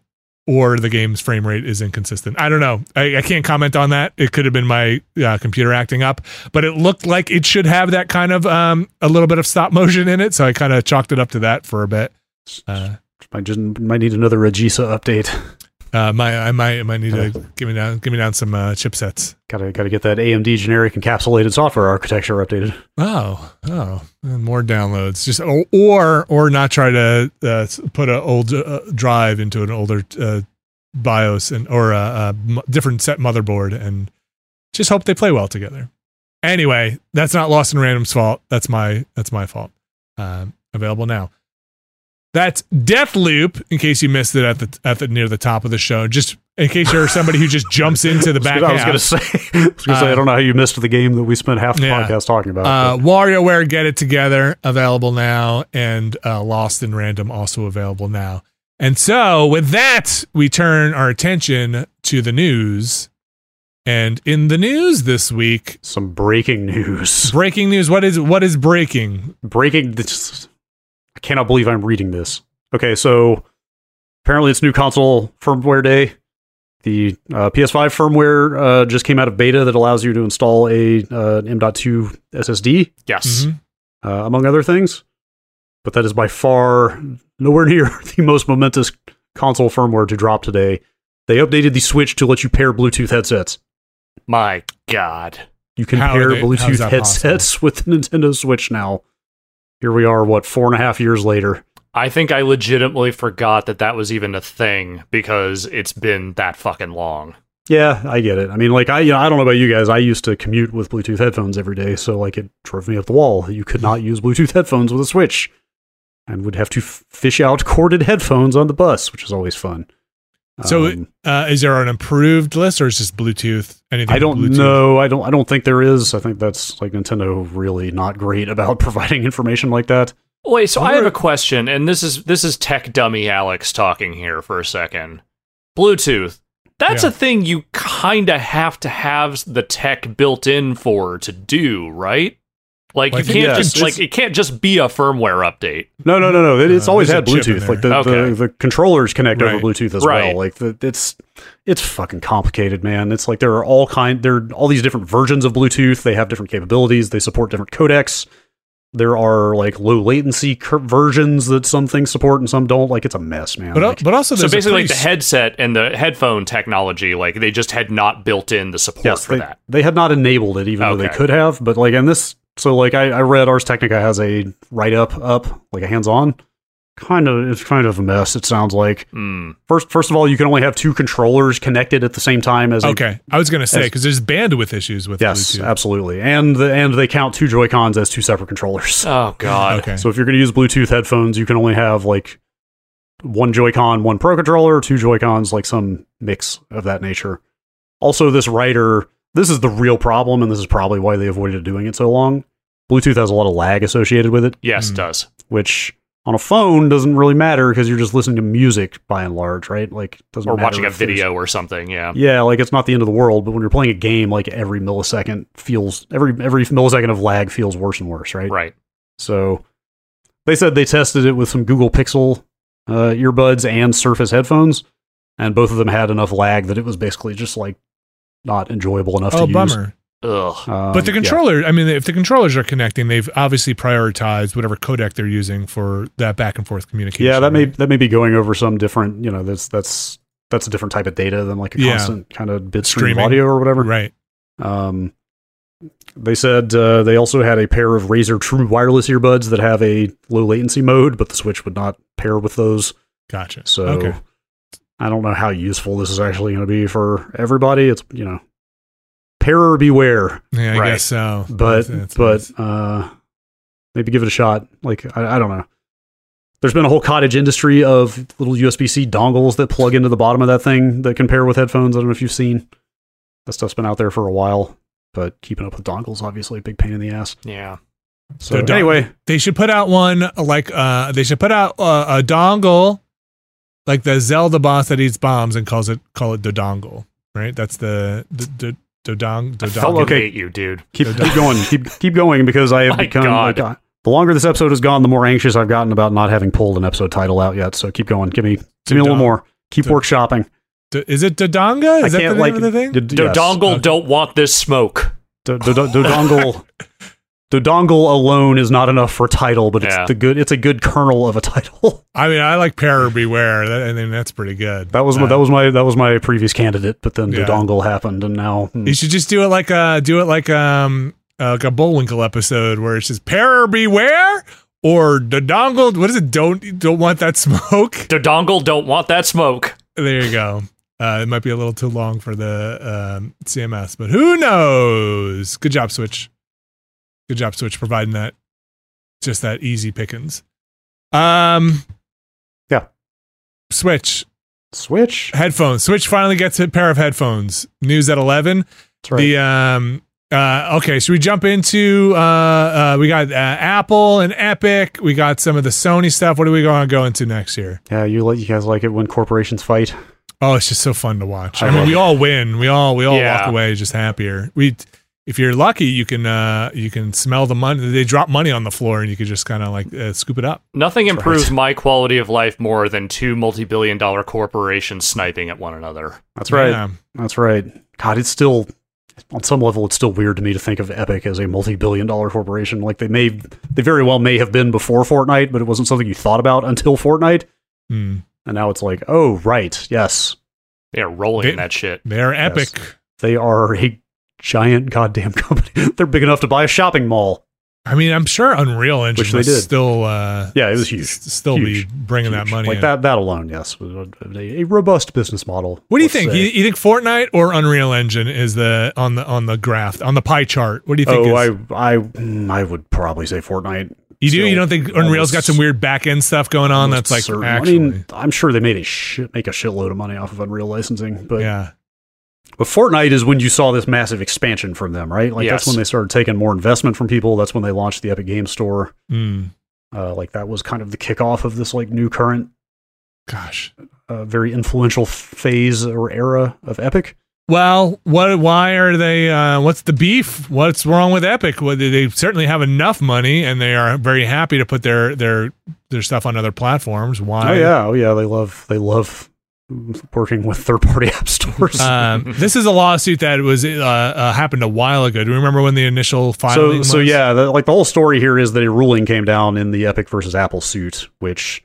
or the game's frame rate is inconsistent. I don't know. I, I can't comment on that. It could have been my uh, computer acting up, but it looked like it should have that kind of um, a little bit of stop motion in it. So I kind of chalked it up to that for a bit. Uh, I just might need another AGESA update. uh, my I might I might need to give me down give me down some uh, chipsets. Gotta gotta get that AMD generic encapsulated software architecture updated. Oh, oh, and more downloads. Just or or, not try to uh, put an old uh, drive into an older uh, BIOS and or a different set motherboard, and just hope they play well together. Anyway, that's not Lost in Random's fault. That's my that's my fault. Um, available now. That's Deathloop. In case you missed it at the at the near the top of the show, just in case you're somebody who just jumps into the back I was going to say, I was gonna say, I don't know how you missed the game that we spent half the Yeah. podcast talking about. Uh, but- WarioWare Get It Together available now, and uh, Lost in Random also available now. And so, with that, we turn our attention to the news. And in the news this week, some breaking news. breaking news. What is what is breaking? breaking this I cannot believe I'm reading this. Okay, so apparently it's new console firmware day. The uh, PS5 firmware uh, just came out of beta that allows you to install a uh, M.2 SSD, Yes. Mhm. uh, among other things. But that is by far nowhere near the most momentous console firmware to drop today. They updated the Switch to let you pair Bluetooth headsets. My God. You can How pair they- Bluetooth that headsets with the Nintendo Switch now. Here we are, what, four and a half years later. I think I legitimately forgot that that was even a thing because it's been that fucking long. Yeah, I get it. I mean, like I, you know, I don't know about you guys. I used to commute with Bluetooth headphones every day, so like it drove me up the wall. You could not use Bluetooth headphones with a Switch, and would have to f- fish out corded headphones on the bus, which is always fun. So, Um, Uh, is there an improved list, or is just Bluetooth? Anything? I don't Bluetooth? know. I don't. I don't think there is. I think that's like Nintendo really not great about providing information like that. Wait, so I have a question, and this is this is tech dummy Alex talking here for a second. Bluetooth. That's Yeah. a thing you kind of have to have the tech built in for to do, right? Like Well, you can't yeah, just like it can't just be a firmware update. No, no, no, no. It, it's Uh, always had a chip in Bluetooth. Like the, Okay. the the controllers connect over Bluetooth as Right. well. Like the, it's it's fucking complicated, man. It's like there are all kind there are all these different versions of Bluetooth. They have different capabilities. They support different codecs. There are like low latency cur- versions that some things support and some don't. Like it's a mess, man. But, Like, but also, So basically, like the headset and the headphone technology, like they just had not built in the support yes, for they, that. they had not enabled it, even though they could have. But like, and this, so like, I, I read Ars Technica has a write up up like a hands on. Kind of, it's kind of a mess. It sounds like. Hmm. First, first of all, you can only have two controllers connected at the same time as Okay, I was gonna say because there's bandwidth issues with Yes, Bluetooth. absolutely, and the, and they count two Joy Cons as two separate controllers. Oh God. Okay, So if you're going to use Bluetooth headphones, you can only have like one Joy-Con, one Pro controller, two Joy-Cons, like some mix of that nature. Also, this writer, this is the real problem, and this is probably why they avoided doing it so long. Bluetooth has a lot of lag associated with it, Yes, Hmm. it does. which on a phone doesn't really matter because you're just listening to music by and large, right? Like it doesn't Or matter watching a video or something. Yeah. Yeah, like it's not the end of the world, but when you're playing a game, like every millisecond feels every every millisecond of lag feels worse and worse, right? Right. So they said they tested it with some Google Pixel uh, earbuds and Surface headphones, and both of them had enough lag that it was basically just like not enjoyable enough oh to bummer. Ugh. Um, But the yeah. controller, I mean, if the controllers are connecting, they've obviously prioritized whatever codec they're using for that back and forth communication. yeah, that may right? that may be going over some different, you know, that's that's that's a different type of data than like a Yeah. constant kind of bit stream audio or whatever. right. Um, they said uh, they also had a pair of Razer True wireless earbuds that have a low latency mode, but the Switch would not pair with those. Gotcha. So okay. I don't know how useful this is actually going to be for everybody. It's you know, pair beware, Yeah, I Right. guess so. but That's- but uh, maybe give it a shot. Like I, I don't know. There's been a whole cottage industry of little USB C dongles that plug into the bottom of that thing that can pair with headphones. I don't know if you've seen. That stuff's been out there for a while, but keeping up with dongles obviously a big pain in the ass. Yeah. So The don- anyway, they should put out one like uh they should put out uh, a dongle like the Zelda boss that eats bombs and calls it call it the dongle, right? That's the the the the dong the I dongle. fucking okay. hate you, dude. keep keep going, keep keep going because I have My become God. like, uh, the longer this episode has gone, the more anxious I've gotten about not having pulled an episode title out yet. So keep going. Give me give me a little more. Keep Dod- workshopping. D- Is it Dodongo? I that the can't name like of the thing? d- yes. dongle Okay. don't want this smoke. Do- do- do- Dodongle. Dodongle alone is not enough for title, but Yeah. it's the good. It's a good kernel of a title. I mean, I like Pairer Beware. That, I mean, that's pretty good. That was my, Uh, that was my that was my previous candidate, but then Yeah. dongle happened, and now hmm. You should just do it like a do it like um uh, like a Bullwinkle episode where it's just Pairer Beware or the dongle. What is it? Don't don't want that smoke. The dongle don't want that smoke. There you go. Uh, it might be a little too long for the um, CMS, but who knows? Good job, Switch. Good job, Switch, providing that just that easy pickings. Um, yeah. Switch Switch. headphones. Switch finally gets a pair of headphones. News at eleven. That's right. The um uh okay, should we jump into uh uh we got uh, Apple and Epic. We got some of the Sony stuff. What are we going to go into next year? yeah, you like you guys like it when corporations fight. Oh, it's just so fun to watch. I I, mean, love we all win. We all we all Yeah. walk away just happier. We if you're lucky, you can uh you can smell the money. They drop money on the floor and you can just kind of like uh, scoop it up. Nothing That's improves right. my quality of life more than two multi-billion dollar corporations sniping at one another. That's right. Yeah. That's right. God, it's still on some level it's still weird to me to think of Epic as a multi-billion dollar corporation. Like they may they very well may have been before Fortnite, but it wasn't something you thought about until Fortnite. Hmm. And now it's like, oh right, yes. They're rolling They- in that shit. They're epic. They are a giant goddamn company. They're big enough to buy a shopping mall. I mean, I'm sure Unreal Engine Which they did. still uh Yeah, it was huge. still Huge. be bringing that money Like in. that that alone, yes. A robust business model. What do you think? You, you think Fortnite or Unreal Engine is the on the on the graph on the pie chart? What do you think? Oh, is, I I mm, I would probably say Fortnite. you do? You don't think Unreal's got some weird back end stuff going on? That's like certain. actually, I mean, I'm sure they made a shit, make a shitload of money off of Unreal licensing, but yeah, but Fortnite is when you saw this massive expansion from them, right? Like that's when they started taking more investment from people. That's when they launched the Epic Game Store. Mm. Uh, like that was kind of the kickoff of this like new current, gosh. uh, very influential phase or era of Epic. Well, what? Why are they? Uh, what's the beef? What's wrong with Epic? Well, they- they certainly have enough money, and they are very happy to put their their their stuff on other platforms. Why? Oh yeah, oh yeah, they love they love working with third party app stores. Um, this is a lawsuit that was uh, uh, happened a while ago. Do you remember when the initial so filing? so was? yeah, the, like the whole story here is that a ruling came down in the Epic versus Apple suit, which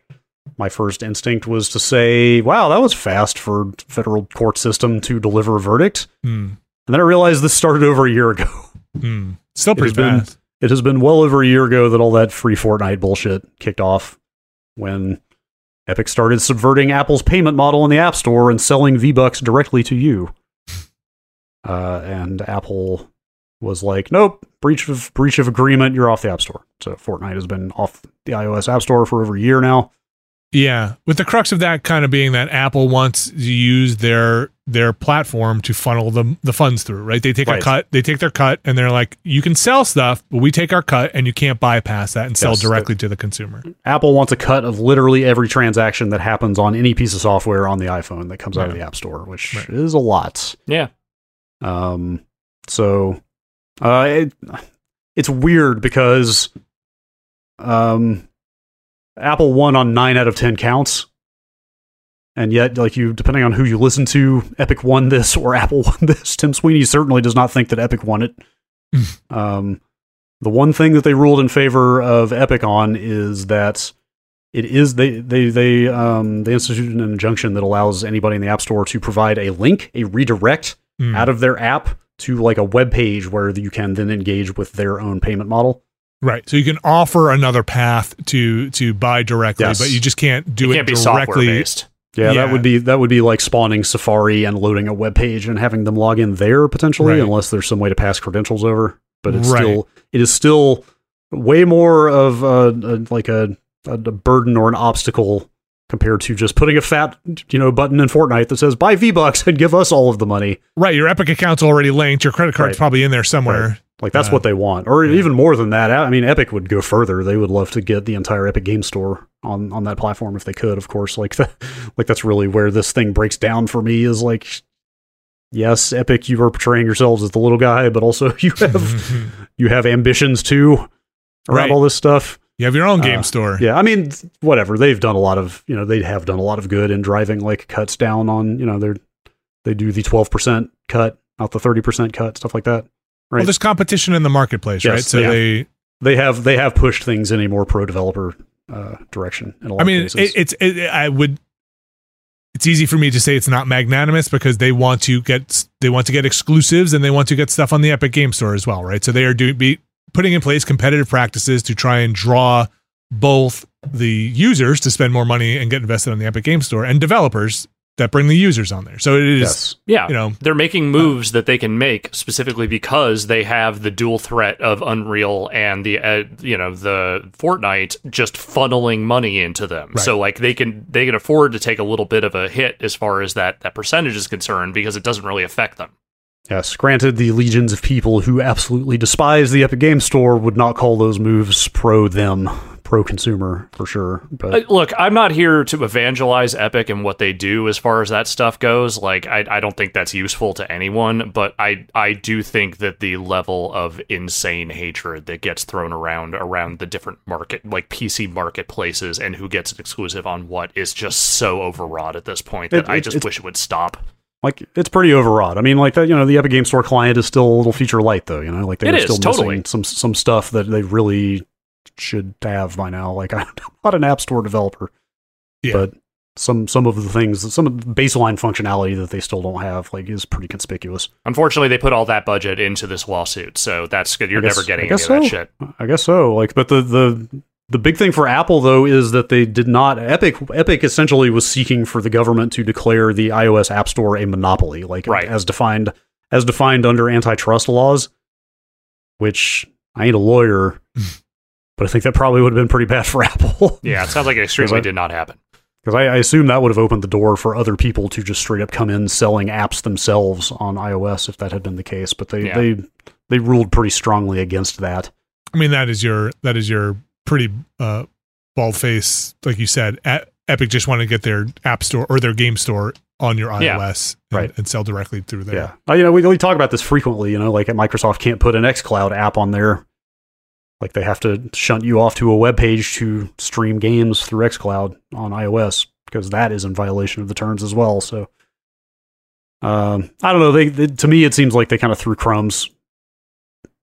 my first instinct was to say, "Wow, that was fast for federal court system to deliver a verdict." Hmm. And then I realized this started over a year ago. Hmm. Still It pretty has been- It has been well over a year ago that all that free Fortnite bullshit kicked off when Epic started subverting Apple's payment model in the App Store and selling V-Bucks directly to you. Uh, and Apple was like, "Nope, breach of breach of agreement. You're off the App Store." So Fortnite has been off the iOS App Store for over a year now. Yeah, with the crux of that kind of being that Apple wants to use their their platform to funnel the the funds through, right? They take a cut, they take their cut, and they're like, you can sell stuff, but we take our cut, and you can't bypass that and sell Yes, directly to the consumer. Apple wants a cut of literally every transaction that happens on any piece of software on the iPhone that comes out of the App Store, which Right. is a lot. Yeah. Um, so, uh, it, it's weird because, um, Apple won on nine out of 10 counts. And yet, like you, depending on who you listen to, Epic won this or Apple won this. Tim Sweeney certainly does not think that Epic won it. um, the one thing that they ruled in favor of Epic on is that it is they they they um they instituted an injunction that allows anybody in the App Store to provide a link, a redirect Hmm. out of their app to like a web page where you can then engage with their own payment model. Right. So you can offer another path to to buy directly, Yes. but you just can't do it it can't be directly. based. Yeah, Yeah. that would be that would be like spawning Safari and loading a web page and having them log in there potentially, Right. unless there's some way to pass credentials over. But it's Right. still it is still way more of a, a like a, a burden or an obstacle compared to just putting a fat you know button in Fortnite that says buy V Bucks and give us all of the money. Right. Your Epic account's already linked. Your credit card's Right. probably in there somewhere. Like that's Uh, what they want, or yeah. even more than that. I mean, Epic would go further. They would love to get the entire Epic Game Store on on that platform if they could. Of course, like the, like that's really where this thing breaks down for me. Is like, yes, Epic, you are portraying yourselves as the little guy, but also you have you have ambitions too around Right. all this stuff. you have your own game Uh, store. Yeah, I mean, whatever. They've done a lot of you know they have done a lot of good in driving like cuts down on you know they're they do the twelve percent cut, not the thirty percent cut, stuff like that. Well, there's competition in the marketplace, Yes, right? So yeah. they they have they have pushed things in a more pro developer uh, direction. In a lot I mean, it, it's it, I would. It's easy for me to say it's not magnanimous because they want to get they want to get exclusives and they want to get stuff on the Epic Game Store as well, right? So they are doing be putting in place competitive practices to try and draw both the users to spend more money and get invested on the Epic Game Store and developers that bring the users on there. So it is, Yes. Yeah. you know, They're making moves that they can make specifically because they have the dual threat of Unreal and the uh, you know the Fortnite just funneling money into them. Right. So like they can they can afford to take a little bit of a hit as far as that that percentage is concerned because it doesn't really affect them. Yes. Granted, the legions of people who absolutely despise the Epic Game Store would not call those moves pro them, pro consumer for sure. But Uh, Look, I'm not here to evangelize Epic and what they do as far as that stuff goes. Like, I, I don't think that's useful to anyone, but I, I do think that the level of insane hatred that gets thrown around around the different market, like PC marketplaces, and who gets an exclusive on what is just so overwrought at this point that It- I just wish it would stop. like it's pretty overwrought. I mean, like that, you know, the Epic Game Store client is still a little feature light though, you know, like they're still totally. missing some some stuff that they really should have by now. Like I'm not an App Store developer, Yeah. but some some of the things, some of the baseline functionality that they still don't have, like, is pretty conspicuous. Unfortunately, they put all that budget into this lawsuit, so that's good. You're guess- never getting any of guess that shit. I guess so. Like, but the the the big thing for Apple though is that they did not Epic Epic essentially was seeking for the government to declare the iOS App Store a monopoly, like Right. as defined as defined under antitrust laws. Which I ain't a lawyer, but I think that probably would have been pretty bad for Apple. Yeah, it sounds like it extremely I- did not happen. Because I, I assume that would have opened the door for other people to just straight up come in selling apps themselves on iOS if that had been the case. But they Yeah. they they ruled pretty strongly against that. I mean, that is your that is your pretty uh, bald face, like you said. A- Epic just want to get their app store or their game store on your Yeah. iOS and, Right. and sell directly through there. Yeah. Uh, you know, we, we talk about this frequently, you know, like Microsoft can't put an xCloud app on there. Like they have to shunt you off to a web page to stream games through xCloud on iOS because that is in violation of the terms as well. So um, I don't know. They, they to me it seems like they kind of threw crumbs,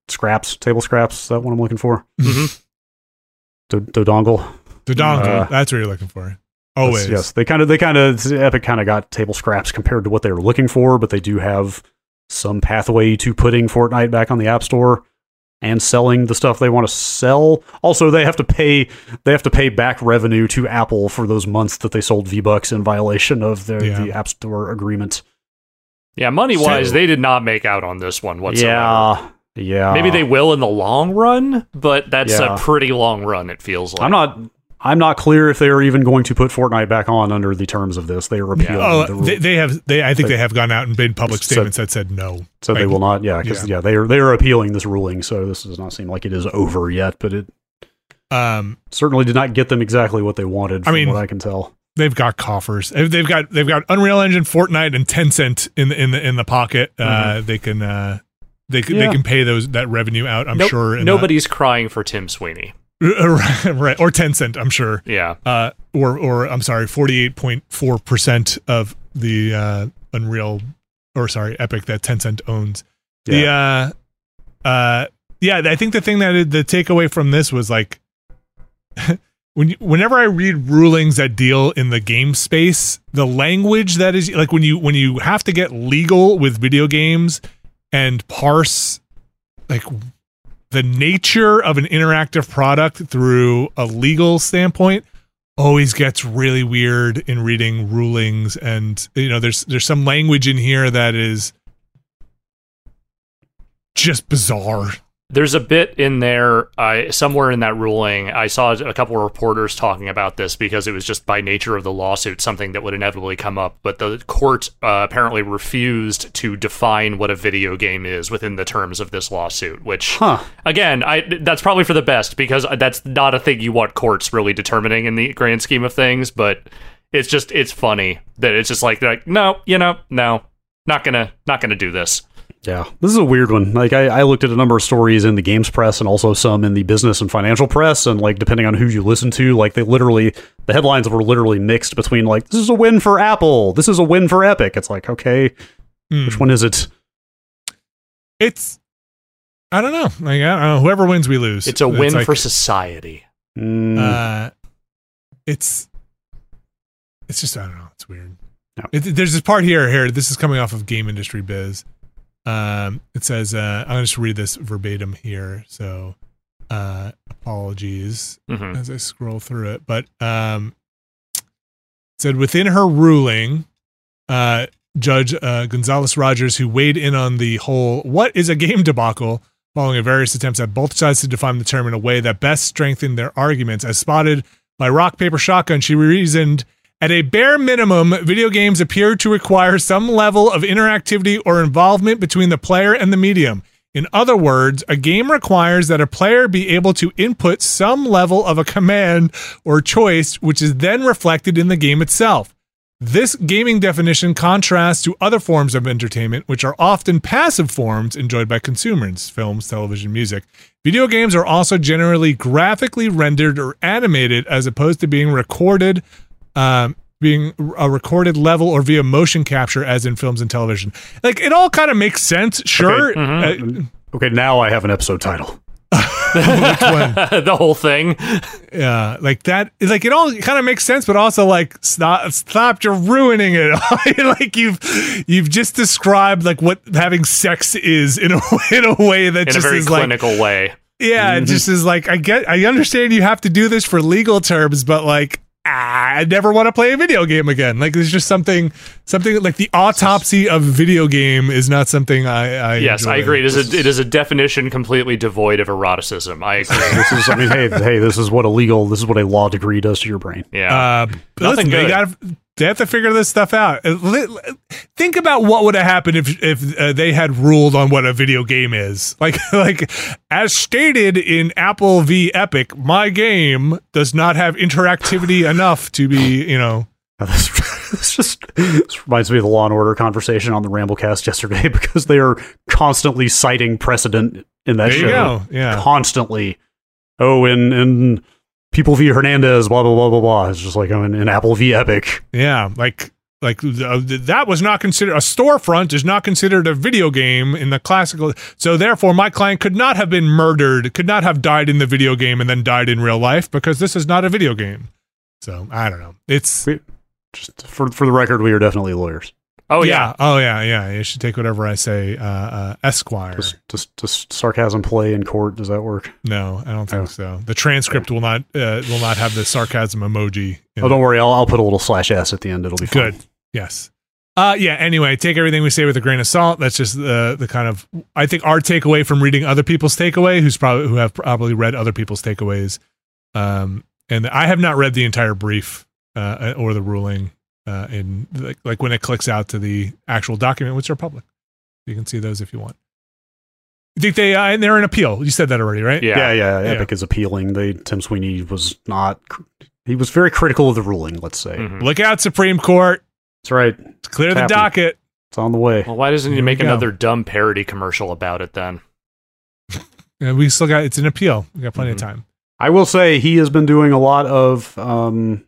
scraps, table scraps. Is that what I'm looking for? Mhm. Do, dodongle. The dongle, Uh, that's what you're looking for. Always. Yes, yes. They kind of they kind of Epic kind of got table scraps compared to what they were looking for, but they do have some pathway to putting Fortnite back on the App Store and selling the stuff they want to sell. Also, they have to pay they have to pay back revenue to Apple for those months that they sold V Bucks in violation of the, Yeah. the App Store agreement. Yeah, money wise, So- they did not make out on this one whatsoever. Yeah, yeah. Maybe they will in the long run, but that's Yeah. a pretty long run. It feels like. I'm not. I'm not clear if they are even going to put Fortnite back on under the terms of this. They are appealing Oh, the they, they have. They, I think They- they have gone out and made public So- statements that said no. So they will not, yeah, because yeah. they are they are appealing this ruling. So this does not seem like it is over yet, but it Um, certainly did not get them exactly what they wanted. I mean- what I can tell. they've got coffers. They've got they've got Unreal Engine, Fortnite, and Tencent in the in the in the pocket. Uh, they can uh, they can Yeah. they can pay those that revenue out. I'm Nope, sure. in nobody's crying for Tim Sweeney. right or Tencent. I'm sure. Yeah, Uh, or or I'm sorry, 48.4 percent of the uh, Unreal or sorry Epic that Tencent owns. The uh, uh, yeah, I think the thing that the takeaway from this was like when you, whenever I read rulings that deal in the game space, the language that is like when you when you have to get legal with video games and parse like the nature of an interactive product through a legal standpoint always gets really weird in reading rulings and you know there's there's some language in here that is just bizarre there's a bit in there, uh, somewhere in that ruling. I saw a couple of reporters talking about this because it was just by nature of the lawsuit something that would inevitably come up. But the court uh, apparently refused to define what a video game is within the terms of this lawsuit, which Huh. again, I that's probably for the best because that's not a thing you want courts really determining in the grand scheme of things. But it's just it's funny that it's just like they're like, no, you know, no, not gonna not gonna do this. Yeah, this is a weird one. Like I, I looked at a number of stories in the games press and also some in the business and financial press, and like depending on who you listen to, like they literally the headlines were literally mixed between like this is a win for Apple, this is a win for Epic. It's like okay, Hmm. which one is it? it's i don't know like i don't know whoever wins we lose It's a win like, for society. Mm, uh it's it's just i don't know it's weird No. it, there's this part here here this is coming off of game industry biz um it says uh i'm gonna just read this verbatim here so uh apologies Mhm. as I scroll through it. But um, said within her ruling, uh, Judge uh, Gonzalez Rogers, who weighed in on the whole "what is a game" debacle, following a various attempts at both sides to define the term in a way that best strengthened their arguments. As spotted by Rock Paper Shotgun, she reasoned. At a bare minimum, video games appear to require some level of interactivity or involvement between the player and the medium. In other words, a game requires that a player be able to input some level of a command or choice, which is then reflected in the game itself. This gaming definition contrasts to other forms of entertainment, which are often passive forms enjoyed by consumers films, television, music. Video games are also generally graphically rendered or animated as opposed to being recorded. Um, being a recorded level or via motion capture as in films and television like it all kind of makes sense sure Okay. Okay, now I have an episode title. the whole thing. Yeah, like that. Like it all kind of makes sense, but also like stop, stop! You're ruining it. like you've you've just described like what having sex is in a in a way that In a just very is like clinical way. yeah, it mm-hmm. just is like I get I understand you have to do this for legal terms, but like. Ah, I never want to play a video game again. Like there's just something, something like the autopsy of video game is not something I. I Yes, I agree. It is, a, it is a definition completely devoid of eroticism. I agree. This is, I mean, hey, hey, this is what a legal, this is what a law degree does to your brain. Yeah. Uh, but listen, Nothing they good. got they have to figure this stuff out. Uh, Think about what would have happened if if uh, they had ruled on what a video game is. Like like as stated in Apple v Epic, my game does not have interactivity enough to be you know. This, this just this reminds me of the Law and Order conversation on the Ramblecast yesterday because they are constantly citing precedent in that There show. Yeah. Constantly. Oh, in in People v Hernandez, blah blah blah blah blah. It's just like in, in Apple v Epic. Yeah, like like uh, that was not considered a storefront is not considered a video game in the classical. So therefore, my client could not have been murdered, could not have died in the video game and then died in real life because this is not a video game. So I don't know. It's We- Just for for the record, we are definitely lawyers. Oh, yeah. oh yeah, yeah. You should take whatever I say, uh, uh, Esquire. Does, does, does sarcasm play in court? Does that work? No, I don't think Oh. so. The transcript will not uh, will not have the sarcasm emoji. in Oh, don't worry. I'll, I'll put a little slash s at the end. It'll be fine. Good. Yes. Uh, yeah. Anyway, take everything we say with a grain of salt. That's just the the kind of I think our takeaway from reading other people's takeaway, who's probably who have probably read other people's takeaways. Um, and I have not read the entire brief uh, or the ruling uh, in like, like when it clicks out to the actual document, which are public. You can see those if you want. You think they uh, and they're in appeal? You said that already, right? Yeah. Yeah, yeah. Yeah. Epic is appealing. They Tim Sweeney was not. He was very critical of the ruling. Let's say Mhm. Look out, Supreme Court! that's right. Clear the Happy. docket. It's on the way. Well, why doesn't he Here we make another dumb parody commercial about it then? And we still got it's an appeal. We got plenty Mhm. of time. I will say he has been doing a lot of. Um,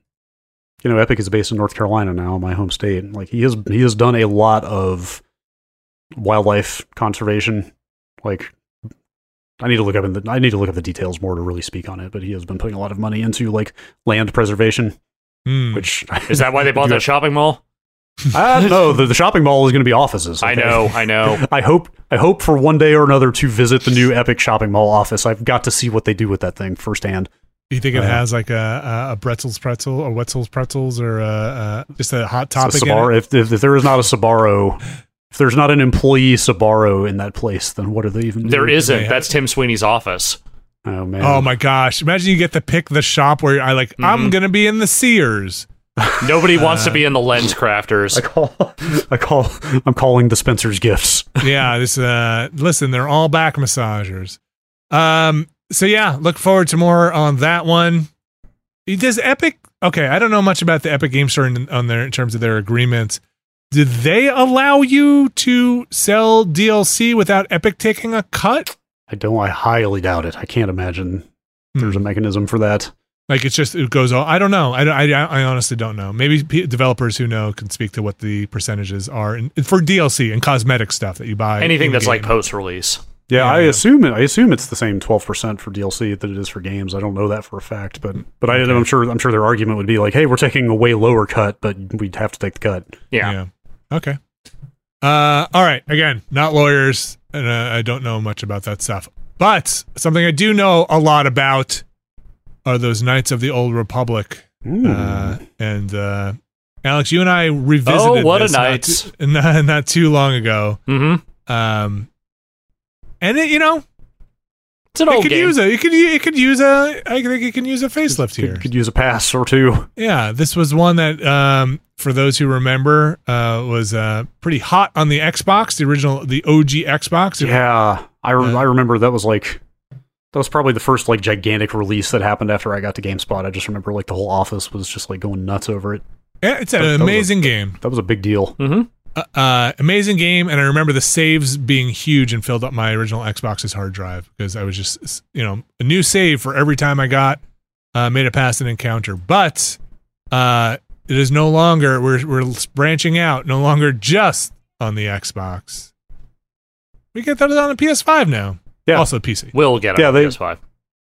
you know, Epic is based in North Carolina now, my home state. Like he has, he has done a lot of wildlife conservation. Like, I need to look up in the, I need to look up the details more to really speak on it. But he has been putting a lot of money into like land preservation, Hmm. which Is that why they bought that shopping mall? I don't know. The, the shopping mall is going to be offices. I know, I know. I hope I hope for one day or another to visit the new Epic shopping mall office. I've got to see what they do with that thing firsthand. Do you think it Uh, has like a, a, a Bretzel's pretzel or Wetzel's pretzels or uh, uh, just a hot topic? So in Sbarro, it? if, if if there is not a Sbarro, if there's not an employee Sbarro in that place, then what are they even? There doing? They isn't. That's Tim Sweeney's office. Oh man. Oh my gosh! Imagine you get to pick the shop where I like. I'm Mhm. gonna be in the Sears. Nobody wants to Uh, be in the LensCrafters. I call. I call. I'm calling the Spencer's gifts. yeah, this. Uh, listen, they're all back massagers. Um. So yeah, look forward to more on that one. Does Epic? Okay, I don't know much about the Epic Game Store in, on their in terms of their agreements. Did they allow you to sell DLC without Epic taking a cut? I don't. I highly doubt it. I can't imagine there's a Hmm. mechanism for that. Like it's just it goes all. I don't know. I, I, I honestly don't know. Maybe p- developers who know can speak to what the percentages are in, for DLC and cosmetic stuff that you buy. Anything that's like post release. Yeah, Yeah, I yeah. assume it. I assume it's the same twelve percent for DLC that it is for games. I don't know that for a fact, but but I, I'm sure I'm sure their argument would be like, hey, we're taking a way lower cut, but we'd have to take the cut. Yeah. Okay. Uh. All right. Again, not lawyers, and uh, I don't know much about that stuff. But something I do know a lot about are those Knights of the Old Republic. Ooh. Uh, and uh, Alex, you and I revisited. Oh, what a this not night. too- Not, not too long ago. Mm-hmm. Um, and it, you know, It's an it old could game. use a, it could, u- it could use a, I think it can use a facelift here. Could, could use a pass or two. Yeah, this was one that, um, for those who remember, uh, was uh pretty hot on the Xbox, the original, the OG Xbox. Yeah, I, re- Yeah. I remember that was like that was probably the first like gigantic release that happened after I got to GameSpot. I just remember like the whole office was just like going nuts over it. Yeah, it's an That- that a- amazing game. That was a big deal. Mm-hmm. Uh, uh, amazing game, and I remember the saves being huge and filled up my original Xbox's hard drive because I was just, you know, a new save for every time I got uh, made it past an encounter. But uh, it is no longer we're we're branching out, no longer just on the Xbox. We get that on the PS5 now. Yeah. also PC. We'll get it Yeah, on they- PS5.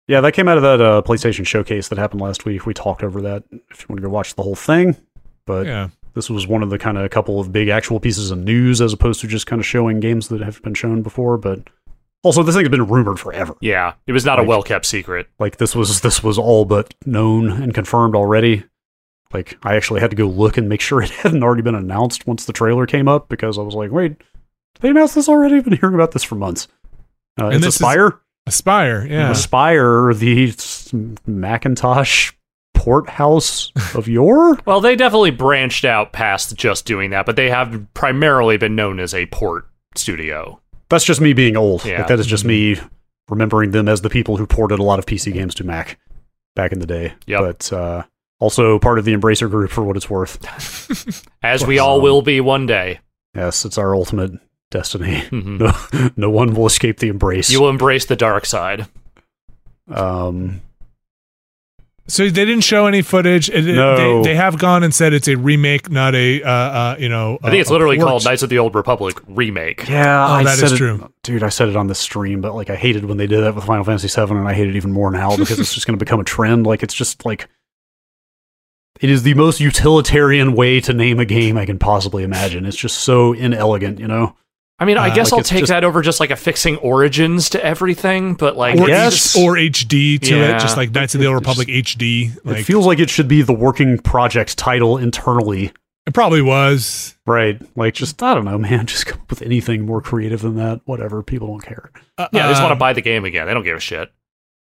Yeah, that came out of that uh, PlayStation showcase that happened last week. We talked over that. If you want to go watch the whole thing, but Yeah, this was one of the kind of couple of big actual pieces of news as opposed to just kind of showing games that have been shown before. But also, this thing has been rumored forever. Yeah, it was not a well kept secret. Like this was this was all but known and confirmed already. Like I actually had to go look and make sure it hadn't already been announced once the trailer came up because I was like, wait, did they announce this already? I've been hearing about this for months. Uh, And it's this is- Aspyr. Aspyr. Yeah, Aspyr, the Macintosh port house of yore. Well, they definitely branched out past just doing that, but they have primarily been known as a port studio. That's just me being old. Yeah. Like, that is just me remembering them as the people who ported a lot of PC games to Mac back in the day. Yep. But uh, also part of the Embracer group for what it's worth. As we all Um, will be one day. Yes, it's our ultimate destiny. Mhm. No, no one will escape the embrace. You will embrace the dark side. um, So they didn't show any footage. It- it- No. they, they have gone and said it's a remake, not a uh, uh, you know. I think it's literally called Knights of the Old Republic remake. yeah, Oh, I that is said it- true. dude. I said it on the stream, but like I hated when they did that with Final Fantasy VII, and I hate it even more now because it's just going to become a trend. Like it's just like it is the most utilitarian way to name a game I can possibly imagine. It's just so inelegant, you know. I mean, I Uh, guess like I'll take just- that over just like affixing origins to everything, but like, or, it's guess. or HD to Yeah. it, just like Knights of the Old It Republic HD. Like it feels like it should be the working project's title internally. it probably was. Right. Like just I don't know, man. Just come up with anything more creative than that. Whatever. People don't care. Uh, yeah, they just want to buy the game again. They don't give a shit.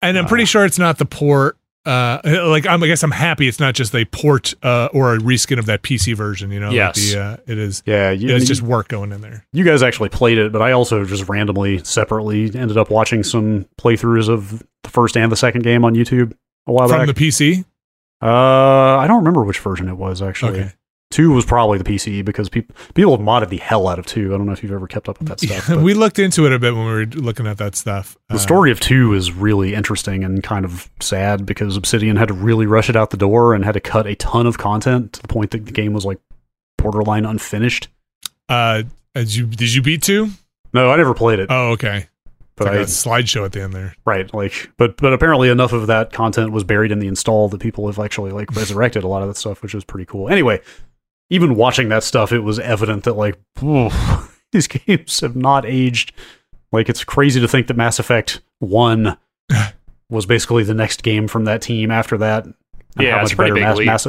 And I'm pretty uh, sure it's not the port. Uh, like I'm, I guess I'm happy it's not just a port uh, or a reskin of that PC version. You know, like Yes. the, uh, it is. Yeah, you, it's you- just work going in there. you guys actually played it, but I also just randomly, separately ended up watching some playthroughs of the first and the second game on YouTube a while From back. the PC. uh, I don't remember which version it was actually. Okay. Two was probably the PCE because people people have modded the hell out of two. I don't know if you've ever kept up with that stuff. We looked into it a bit when we were looking at that stuff. the Uh, story of two is really interesting and kind of sad because Obsidian had to really rush it out the door and had to cut a ton of content to the point that the game was like borderline unfinished. Uh, as you did you beat two? No, I never played it, Oh, okay. but like I a slideshow at the end there. right like but but apparently enough of that content was buried in the install that people have actually like resurrected a lot of that stuff, which is pretty cool. Anyway, even watching that stuff, it was evident that like oof, these games have not aged. Like it's crazy to think that Mass Effect One was basically the next game from that team after that. Yeah, it's a pretty big Mass. Mass,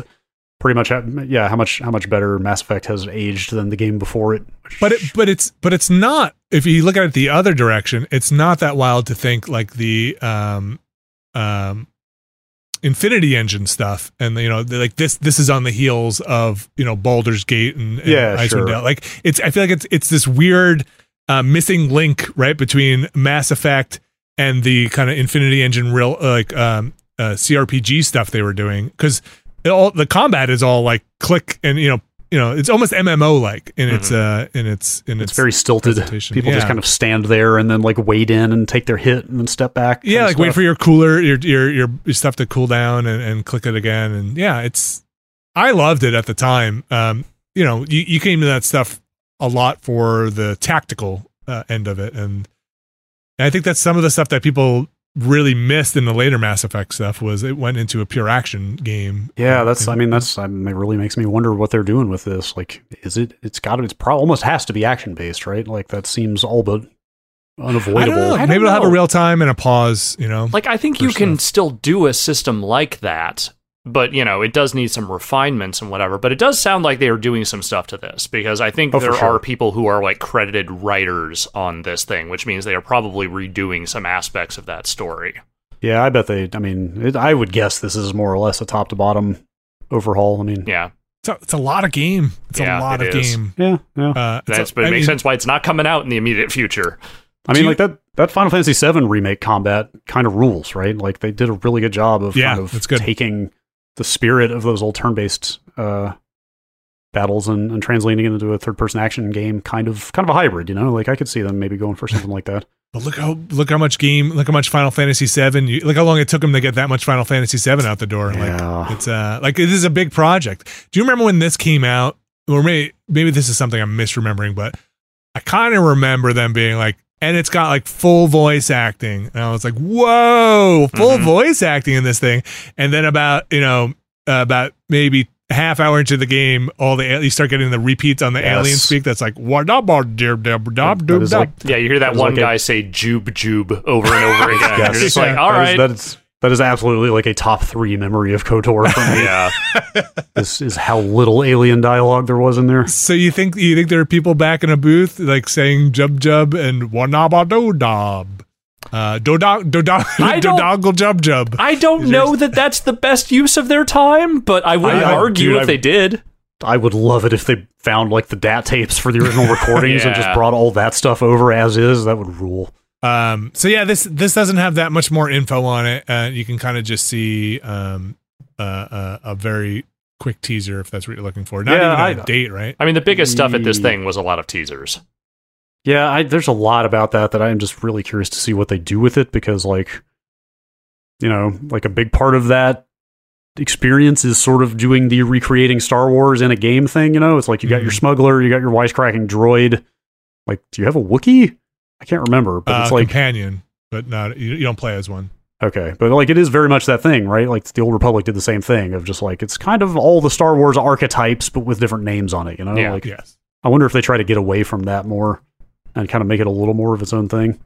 pretty much, yeah. How much how much better Mass Effect has aged than the game before it. But it, but it's but it's not. If you look at it the other direction, it's not that wild to think like the um um Infinity Engine stuff, and you know, like this this is on the heels of you know Baldur's Gate and, and Yeah, Icewind sure. Dale. Like it's I feel like it's it's this weird uh, missing link right between Mass Effect and the kind of Infinity Engine real like um uh, CRPG stuff they were doing because all the combat is all like click and you know you know it's almost MMO like in its uh in its in its, it's very stilted. People just kind of stand there and then like wade in and take their hit and then step back. yeah like wait for your cooler your your your, your stuff to cool down and, and click it again. And yeah it's I loved it at the time. Um you know you, you came to that stuff a lot for the tactical uh, end of it. And I think that's some of the stuff that people really missed in the later Mass Effect stuff was it went into a pure action game Yeah, uh, that's. And- I mean, that's. I mean, it really makes me wonder what they're doing with this. Like, is it? It's got. It's probably almost has to be action based, right? Like that seems all but I don't unavoidable. know. I don't Maybe it'll have a real time and a pause. You know, Like, I think for you can still do a system like that but you know, it does need some refinements and whatever. But it does sound like they are doing some stuff to this because I think Oh, there sure. are people who are like credited writers on this thing, which means they are probably redoing some aspects of that story. Yeah, I bet they. I mean, it, I would guess this is more or less a top to bottom overhaul. I mean, Yeah, It's a, it's a lot of game. It's Yeah, a lot it of is. game. yeah, yeah. Uh, that's a- but it I makes mean, sense why it's not coming out in the immediate future. I mean, you- like that that Final Fantasy VII remake combat kind of rules, right? Like they did a really good job of Yeah, kind of that's good. taking the spirit of those old turn-based uh, battles and, and translating it into a third-person action game, kind of kind of a hybrid. You know, like I could see them maybe going for something like that. But look how look how much game, look how much Final Fantasy VII. You, look how long it took them to get that much Final Fantasy VII out the door. Like Yeah. it's uh like this is a big project. Do you remember when this came out? Or maybe maybe this is something I'm misremembering, but I kind of remember them being like, and it's got like full voice acting, and I was like, whoa, full Mhm. voice acting in this thing. And then about you know uh, about maybe half hour into the game, all the you start getting the repeats on the Yes. alien speak. That's like Yeah, you hear that That one like a- guy say "jube jube" over and over again. Yes. You're just Yeah. like, all that is- right, that is that is absolutely like a top three memory of Kotor for me. yeah. This is how little alien dialogue there was in there. So you think you think there are people back in a booth like saying jub jub and wanaba do dob, uh, do dog do do jub jub. I don't know that that's the best use of their time, but I wouldn't I- I- argue dude, if I- they did. I would love it if they found like the DAT tapes for the original recordings and just brought all that stuff over as is. That would rule. Um, so yeah, this this doesn't have that much more info on it. Uh, you can kind of just see um, uh, uh, a very quick teaser if that's what you're looking for. Not Yeah, even a I- date, right? I mean, the biggest stuff at this thing was a lot of teasers. Yeah, I, there's a lot about that that I'm just really curious to see what they do with it because, like, you know, like a big part of that experience is sort of doing the recreating Star Wars in a game thing. You know, it's like you got your Mhm. smuggler, you got your wisecracking droid. Like, do you have a Wookiee? I can't remember, but Uh, it's like companion, but not you, you don't play as one. Okay, but like it is very much that thing, right? Like the old Republic did the same thing of just like it's kind of all the Star Wars archetypes, but with different names on it. You know, Yeah. like Yes, I wonder if they try to get away from that more and kind of make it a little more of its own thing.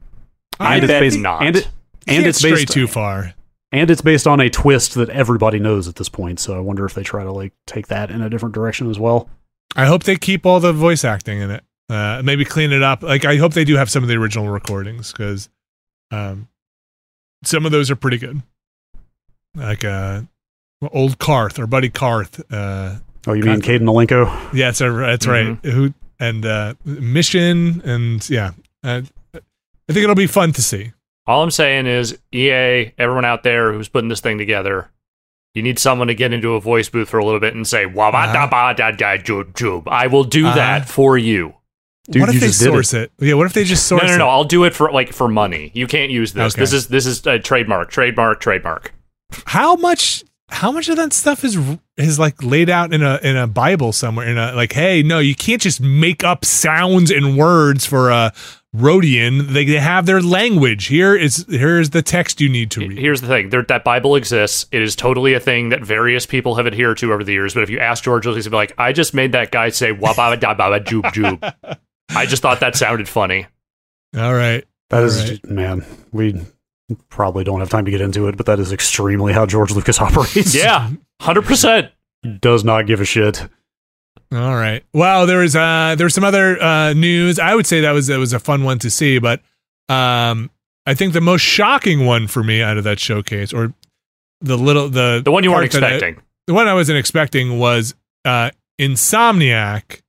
I and it's bet based not. and it and it's stray based too far. and it's based on a twist that everybody knows at this point. So I wonder if they try to like take that in a different direction as well. I hope they keep all the voice acting in it. Uh, maybe clean it up. Like I hope they do have some of the original recordings because um, some of those are pretty good. Like uh, old Carth or Buddy Carth. Uh, Oh, you mean Gotcha. Kaidan Alenko? yeah, that's, that's right. Who and uh, Mission and yeah, uh, I think it'll be fun to see. All I'm saying is, EA, everyone out there who's putting this thing together, you need someone to get into a voice booth for a little bit and say, "Wah ba da ba da da jub jub." I will do Uh-huh. that for you. Dude, what if you they just did it. source it? Yeah, what if they just source it? No, no, no. it? I'll do it for like for money. You can't use this. Okay. This is this is a trademark, trademark, trademark. how much how much of that stuff is is like laid out in a in a bible somewhere in a like hey no you can't just make up sounds and words for a Rodian they, they have their language here is here is the text you need to read Here's the thing: there, that Bible exists. It is totally a thing that various people have adhered to over the years. But if you ask George Lucas, he'd be like, "I just made that guy say wah ba da ba ba jub jub." I just thought that sounded funny. all right That is, Right. man, we probably don't have time to get into it, but that is extremely how George Lucas operates. Yeah, hundred percent. Does not give a shit. all right well there was uh there was some other uh news i would say that was that was a fun one to see but um i think the most shocking one for me out of that showcase or the little the The one you weren't part that I- expecting. the one I wasn't expecting was uh, Insomniac,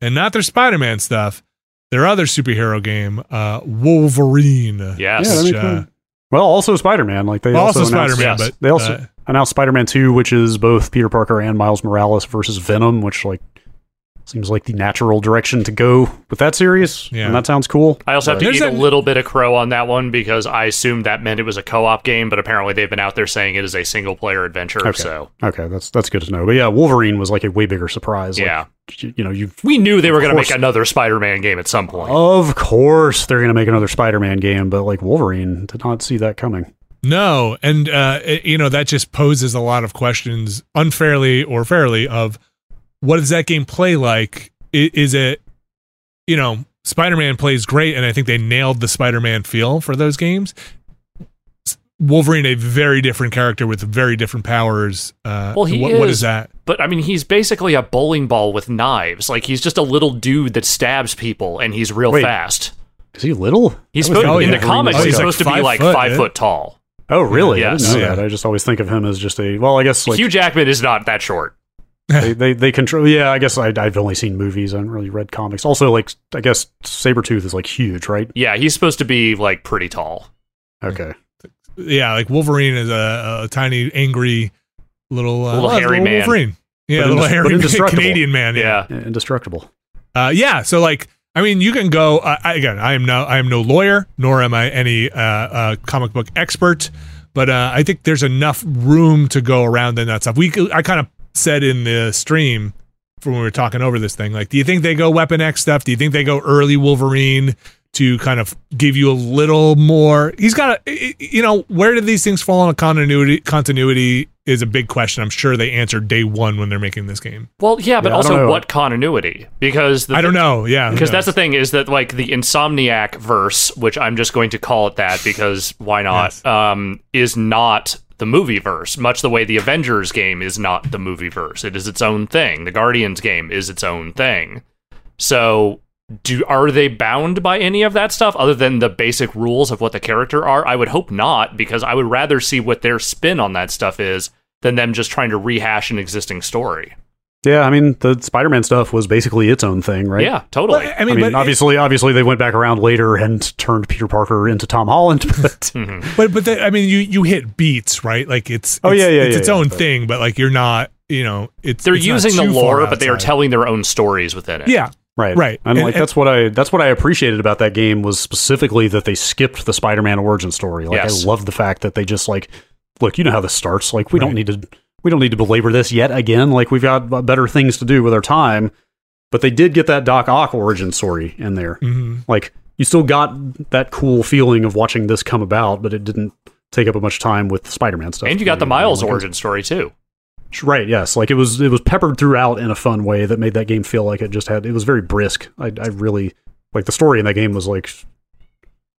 and not their Spider-Man stuff. Their other superhero game, uh, Wolverine. Yes. Yeah, Which, uh. Well, also Spider Man. Like they Well, also, also, announced, Spider-Man, yes. but They also uh, announced Spider Man Two, which is both Peter Parker and Miles Morales versus Venom, which like seems like the natural direction to go with that series. Yeah. and that sounds cool. I also have to There's eat a a- little bit of crow on that one because I assumed that meant it was a co-op game, but apparently they've been out there saying it is a single-player adventure. Okay. So Okay, that's that's good to know. But yeah, Wolverine was like a way bigger surprise. Like, yeah, you, you know, you we knew they were going to make another Spider-Man game at some point. of course they're gonna make another Spider Man game, but like Wolverine did not see that coming. no, and uh, it- you know that just poses a lot of questions, unfairly or fairly, of what does that game play like? I- Is it, you know, Spider-Man plays great, and I think they nailed the Spider-Man feel for those games. S- Wolverine a very different character with very different powers. Uh, Well, he what, what is. is that? But I mean, he's basically a bowling ball with knives. Like he's just a little dude that stabs people, and he's real Wait. fast. Is he little? He's supposed, oh, in yeah. the comics. Oh, he's, he's like supposed to be like foot, five yeah. foot tall. Oh, really? I Yes. didn't know Yeah. that. I just always think of him as just a. Well, I guess like Hugh Jackman is not that short. they, they they control. Yeah, I guess I, I've only seen movies. I haven't really read comics. Also, like I guess Sabretooth is like huge, right? Yeah, he's supposed to be like pretty tall. Okay. Yeah, like Wolverine is a, a tiny, angry little, uh, Little well, hairy man. Wolverine. Yeah, But little indest- hairy man, indestructible. Canadian man. Yeah. Yeah. Indestructible. Uh, yeah. So like, I mean, you can go. Uh, again, I am no, I am no lawyer, nor am I any uh, uh, comic book expert, but uh, I think there's enough room to go around in that stuff. We, I kind of said in the stream from when we were talking over this thing, like, do you think they go Weapon X stuff? Do you think they go early Wolverine? To kind of give you a little more, he's got a, you know, where did these things fall on a continuity? Continuity is a big question. I'm sure they answered day one when they're making this game. Well, yeah, but Yeah, also what continuity? Because the I don't know. Yeah, Because that's the thing is that like the Insomniac verse, which I'm just going to call it that because why not, Yes. um, is not the movie verse. Much the way the Avengers game is not the movie verse. It is its own thing. The Guardians game is its own thing. So do are they bound by any of that stuff other than the basic rules of what the character are? I would hope not, because I would rather see what their spin on that stuff is than them just trying to rehash an existing story. Yeah, I mean the Spider-Man stuff was basically its own thing, right? Yeah, totally. Well, I I mean, mean, but obviously, obviously they went back around later and turned Peter Parker into Tom Holland, but Mhm. But but the, I mean, you you hit beats, right? Like it's, Oh, it's- yeah, yeah, it's yeah, its yeah, own but- thing. But like you're not, you know, it's They're it's not using the lore, but they are telling their own stories within it. Yeah, right, Right. and, And- like and- that's what I that's what I appreciated about that game was specifically that they skipped the Spider-Man origin story. Like Yes. I love the fact that they just like, look, you know how this starts. Like we Right. don't need to we don't need to belabor this yet again. Like we've got better things to do with our time. But they did get that Doc Ock origin story in there. hmm Like you still got that cool feeling of watching this come about, but it didn't take up a much time with Spider-Man stuff. And you got the Miles origin story too. Right. Yes. Like it was. It was peppered throughout in a fun way that made that game feel like it just had. It was very brisk. I, I really like the story in that game was like.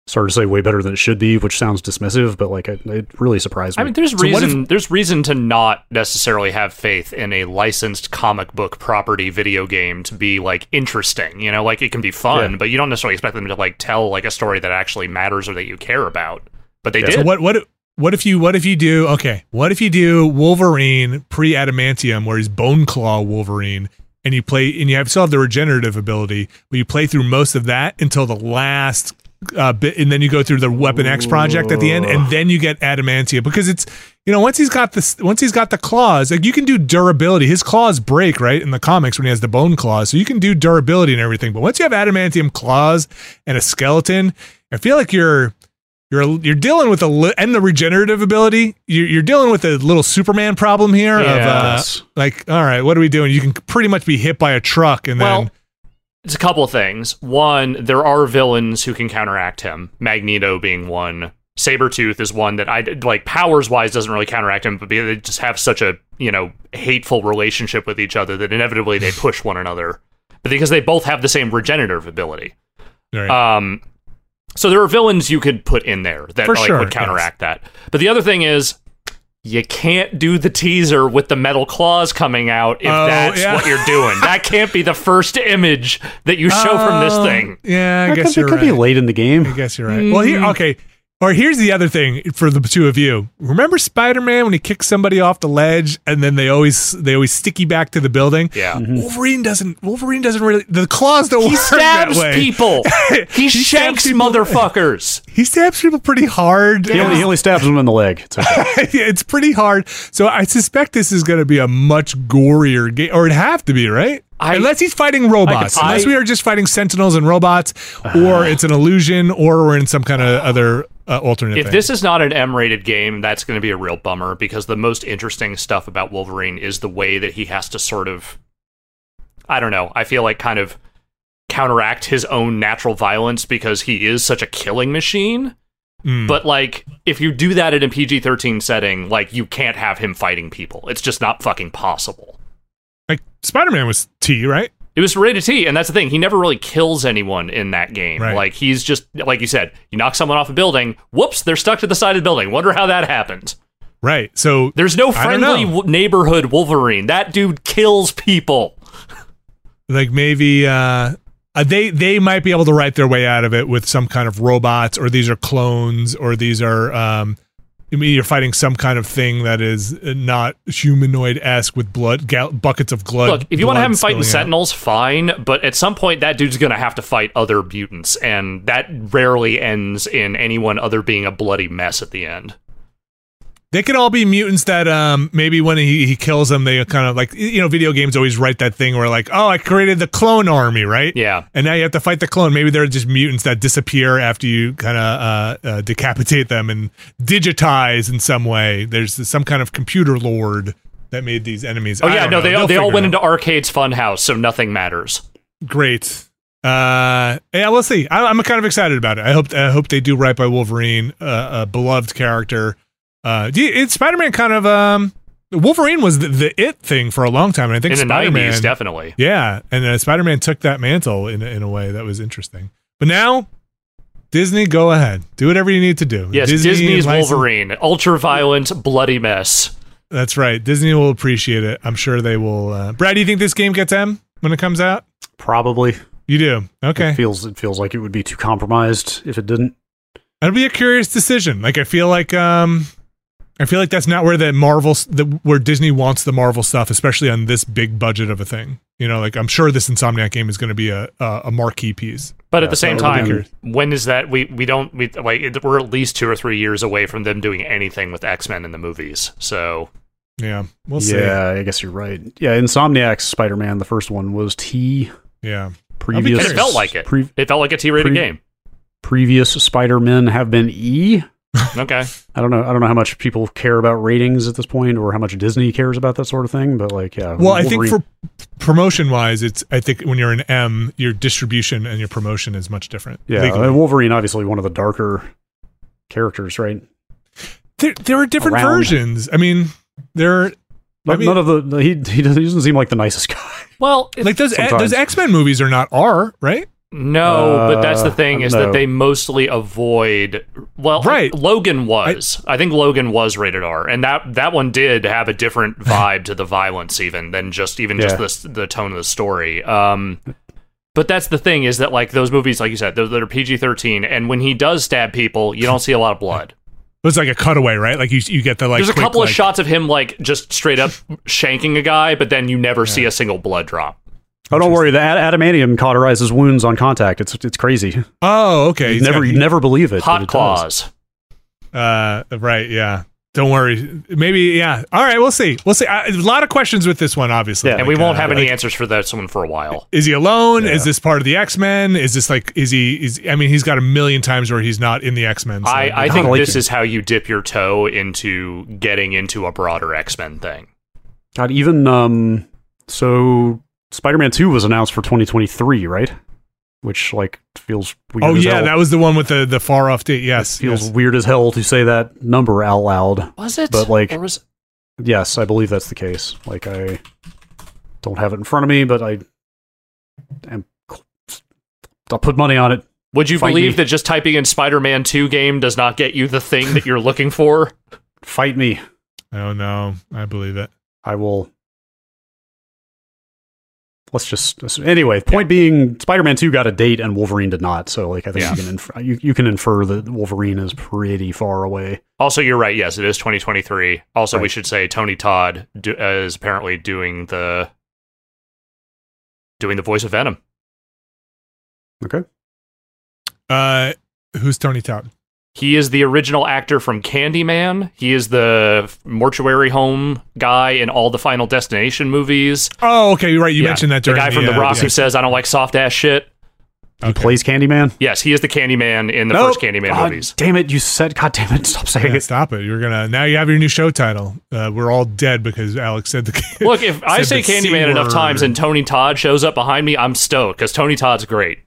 Sorry to say, way better than it should be, which sounds dismissive, but like it, it really surprised me. I mean, there's So what reason there's reason to not necessarily have faith in a licensed comic book property video game to be like interesting. You know, like it can be fun, Yeah. but you don't necessarily expect them to like tell like a story that actually matters or that you care about. But they Yeah, did. So what what what if you what if you do okay? What if you do Wolverine pre adamantium, where he's Bone Claw Wolverine, and you play and you have still have the regenerative ability, but you play through most of that until the last. Uh, bit, and then you go through the Weapon X project at the end, and then you get adamantium because it's you know once he's got this once he's got the claws, like you can do durability. His claws break right in the comics when he has the bone claws, so you can do durability and everything. But once you have adamantium claws and a skeleton, I feel like you're you're you're dealing with a li- and the regenerative ability. You're, you're dealing with a little Superman problem here of uh, like, all right, what are we doing? You can pretty much be hit by a truck and well, then it's a couple of things. One, there are villains who can counteract him. Magneto being one. Sabretooth is one that I like powers wise doesn't really counteract him, but they just have such a, you know, hateful relationship with each other that inevitably they push one another. But because they both have the same regenerative ability. right. Um, so there are villains you could put in there that For like sure, would counteract that. But the other thing is, you can't do the teaser with the metal claws coming out if Oh, that's yeah. what you're doing. that can't be the first image that you show from this Oh, thing. Yeah, I It guess could, you're it could right. be late in the game. I guess you're right. Well, here, mm. okay. Or here's the other thing for the two of you. Remember Spider-Man when he kicks somebody off the ledge and then they always they always stick you back to the building. Yeah. Mm-hmm. Wolverine doesn't. Wolverine doesn't really. The claws don't He work stabs that way. people. He, stabs shanks people. motherfuckers. He stabs people pretty hard. He, only, he only stabs them in the leg. It's okay. it's pretty hard. So I suspect this is going to be a much gorier game, or it'd have to be, right? I- Unless he's fighting robots. I- Unless we are just fighting sentinels and robots, or it's an illusion, or we're in some kind of other uh, alternate If thing. this is not an M-rated game, that's going to be a real bummer because the most interesting stuff about Wolverine is the way that he has to sort of I don't know. I feel like kind of counteract his own natural violence because he is such a killing machine. Mm. But like if you do that in a PG-13 setting, like you can't have him fighting people. It's just not fucking possible. Like Spider-Man was T, right? It was rated T, and that's the thing. He never really kills anyone in that game. Right. Like he's just like you said, you knock someone off a building. Whoops, they're stuck to the side of the building. Wonder how that happened. Right. So There's no friendly w- neighborhood Wolverine. That dude kills people. like maybe uh uh, they they might be able to write their way out of it with some kind of robots or these are clones or these are um I mean, you're fighting some kind of thing that is not humanoid esque with blood gal- buckets of blood. Look, if you want to have him fighting spilling out. Sentinels, fine. But at some point, that dude's gonna have to fight other mutants, and that rarely ends in anyone other being a bloody mess at the end. They could all be mutants that um maybe when he, he kills them they kind of like you know video games always write that thing where like oh I created the clone army right Yeah. and now you have to fight the clone maybe they're just mutants that disappear after you kind of uh, uh, decapitate them and digitize in some way there's some kind of computer lord that made these enemies Oh yeah, no, know. they They'll they all went into. Arcade's Funhouse, so nothing matters. great uh yeah we'll see I, I'm kind of excited about it I hope I hope they do right by Wolverine uh, a beloved character uh you- it's Spider-Man kind of um Wolverine was the, the it thing for a long time and I think In the Spider-Man nineties, definitely. Yeah, and uh, Spider-Man took that mantle in in a way that was interesting. But now, Disney, go ahead, do whatever you need to do. Yes, Disney Disney's license- Wolverine, ultra violent, bloody mess. That's right. Disney will appreciate it. I'm sure they will. Uh, Brad, do you think this game gets M when it comes out? Probably. You do. Okay, It feels it feels like it would be too compromised if it didn't. that'd be a curious decision. Like I feel like um, I feel like that's not where the Marvel, the, where Disney wants the Marvel stuff, especially on this big budget of a thing. You know, like I'm sure this Insomniac game is going to be a, a a marquee piece. But at the same that time, when is that? We we don't we like we're at least two or three years away from them doing anything with X Men in the movies. So Yeah, we'll see. yeah, I guess you're right. Yeah, Insomniac's Spider-Man, the first one was T. Yeah. Previous, it felt like it. Pre- it felt like a T-rated pre- game. previous Spider-Men have been E. Okay, I don't know. I don't know how much people care about ratings at this point, or how much Disney cares about that sort of thing. But like, yeah. Well, I think for promotion wise, it's I think when you're an M, your distribution and your promotion is much different. yeah, legally. uh, Wolverine obviously one of the darker characters, right? there, there are different Around. versions. I mean, there are None, mean- none of the he he doesn't, he doesn't seem like the nicest guy. well, like those Sometimes. those X Men movies are not R, right? No, but that's the Uh, thing is no. that they mostly avoid. Well, Right. Logan was. I, think Logan was rated R, and that that one did have a different vibe to the violence, even than just even Yeah. just the the tone of the story. Um, but that's the thing is that like those movies, like you said, those that are PG thirteen, and when he does stab people, you don't see a lot of blood. It's like a cutaway, right? Like you you get the like. There's a quick, couple of like- shots of him like just straight up shanking a guy, but then you never see a single blood drop. Oh, don't worry. The ad- adamantium cauterizes wounds on contact. It's it's crazy. Oh, okay. You He's never you never believe it. Hot it does. claws. Uh, right. Yeah. Don't worry. Maybe. Yeah. All right. We'll see. We'll see. Uh, a lot of questions with this one, obviously. Yeah. And we won't uh, have any like, answers for that someone for a while. Is he alone? Yeah. Is this part of the X Men? Is this like? Is he? Is I mean, he's got a million times where he's not in the X Men. So, I, I think like this it. is how you dip your toe into getting into a broader X Men thing. God, even um, so Spider-Man Two was announced for 2023, right? Which like feels weird. oh as yeah, hell. that was the one with the the far off date. Yes. feels yes. weird as hell to say that number out loud. Was it? But, like- or was Yes, I believe that's the case. Like I don't have it in front of me, but I am. I'll put money on it. would you Fight believe me. that just typing in Spider-Man 2 game does not get you the thing that you're looking for? Fight me. Oh no, I believe it. I will. Let's just anyway. Point being, Spider-Man Two got a date and Wolverine did not. So, like, I think Yeah. you can infer, you, you can infer that Wolverine is pretty far away. Also, you're right. Yes, it is 2023. Also, we should say Tony Todd do, uh, is apparently doing the doing the voice of Venom. Okay. Uh, who's Tony Todd? He is the original actor from Candyman. He is the mortuary home guy in all the Final Destination movies. Oh, okay. You're right. You Yeah, mentioned that the guy from The uh, Rock yeah. who says, "I don't like soft ass shit." He Okay. plays Candyman. Yes, he is the Candyman in the Nope. first Candyman God movies. damn it! You said, God damn it! Stop saying Yeah, it. stop it. You're gonna now. You have your new show title. Uh, we're all dead because Alex said the. Look, if I say the C Candyman enough times and Tony Todd shows up behind me, I'm stoked because Tony Todd's great.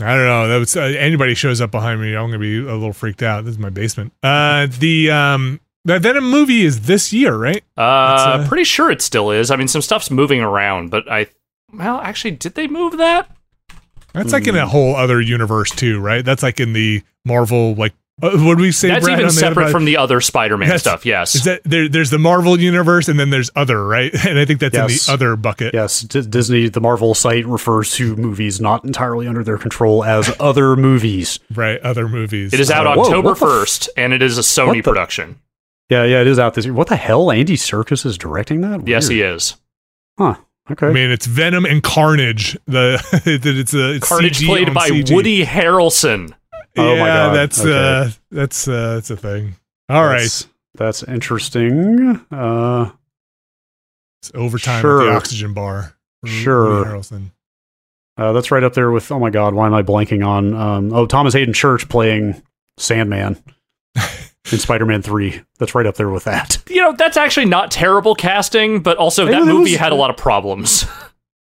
I don't know. That was uh, anybody shows up behind me, I'm gonna be a little freaked out. This is my basement. Uh, the um, the Venom movie is this year, right? Uh, uh, pretty sure it still is. I mean, some stuff's moving around, but I Well, actually, did they move that? That's like in a whole other universe too, right? That's like in the Marvel like uh, what do we say? That's Brad, even on the other separate side? from the other Spider-Man Yes. stuff. Yes. Is that there, there's the Marvel universe and then there's other, right? And I think that's Yes. in the other bucket. Yes, D- Disney, the Marvel site refers to movies not entirely under their control as other movies. Right, other movies. it is out Uh, October what the f- first, and it is a Sony the- production. Yeah, yeah, it is out this year. What the hell? Andy Serkis is directing that? Yes, he is. Huh. Okay. I mean, it's Venom and Carnage. The that it's a it's Carnage CG played by CG. Woody Harrelson. Oh my God, That's okay. uh, that's uh, that's a thing. All right, that's, that's interesting. Uh, it's overtime at Sure. the Oxygen Bar. Sure. Harrelson. uh, that's right up there with. Oh my God, why am I blanking on? Um, oh, Thomas Haden Church playing Sandman in Spider-Man Three. That's right up there with that. You know, that's actually not terrible casting, but also Yeah, that it movie was- had a lot of problems.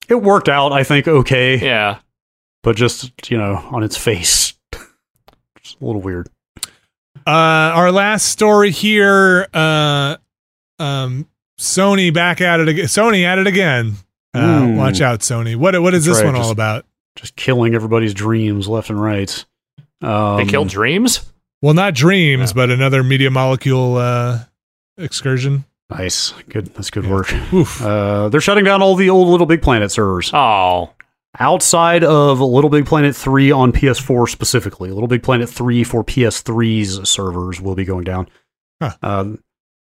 It worked out, I think, okay, yeah. but just you know, on its face, it's a little weird. Uh, our last story here. Uh, um, Sony back at it again. Sony at it again. Uh, Mm. Watch out, Sony. What what is That's this right, one all about? Just killing everybody's dreams left and right. Um, They killed Dreams? Well, not dreams, Yeah. but another media molecule uh, excursion. Nice, good. That's good Yeah. work. Oof. Uh, they're shutting down all the old Little Big Planet servers. Oh. Outside of Little Big Planet 3 on PS4 specifically. Little Big Planet 3 for PS3's servers will be going down. Huh. Uh,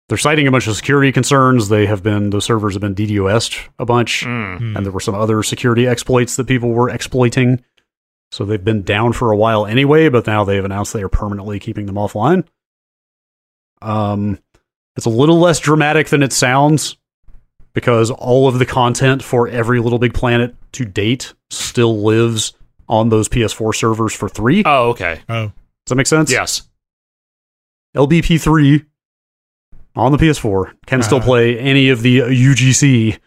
they're citing a bunch of security concerns. They have been, the servers have been DDoS'd a bunch, Mm. And there were some other security exploits that people were exploiting. So they've been down for a while anyway, but now they've announced they are permanently keeping them offline. Um, it's a little less dramatic than it sounds because all of the content for every Little Big Planet to date still lives on those PS4 servers for three. Oh, okay. Oh, Does that make sense? Yes. LBP3 on the PS4 can still Uh-huh. play any of the UGC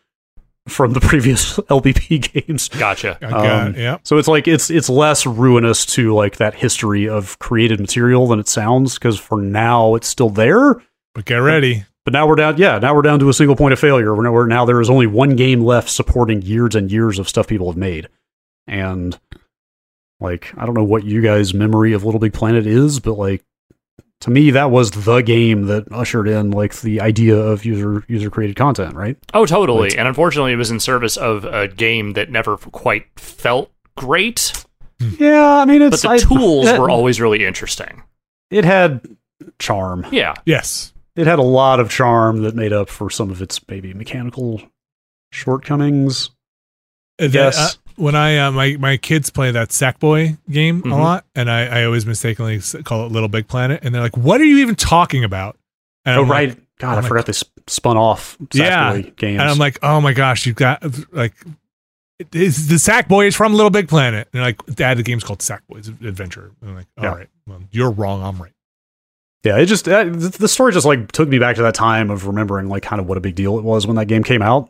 from the previous LBP games. Gotcha. I got Um, yeah. So it's like it's it's less ruinous to like that history of created material than it sounds because for now it's still there. But get ready. But now we're down, yeah. Now we're down to a single point of failure. We're now, we're now there is only one game left supporting years and years of stuff people have made, and like I don't know what you guys' memory of Little Big Planet is, but like to me that was the game that ushered in like the idea of user user created content, right? Oh, totally. Right. And unfortunately, it was in service of a game that never quite felt great, Yeah, I mean but the I- tools it- were always really interesting. it had charm. Yeah. Yes. It had a lot of charm that made up for some of its maybe mechanical shortcomings. Yes. uh, when I uh, my my kids play that Sackboy game a Mm-hmm. Mhm. lot, and I, I always mistakenly call it Little Big Planet, and they're like, "What are you even talking about?" And oh I'm like- right, God, I'm I forgot they sp- spun off Yeah, Sackboy games. and I'm like, "Oh my gosh, you've got like." is the Sackboy is from Little Big Planet, and they're like, "Dad, the game's called Sackboy's Adventure." And I'm like, "All Yeah. right, well, you're wrong. I'm right." Yeah, it just uh, the story just like took me back to that time of remembering like kind of what a big deal it was when that game came out.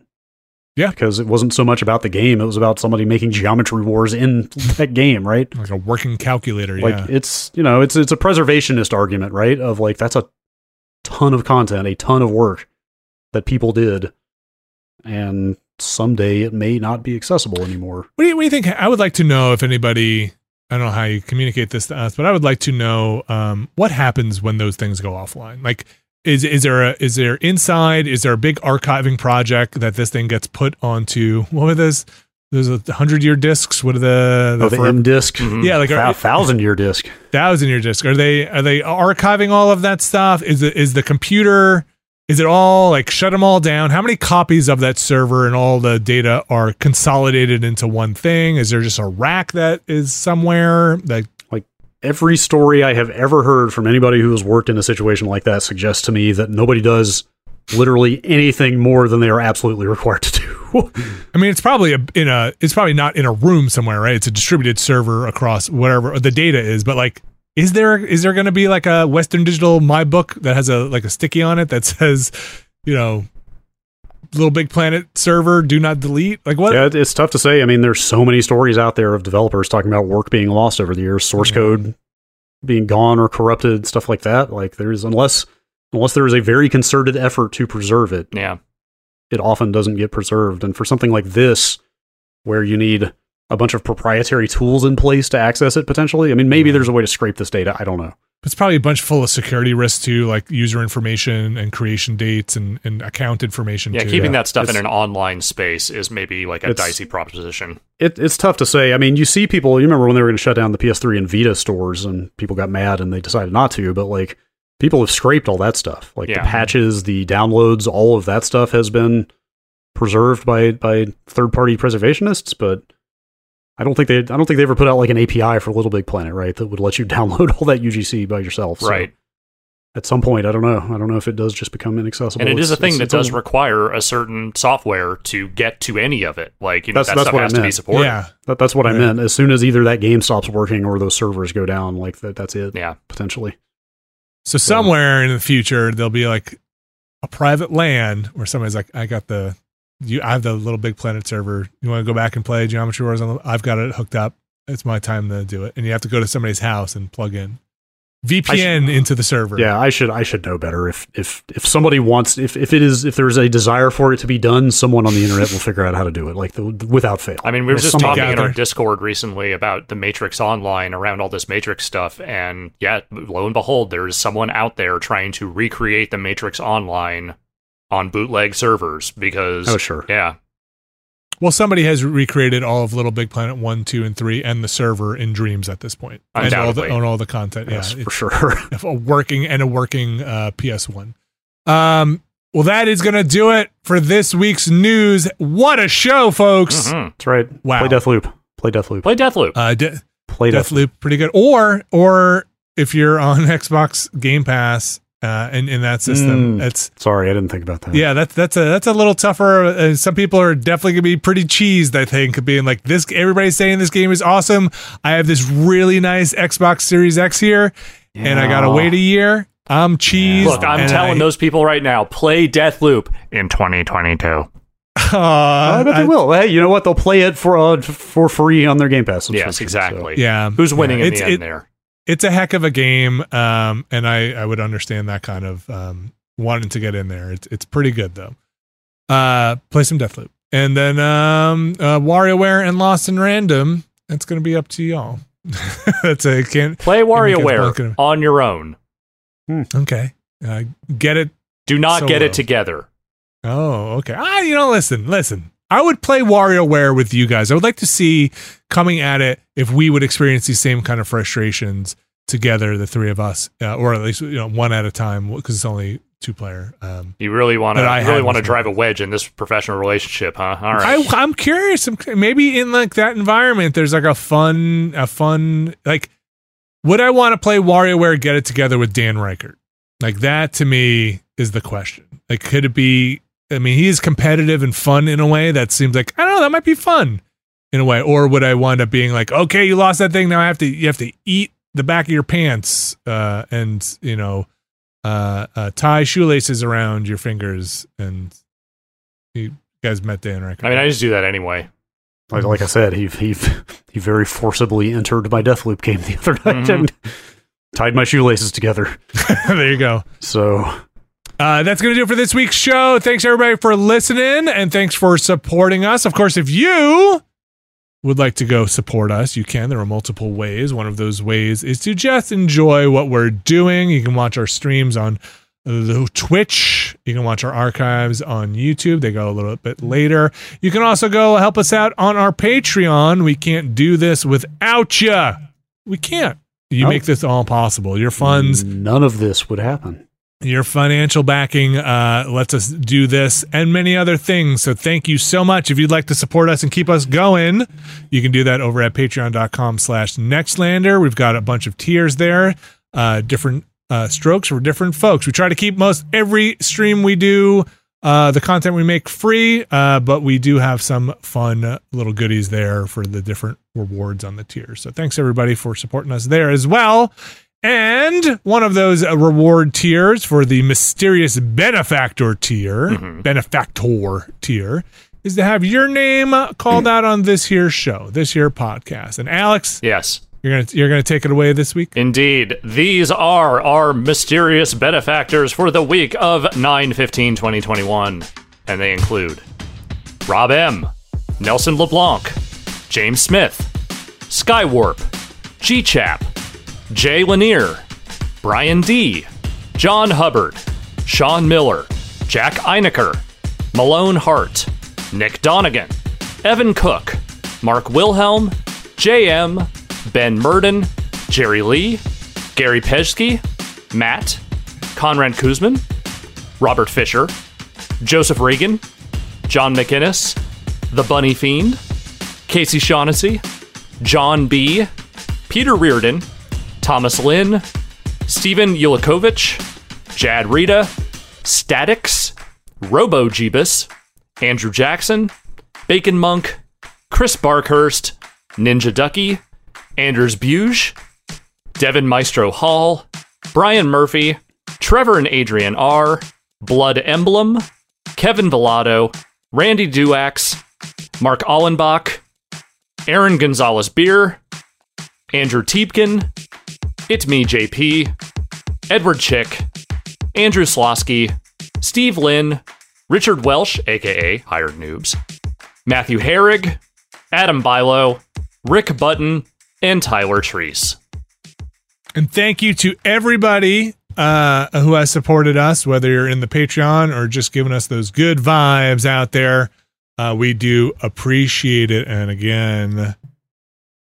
Yeah. because it wasn't so much about the game; it was about somebody making geometry wars in that game, right? Like a working calculator. Like yeah. it's you know it's it's a preservationist argument, right? Of like that's a ton of content, a ton of work that people did, and someday it may not be accessible anymore. What do you, what do you think? I would like to know if anybody. I don't know how you communicate this to us, but I would like to know um, what happens when those things go offline. Like, is is there a is there inside? Is there a big archiving project that this thing gets put onto? What were those? Those a hundred year discs. What are the the, Oh, the forever- M disc, Mhm. yeah, like a thousand year disc. thousand year disc. Are they are they archiving all of that stuff? Is it is the computer? Is it all like shut them all down? How many copies of that server and all the data are consolidated into one thing? Is there just a rack that is somewhere that Every story I have ever heard from anybody who has worked in a situation like that suggests to me that nobody does literally anything more than they are absolutely required to do. I mean, it's probably a, in a it's probably not in a room somewhere, right? It's a distributed server across whatever the data is, but like is there is there going to be like a Western Digital My Book that has a like a sticky on it that says, you know, Little Big Planet server do not delete? Like what? yeah, it's tough to say. I mean, there's so many stories out there of developers talking about work being lost over the years, source Yeah. code being gone or corrupted, stuff like that. Like there's unless unless there is a very concerted effort to preserve it, Yeah. it often doesn't get preserved. And for something like this, where you need a bunch of proprietary tools in place to access it potentially. I mean, maybe there's a way to scrape this data. I don't know. It's probably a bunch full of security risks too, like user information and creation dates and, and account information. Yeah, too. keeping that stuff in an online space is maybe like a dicey proposition. It, it's tough to say. I mean, you see people. You remember when they were going to shut down the PS3 and Vita stores, and people got mad and they decided not to. But like, people have scraped all that stuff, like Yeah. the patches, the downloads, all of that stuff has been preserved by by third party preservationists. But I don't think they. I don't think they ever put out like an API for Little Big Planet, right? That would let you download all that UGC by yourself. So right. At some point, I don't know. I don't know if it does just become inaccessible. And it is a thing that does own- require a certain software to get to any of it. Like, you know, That's- that that's stuff what I has to be meant. supported. Yeah. That, that's what I meant. As soon as either that game stops working or those servers go down, like that, that's it. Yeah. potentially. So somewhere in the future there'll be like a private land where somebody's like, I got the you I have the little big planet server. You want to go back and play Geometry Wars on I've got it hooked up. It's my time to do it. And you have to go to somebody's house and plug in. VPN into the server. Yeah, I should I should know better. If if if somebody wants if if it is if there's a desire for it to be done, someone on the internet will figure out how to do it, like the, without fail. I mean, we were just somebody- talking in our Discord recently about the Matrix Online around all this Matrix stuff, and yeah, lo and behold, there's someone out there trying to recreate the Matrix Online on bootleg servers because Oh sure. yeah, Well, somebody has recreated all of Little Big Planet 1, 2, and 3 and the server in Dreams at this. And all the, Undoubtedly. on all the content. Yes, yeah. for sure. A working and a working uh, PS1. Um, well, that is going to do it for this week's news. What a show, folks. Mhm. That's right. Wow. Play Deathloop. Play Deathloop. play Deathloop. Uh, De- Play Deathloop. Deathloop, pretty good. Or, or if you're on Xbox Game Pass uh, and in that system, Mm. it's Sorry, I didn't think about that. Yeah, that's that's a that's a little tougher. Uh, some people are definitely gonna be pretty cheesed. I think being like this. Everybody's saying this game is awesome. I have this really nice Xbox Series X here, and I gotta wait a year. I'm cheesed. Look, I'm telling I, those people right now, play Deathloop in 2022. Aw, I bet I- they will. Hey, you know what? They'll play it for uh, for free on their Game Pass. subscription, Yes, so- exactly. Yeah, Who's winning yeah, in it's, the end it- there? It's a heck of a game, um, and I I would understand that kind of um, wanting to get in there. It's it's pretty good though. Uh, play some Deathloop, and then um, uh, WarioWare and Lost in Random. That's gonna be up to y'all. That's a can't. Play because WarioWare on your own. Okay. Uh, get it. Do not get it together. Oh, okay. Ah, you know, listen, listen. I would play WarioWare with you guys. I would like to see coming at it if we would experience these same kind of frustrations together, the three of us, uh, or at least you know one at a time because it's only two player. Um, You really want to I really want to drive a wedge in this professional relationship, huh? All right. I, I'm curious. Maybe in like that environment, there's like a fun, a fun like. Would I want to play WarioWare Get It Together with Dan Ryckert? Like that to me is the question. Like, could it be? I mean, he is competitive and fun in a way that seems like I don't know. That might be fun in a way. Or would I wind up being like, okay, you lost that thing. Now I have to. You have to eat the back of your pants, uh, and you know, uh, uh, tie shoelaces around your fingers. And you guys met Dan Ryckert. I mean, I just do that anyway. Like, like I said, he he he very forcibly entered my Deathloop game the other night Mhm. and tied my shoelaces together. there you go. So Uh, that's going to do it for this week's show. Thanks everybody for listening and thanks for supporting us. Of course, if you would like to go support us, you can. There are multiple ways. One of those ways is to just enjoy what we're doing. You can watch our streams on the Twitch. You can watch our archives on YouTube. They go a little bit later. You can also go help us out on our Patreon. We can't do this without you. We can't. You Oh. make this all possible. Your funds none of this would happen. Your financial backing uh, lets us do this and many other things. So thank you so much. If you'd like to support us and keep us going, you can do that over at patreon.com slash nextlander. We've got a bunch of tiers there, uh, different uh, strokes for different folks. We try to keep most every stream we do, uh, the content we make free, uh, but we do have some fun little goodies there for the different rewards on the tiers. So thanks everybody for supporting us there as well. And one of those uh, reward tiers for the mysterious benefactor tier, Mhm. benefactor tier, is to have your name called out on this here show, this here podcast. And Alex, Yes, you're gonna you're gonna take it away this week. indeed. These are our mysterious benefactors for the week of 9 15 2021. And they include Rob M., Nelson LeBlanc, James Smith, Skywarp, G Chap, Jay Lanier, Brian D, John Hubbard, Sean Miller, Jack Einecker, Malone Hart, Nick Donegan, Evan Cook, Mark Wilhelm, JM, Ben Murden, Jerry Lee, Gary Pejsky, Matt, Conrad Kuzman, Robert Fisher, Joseph Reagan, John McInnes, The Bunny Fiend, Casey Shaughnessy, John B., Peter Reardon, Thomas Lynn, Stephen Yulikovich, Jad Rita, Statics, Robo Jeebus, Andrew Jackson, Bacon Monk, Chris Barkhurst, Ninja Ducky, Anders Buge, Devin Maestro Hall, Brian Murphy, Trevor and Adrian R., Blood Emblem, Kevin Villado, Randy Duax, Mark Allenbach, Aaron Gonzalez Beer, Andrew Teepkin, It Me JP, Edward Chick, Andrew Slosky, Steve Lynn, Richard Welsh, aka Hired Noobs, Matthew Herrig, Adam Bilo, Rick Button, and Tyler Treese. And thank you to everybody uh, who has supported us, whether you're in the Patreon or just giving us those good vibes out there. Uh, we do appreciate it. And again,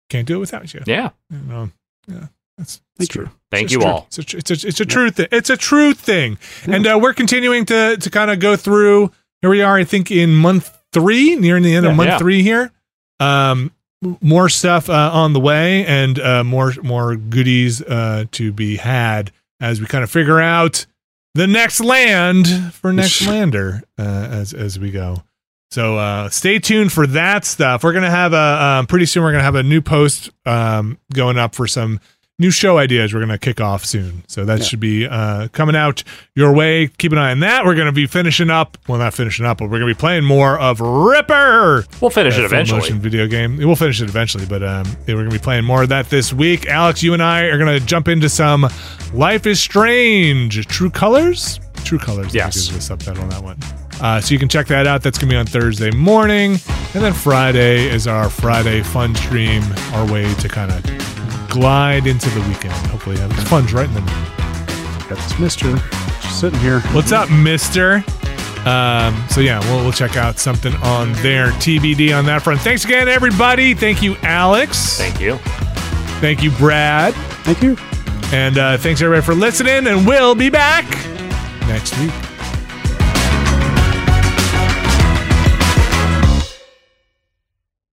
can't do it without you. Yeah. You know, yeah, that's, Thank that's true. you. Thank It's you true. all. It's a, it's a, it's a true thing. It's a true thing. And uh, we're continuing to to kind of go through. Here we are, I think, in month three, nearing the end of month Yeah. three here. Um, more stuff uh, on the way, and uh, more more goodies uh, to be had as we kind of figure out the next land for next lander uh, as as we go. So uh, stay tuned for that stuff. We're gonna have a um, pretty soon. We're gonna have a new post um, going up for some new show ideas. We're gonna kick off soon. So that Yeah. should be uh, coming out your way. Keep an eye on that. We're gonna be finishing up. Well, not finishing up, but we're gonna be playing more of Ripper. We'll finish it eventually. motion video game. We'll finish it eventually, but um, we're going to be playing more of that this week. Alex, you and I are going to jump into some Life is Strange True Colors. True Colors. I think Yes. is the subtitle on that one. Uh, so you can check that out. That's going to be on Thursday morning, and then Friday is our Friday fun stream. Our way to kind of glide into the weekend. Hopefully, have fun's right in the middle. Got this mister just sitting here. What's up, Mister? Um, so yeah, we'll, we'll check out something on there. TBD on that front. Thanks again, everybody. Thank you, Alex. Thank you. Thank you, Brad. Thank you. And uh, thanks everybody for listening. And we'll be back next week.